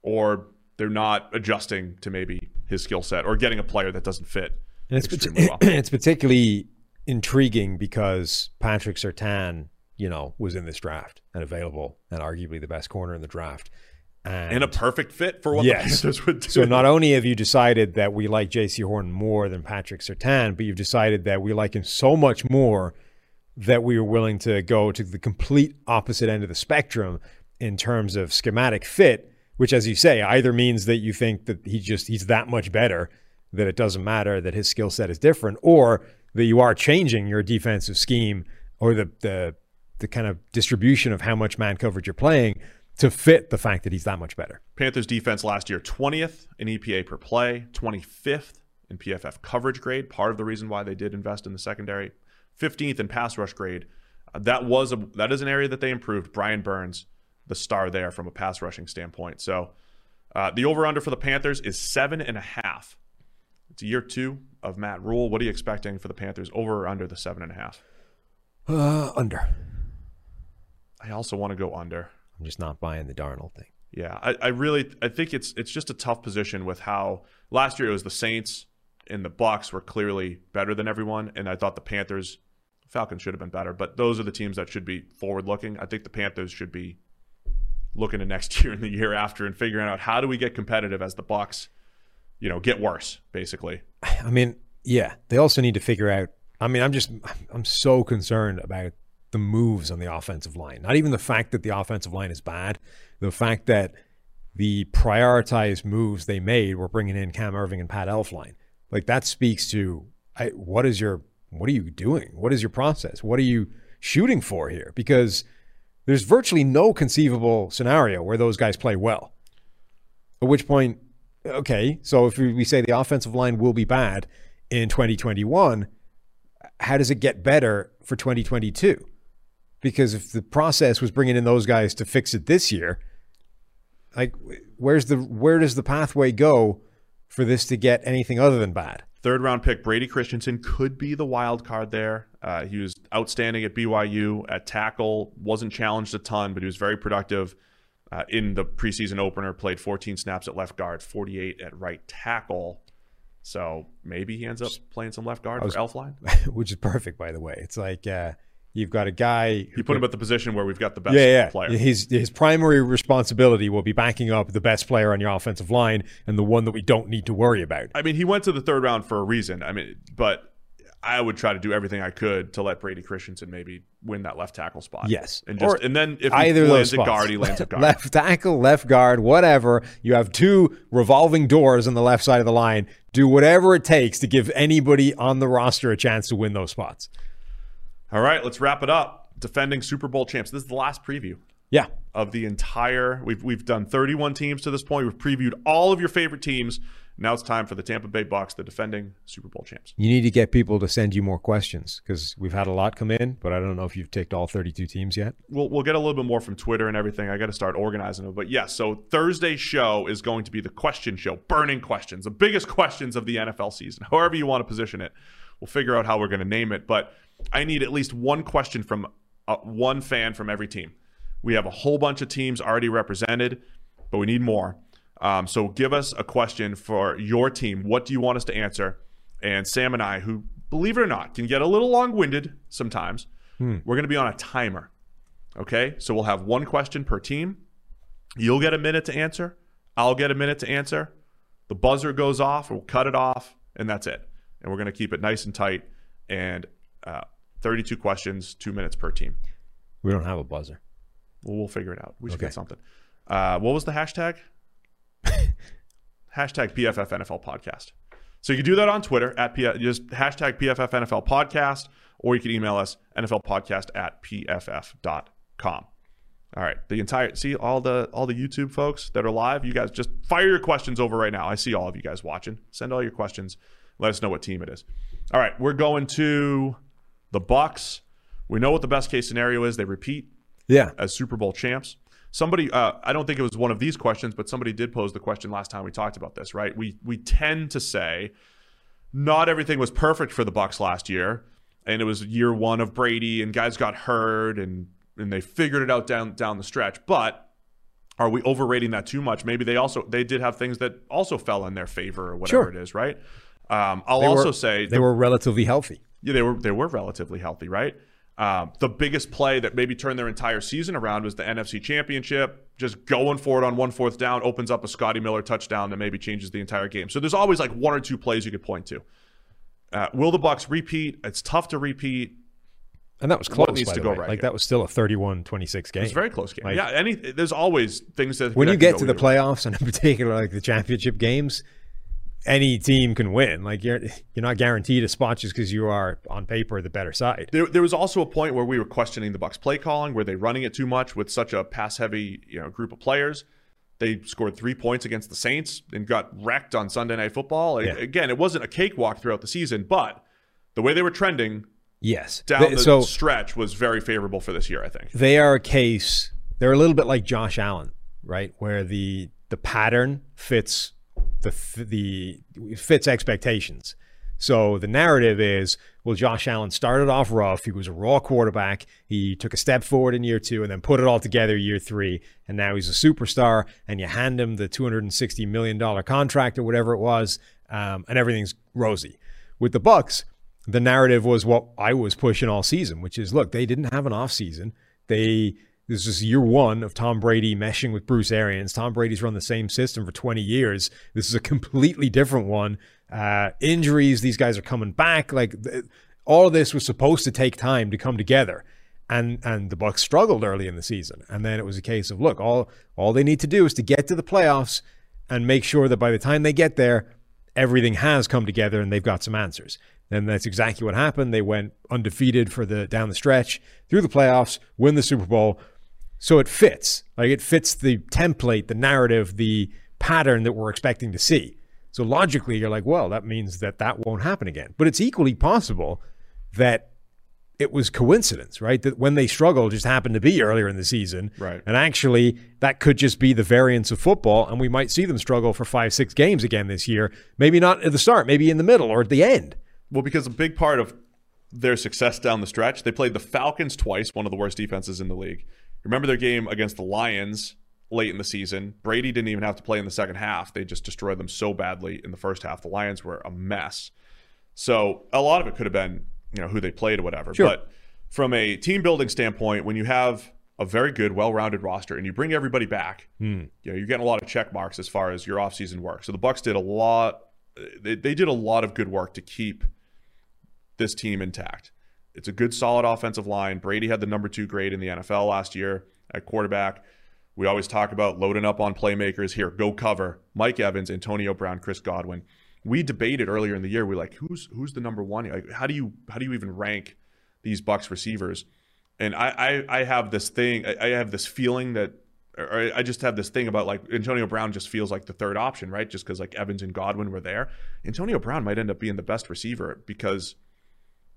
A: or they're not adjusting to maybe his skill set or getting a player that doesn't fit.
C: And it's, well. it's particularly intriguing because Patrick Surtain, you know, was in this draft and available and arguably the best corner in the draft.
A: And, and, a perfect fit for what yes. the Panthers would do.
C: So not only have you decided that we like Jaycee Horn more than Patrick Surtain, but you've decided that we like him so much more that we are willing to go to the complete opposite end of the spectrum in terms of schematic fit, which as you say, either means that you think that he just he's that much better that it doesn't matter that his skill set is different, or that you are changing your defensive scheme or the the the kind of distribution of how much man coverage you're playing to fit the fact that he's that much better.
A: Panthers defense last year 20th in EPA per play, 25th in PFF coverage grade, part of the reason why they did invest in the secondary, 15th in pass rush grade. Uh, that was a that is an area that they improved. Brian Burns, the star there from a pass rushing standpoint. So uh, the over under for the Panthers is seven and a half. It's year two of Matt Rhule. What are you expecting for the Panthers over or under the seven and a half?
C: Uh, under.
A: I also want to go under.
C: I'm just not buying the Darnold thing.
A: Yeah, I, I really I think it's it's just a tough position with how last year it was the Saints and the Bucs were clearly better than everyone, and I thought the Panthers, Falcons should have been better, but those are the teams that should be forward looking. I think the Panthers should be looking to next year and the year after and figuring out how do we get competitive as the Bucs, you know, get worse basically.
C: I mean, yeah, they also need to figure out. I mean, I'm just I'm so concerned about the moves on the offensive line. Not even the fact that the offensive line is bad, the fact that the prioritized moves they made were bringing in Cam Erving and Pat Elflein. Like that speaks to I, what is your what are you doing? What is your process? What are you shooting for here? Because there's virtually no conceivable scenario where those guys play well. At which point, okay, so if we say the offensive line will be bad in 2021, how does it get better for 2022? because if the process was bringing in those guys to fix it this year, like where's the where does the pathway go for this to get anything other than bad?
A: Third round pick Brady Christensen could be the wild card there. Uh, he was outstanding at BYU at tackle, wasn't challenged a ton, but he was very productive uh, in the preseason opener. Played 14 snaps at left guard, 48 at right tackle. So maybe he ends up playing some left guard
C: was-
A: for Elflein.
C: which is perfect, by the way. It's like uh, you've got a guy.
A: You put him at the position where we've got the best
C: yeah, yeah.
A: player.
C: His his primary responsibility will be backing up the best player on your offensive line and the one that we don't need to worry about.
A: I mean, he went to the third round for a reason. I mean, but I would try to do everything I could to let Brady Christensen maybe win that left tackle spot.
C: Yes.
A: and just
C: Or
A: and then if
C: Either
A: he
C: of those
A: lands at guard, he lands at guard.
C: left tackle, left guard, whatever. You have two revolving doors on the left side of the line. Do whatever it takes to give anybody on the roster a chance to win those spots.
A: All right, let's wrap it up. Defending Super Bowl champs. This is the last preview
C: Yeah.
A: of the entire. We've we've done 31 teams to this point. We've previewed all of your favorite teams. Now it's time for the Tampa Bay Bucs, the defending Super Bowl champs.
C: You need to get people to send you more questions because we've had a lot come in, but I don't know if you've ticked all 32 teams yet.
A: We'll we'll get a little bit more from Twitter and everything. I got to start organizing them. But yes, so Thursday's show is going to be the question show, burning questions, the biggest questions of the NFL season. However you want to position it, we'll figure out how we're going to name it. But I need at least one question from uh, one fan from every team. We have a whole bunch of teams already represented, but we need more. Um, so give us a question for your team. What do you want us to answer? And Sam and I, who believe it or not, can get a little long-winded sometimes. We're going to be on a timer. Okay, so we'll have one question per team. You'll get a minute to answer. I'll get a minute to answer. The buzzer goes off, we'll cut it off, and that's it. And we're going to keep it nice and tight. And uh, 32 questions, two minutes per team.
C: We don't have a buzzer.
A: Well, we'll figure it out. We should
C: Okay.
A: get something. Uh, what was the hashtag? hashtag PFF NFL podcast. So you can do that on Twitter at P- just hashtag PFF NFL podcast, or you can email us NFL podcast at pff.com. All right, the entire see all the all the YouTube folks that are live. You guys just fire your questions over right now. I see all of you guys watching. Send all your questions. Let us know what team it is. All right, we're going to the Bucs. We know what the best case scenario is. They repeat
C: Yeah.
A: as Super Bowl champs. Somebody, uh, I don't think it was one of these questions, but somebody did pose the question last time we talked about this. Right? We we tend to say not everything was perfect for the Bucs last year, and it was year one of Brady, and guys got hurt, and and they figured it out down down the stretch. But are we overrating that too much? Maybe they also they did have things that also fell in their favor or whatever
C: Sure.
A: it is, right? Um, I'll also say
C: they
A: the-
C: were relatively healthy.
A: yeah, they were they were relatively healthy, right? Um, the biggest play that maybe turned their entire season around was the NFC Championship. Just going for it on one fourth down opens up a Scotty Miller touchdown that maybe changes the entire game. So there's always like one or two plays you could point to. Uh, will the Bucs repeat? It's tough to repeat.
C: And that was close.
A: What
C: needs
A: to go
C: way.
A: right
C: Like
A: here?
C: that was still a 31-26 game.
A: It's a very close game.
C: Like-
A: yeah, any there's always things that
C: when you get to the playoffs and in particular like the championship games, any team can win. Like you're you're not guaranteed a spot just because you are on paper the better side.
A: There, there was also a point where we were questioning the Bucs play calling. Were they running it too much with such a pass heavy you know group of players? They scored three points against the Saints and got wrecked on Sunday Night Football.
C: Yeah.
A: Again, it wasn't a cakewalk throughout the season, but the way they were trending
C: Yes.
A: down
C: Th-
A: the
C: so
A: stretch was very favorable for this year. I think.
C: they are a case. They're a little bit like Josh Allen, right? Where the the pattern fits the the fits expectations. So the narrative is, well, Josh Allen started off rough. He was a raw quarterback. He took a step forward in year two and then put it all together year three. And now he's a superstar. And you hand him the $260 million contract or whatever it was, um, and everything's rosy. With the Bucs, the narrative was what I was pushing all season, which is look, they didn't have an off season. They this is year one of Tom Brady meshing with Bruce Arians. Tom Brady's run the same system for 20 years. This is a completely different one. Uh, injuries, these guys are coming back. Like th- all this was supposed to take time to come together. And and the Bucs struggled early in the season. And then it was a case of look, all all they need to do is to get to the playoffs and make sure that by the time they get there, everything has come together and they've got some answers. And that's exactly what happened. They went undefeated for the down the stretch through the playoffs, win the Super Bowl. So it fits. Like it fits the template, the narrative, the pattern that we're expecting to see. So logically, you're like, well, that means that that won't happen again. But it's equally possible that it was coincidence, right? That when they struggle just happened to be earlier in the season.
A: Right.
C: And actually, that could just be the variance of football. And we might see them struggle for five, six games again this year. Maybe not at the start, maybe in the middle or at the end.
A: Well, because a big part of their success down the stretch, they played the Falcons twice, one of the worst defenses in the league. Remember their game against the Lions late in the season? Brady didn't even have to play in the second half. They just destroyed them so badly in the first half. The Lions were a mess. So a lot of it could have been, you know, who they played or whatever.
C: Sure.
A: But from a team building standpoint, when you have a very good, well-rounded roster and you bring everybody back, hmm. you know, you're getting a lot of check marks as far as your offseason work. So the Bucs did a lot. They, they did a lot of good work to keep this team intact. It's a good, solid offensive line. Brady had the number two grade in the NFL last year at quarterback. We always talk about loading up on playmakers. Here, go cover Mike Evans, Antonio Brown, Chris Godwin. We debated earlier in the year. We're like, who's who's the number one? Like, how do you how do you even rank these Bucs receivers? And I I, I have this thing. I, I have this feeling that, or I just have this thing about like Antonio Brown just feels like the third option, right? Just because like Evans and Godwin were there. Antonio Brown might end up being the best receiver because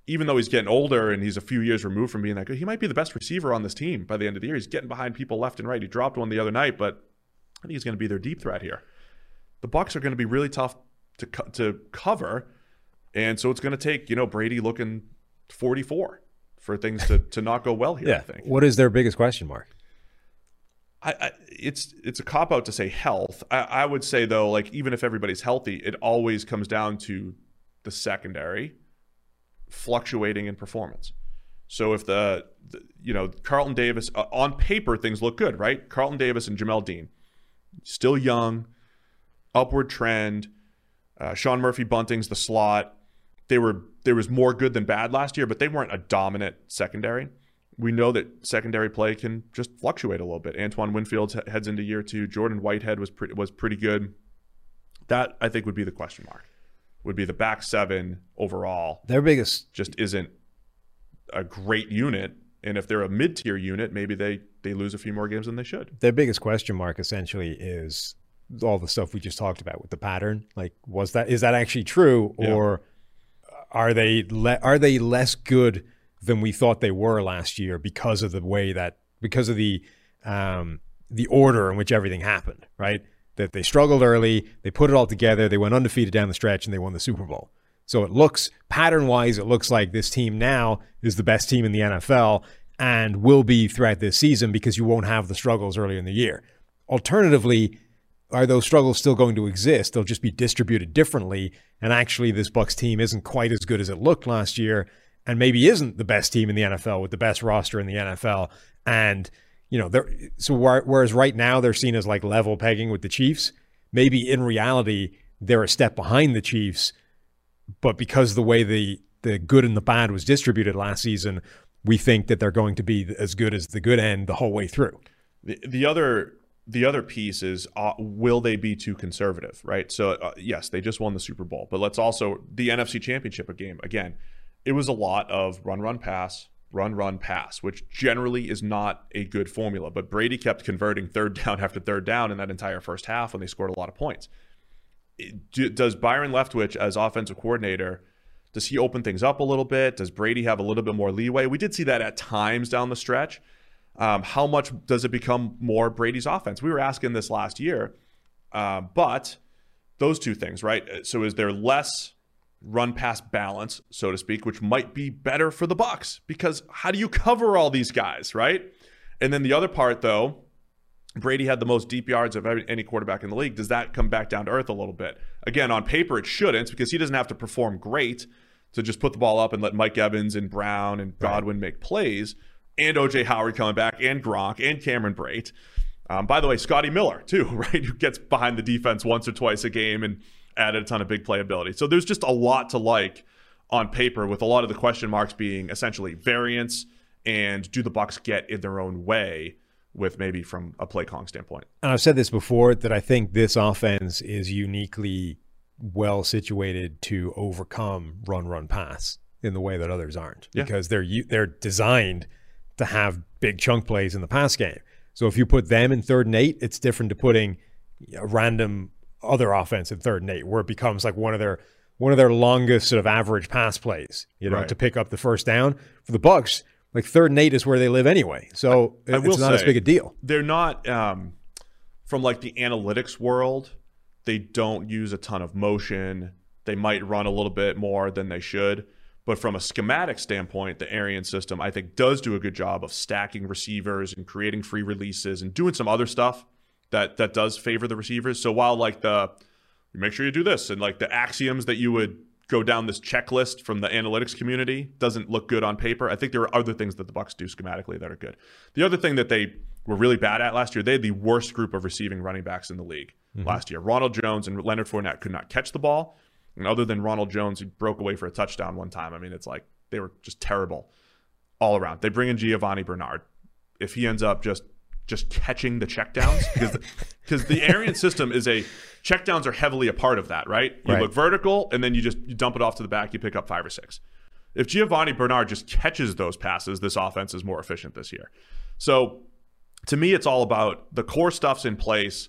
A: even though he's getting older and he's a few years removed from being that good, he might be the best receiver on this team by the end of the year. He's getting behind people left and right. He dropped one the other night, but I think he's going to be their deep threat here. The Bucs are going to be really tough to co- to cover, and so it's going to take you know Brady looking 44 for things to to not go well here. yeah. I think.
C: What is their biggest question mark?
A: I, I, it's it's a cop out to say health. I, I would say though, like even if everybody's healthy, it always comes down to the secondary fluctuating in performance. So if the, the you know Carlton Davis uh, on paper things look good, right? Carlton Davis and Jamel Dean, still young, upward trend. Uh, Sean Murphy Bunting's the slot. They were there was more good than bad last year, but they weren't a dominant secondary. We know that secondary play can just fluctuate a little bit. Antoine Winfield heads into year two. Jordan Whitehead was pretty was pretty good. That I think would be the question mark. Would be the back seven overall
C: Their biggest
A: just isn't a great unit. And if they're a mid tier unit, maybe they they lose a few more games than they should.
C: their biggest question mark essentially is all the stuff we just talked about with the pattern. Like, was that is that actually true,
A: Yeah.
C: or are they le- are they less good than we thought they were last year because of the way that because of the um, the order in which everything happened, right? That they struggled early, they put it all together, they went undefeated down the stretch, and they won the Super Bowl. So it looks pattern wise, it looks like this team now is the best team in the NFL and will be throughout this season because you won't have the struggles earlier in the year. Alternatively, are those struggles still going to exist? They'll just be distributed differently. And actually, this Bucs team isn't quite as good as it looked last year, and maybe isn't the best team in the NFL with the best roster in the NFL. And you know, they're so whereas right now they're seen as like level pegging with the Chiefs, maybe in reality they're a step behind the Chiefs. But because the way the the good and the bad was distributed last season, we think that they're going to be as good as the good end the whole way through.
A: The, the other the other piece is uh, will they be too conservative, right? So uh, yes, they just won the Super Bowl, but let's also the NFC Championship game again. It was a lot of run, run, pass, run, run, pass, which generally is not a good formula. But Brady kept converting third down after third down in that entire first half when they scored a lot of points. Does Byron Leftwich as offensive coordinator? Does he open things up a little bit? Does Brady have a little bit more leeway? We did see that at times down the stretch. Um, how much does it become more Brady's offense? We were asking this last year, uh, but those two things, right? So is there less run pass balance, so to speak, which might be better for the Bucs because how do you cover all these guys, right? And then the other part, though, Brady had the most deep yards of any quarterback in the league. Does that come back down to earth a little bit? Again, on paper, it shouldn't because he doesn't have to perform great to just put the ball up and let Mike Evans and Brown and Godwin make plays, and OJ Howard coming back, and Gronk, and Cameron Brate. Um, by the way, Scotty Miller, too, right? Who gets behind the defense once or twice a game and added a ton of big playability. So there's just a lot to like on paper, with a lot of the question marks being essentially variance and do the Bucs get in their own way with maybe from a play calling standpoint.
C: and I've said this before that I think this offense is uniquely well situated to overcome run run pass in the way that others aren't
A: Yeah.
C: because they're they're designed to have big chunk plays in the pass game. So if you put them in third and eight, it's different to putting a random other offense in third and eight where it becomes like one of their one of their longest sort of average pass plays, you know,
A: Right.
C: to pick up the first down. For the Bucs, like third and eight is where they live anyway. So
A: I
C: it's
A: will
C: not as big a deal.
A: they're not um, from like the analytics world. They don't use a ton of motion. They might run a little bit more than they should. But from a schematic standpoint, the Arian system, I think, does do a good job of stacking receivers and creating free releases and doing some other stuff that that does favor the receivers. So while like the make sure you do this and like the axioms that you would go down this checklist from the analytics community doesn't look good on paper. I think there are other things that the Bucs do schematically that are good. The other thing that they were really bad at last year, they had the worst group of receiving running backs in the league mm-hmm. last year. Ronald Jones and Leonard Fournette could not catch the ball. And other than Ronald Jones, who broke away for a touchdown one time, I mean, it's like they were just terrible all around. They bring in Giovani Bernard. If he ends up just just catching the checkdowns, because because the Arian system is a checkdowns are heavily a part of that, right? You
C: Right.
A: look vertical and then you just you dump it off to the back, you pick up five or six. If Giovani Bernard just catches those passes, this offense is more efficient this year. So to me, it's all about the core stuff's in place,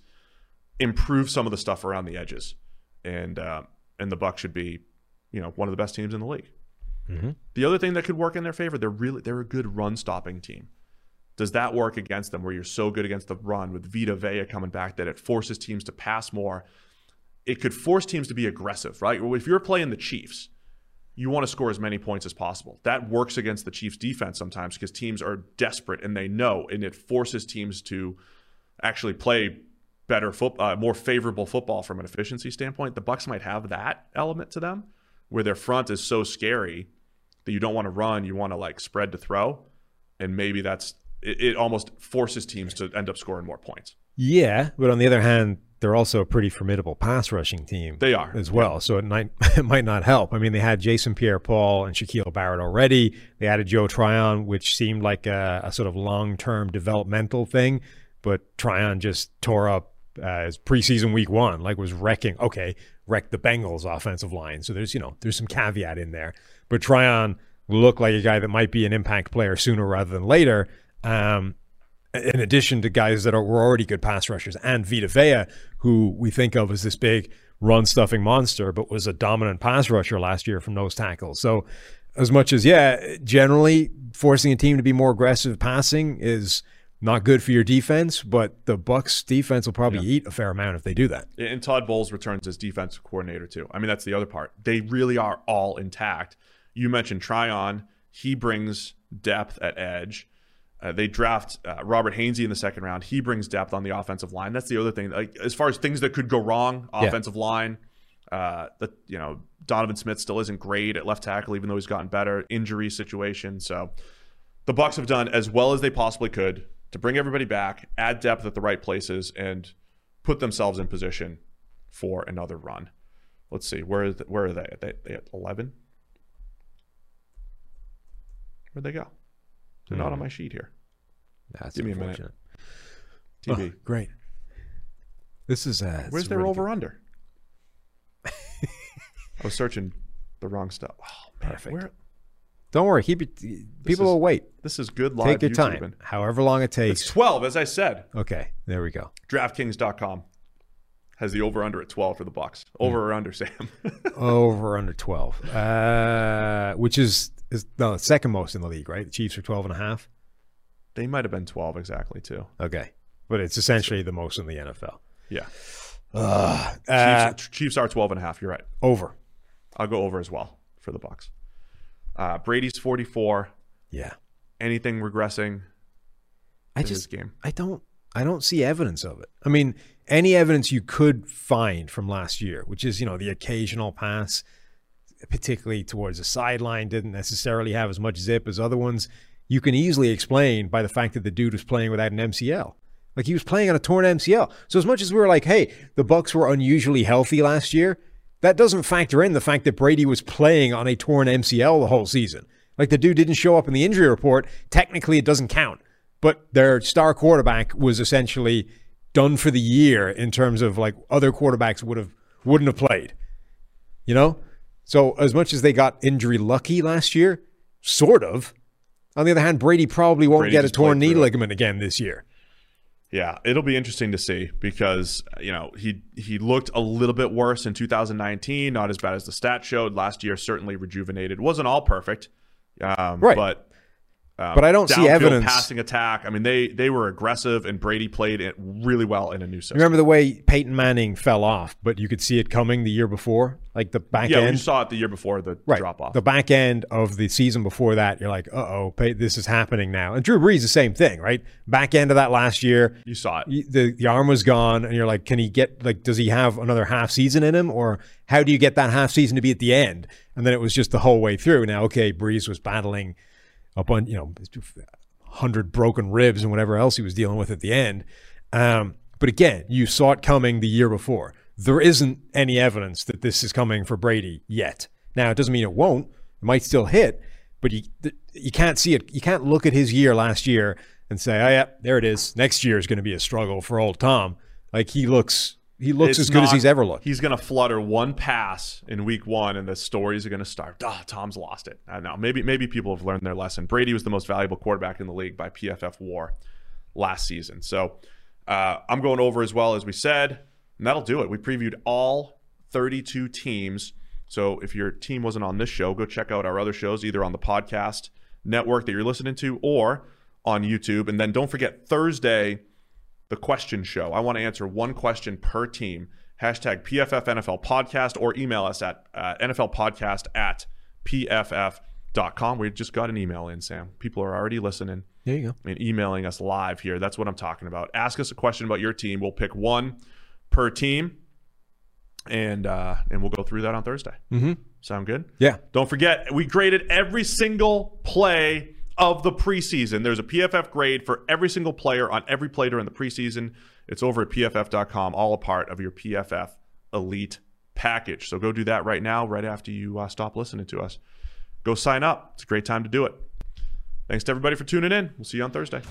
A: improve some of the stuff around the edges, and uh, and the Bucs should be, you know, one of the best teams in the league. The other thing that could work in their favor, they're really they're a good run stopping team. Does that work against them where you're so good against the run with Vita Vea coming back that it forces teams to pass more? It could force teams to be aggressive, right? If you're playing the Chiefs, you want to score as many points as possible. That works against the Chiefs defense sometimes because teams are desperate and they know, and it forces teams to actually play better foot, uh, more favorable football from an efficiency standpoint. The Bucs might have that element to them, where their front is so scary that you don't want to run, you want to like spread to throw, and maybe that's it, it. Almost forces teams to end up scoring more points.
C: Yeah, but on the other hand, they're also a pretty formidable pass rushing team.
A: They are.
C: as well, so it might it might not help. I mean, they had Jason Pierre-Paul and Shaquille Barrett already. They added Joe Tryon, which seemed like a, a sort of long term developmental thing, but Tryon just tore up uh, his preseason week one, like was wrecking. Okay, wrecked the Bengals offensive line. So there's you know there's some caveat in there, but Tryon looked like a guy that might be an impact player sooner rather than later. Um, in addition to guys that are, were already good pass rushers, and Vita Vea, who we think of as this big run stuffing monster, but was a dominant pass rusher last year from nose tackles. So, as much as, yeah, generally forcing a team to be more aggressive passing is not good for your defense, but the Bucs defense will probably eat a fair amount if they do that.
A: And Todd Bowles returns as defensive coordinator too. I mean, that's the other part. They really are all intact. You mentioned Tryon. He brings depth at edge. Uh, they draft uh, Robert Hainsey in the second round. He brings depth on the offensive line. That's the other thing. Like as far as things that could go wrong,
C: Yeah.
A: offensive line. Uh, the you know Donovan Smith still isn't great at left tackle, even though he's gotten better. Injury situation. So the Bucs have done as well as they possibly could to bring everybody back, add depth at the right places, and put themselves in position for another run. Let's see where is the, where are they? Are they, they at eleven? Where'd they go? They're not on my sheet here.
C: That's
A: Give me a minute. TV.
C: Oh, great. This is uh,
A: Where's their
C: really
A: over under? I was searching the wrong stuff. Oh, man,
C: Perfect.
A: Where.
C: Don't worry, keep it. People
A: is
C: will wait.
A: this is good live
C: Take your
A: YouTubing.
C: time, however long it takes.
A: It's 12, as I said.
C: Okay, there we go.
A: DraftKings.com has the over under at 12 for the Bucs. Over or under, Sam?
C: over under 12 uh which is is no the second most in the league right the chiefs are 12 and a half
A: they might have been 12 exactly, too.
C: okay but it's essentially the most in the nfl
A: Yeah.
C: uh,
A: Chiefs, Chiefs are 12 and a half. You're right.
C: over
A: I'll go over as well for the Bucs. Uh, Brady's 44.
C: yeah
A: Anything regressing?
C: i just
A: this game?
C: i don't i don't see evidence of it i mean any evidence you could find from last year which is you know the occasional pass particularly towards the sideline didn't necessarily have as much zip as other ones you can easily explain by the fact that the dude was playing without an mcl Like he was playing on a torn MCL. So as much as we were like, hey, the Bucs were unusually healthy last year, that doesn't factor in the fact that Brady was playing on a torn MCL the whole season. Like the dude didn't show up in the injury report. Technically, it doesn't count. But their star quarterback was essentially done for the year in terms of like other quarterbacks would have wouldn't have played. You know? So as much as they got injury lucky last year, sort of. On the other hand, Brady probably won't
A: Brady
C: get a torn knee ligament again this year.
A: Yeah, it'll be interesting to see because you know he he looked a little bit worse in 2019, not as bad as the stat showed. Last year certainly rejuvenated, wasn't all perfect, um,
C: Right.
A: But um,
C: But I don't see evidence-
A: passing attack. I mean, they they were aggressive, and Brady played it really well in a new system.
C: Remember the way Peyton Manning fell off, but you could see it coming the year before, like the back
A: yeah,
C: end.
A: you saw it the year before the
C: right.
A: drop off.
C: The back end of the season before that, you're like, uh oh, this is happening now. And Drew Brees, the same thing, right? Back end of that last year,
A: you saw it.
C: the the arm was gone, and you're like, can he get like, does he have another half season in him, or how do you get that half season to be at the end? And then it was just the whole way through. Now, okay, Brees was battling up bunch, you know hundred broken ribs and whatever else he was dealing with at the end. Um, but again, you saw it coming the year before. There isn't any evidence that this is coming for Brady yet. Now, it doesn't mean it won't. It might still hit, but you you can't see it. You can't look at his year last year and say, "Oh yeah, there it is. Next year is going to be a struggle for old Tom." Like he looks, he looks
A: It's
C: as good as he's ever looked.
A: He's going to flutter one pass in week one, and the stories are going to start. Ah, Tom's lost it. I don't know. Maybe maybe people have learned their lesson. Brady was the most valuable quarterback in the league by PFF WAR last season. So uh, I'm going over as well as we said, and that'll do it. We previewed all 32 teams. So if your team wasn't on this show, go check out our other shows either on the podcast network that you're listening to or on YouTube. And then don't forget Thursday the question show. I want to answer one question per team. Hashtag PFF NFL podcast or email us at uh, NFL podcast at PFF.com. We just got an email in, Sam. People are already listening
C: There you go.
A: and emailing us live here. That's what I'm talking about. Ask us a question about your team. We'll pick one per team, and uh, and we'll go through that on Thursday. Mm-hmm. Sound good?
C: Yeah.
A: Don't forget, we graded every single play of the preseason. There's a PFF grade for every single player on every play during the preseason. It's over at pff.com, all a part of your PFF Elite package. So go do that right now, right after you uh, stop listening to us. Go sign up. It's a great time to do it. Thanks to everybody for tuning in. We'll see you on Thursday.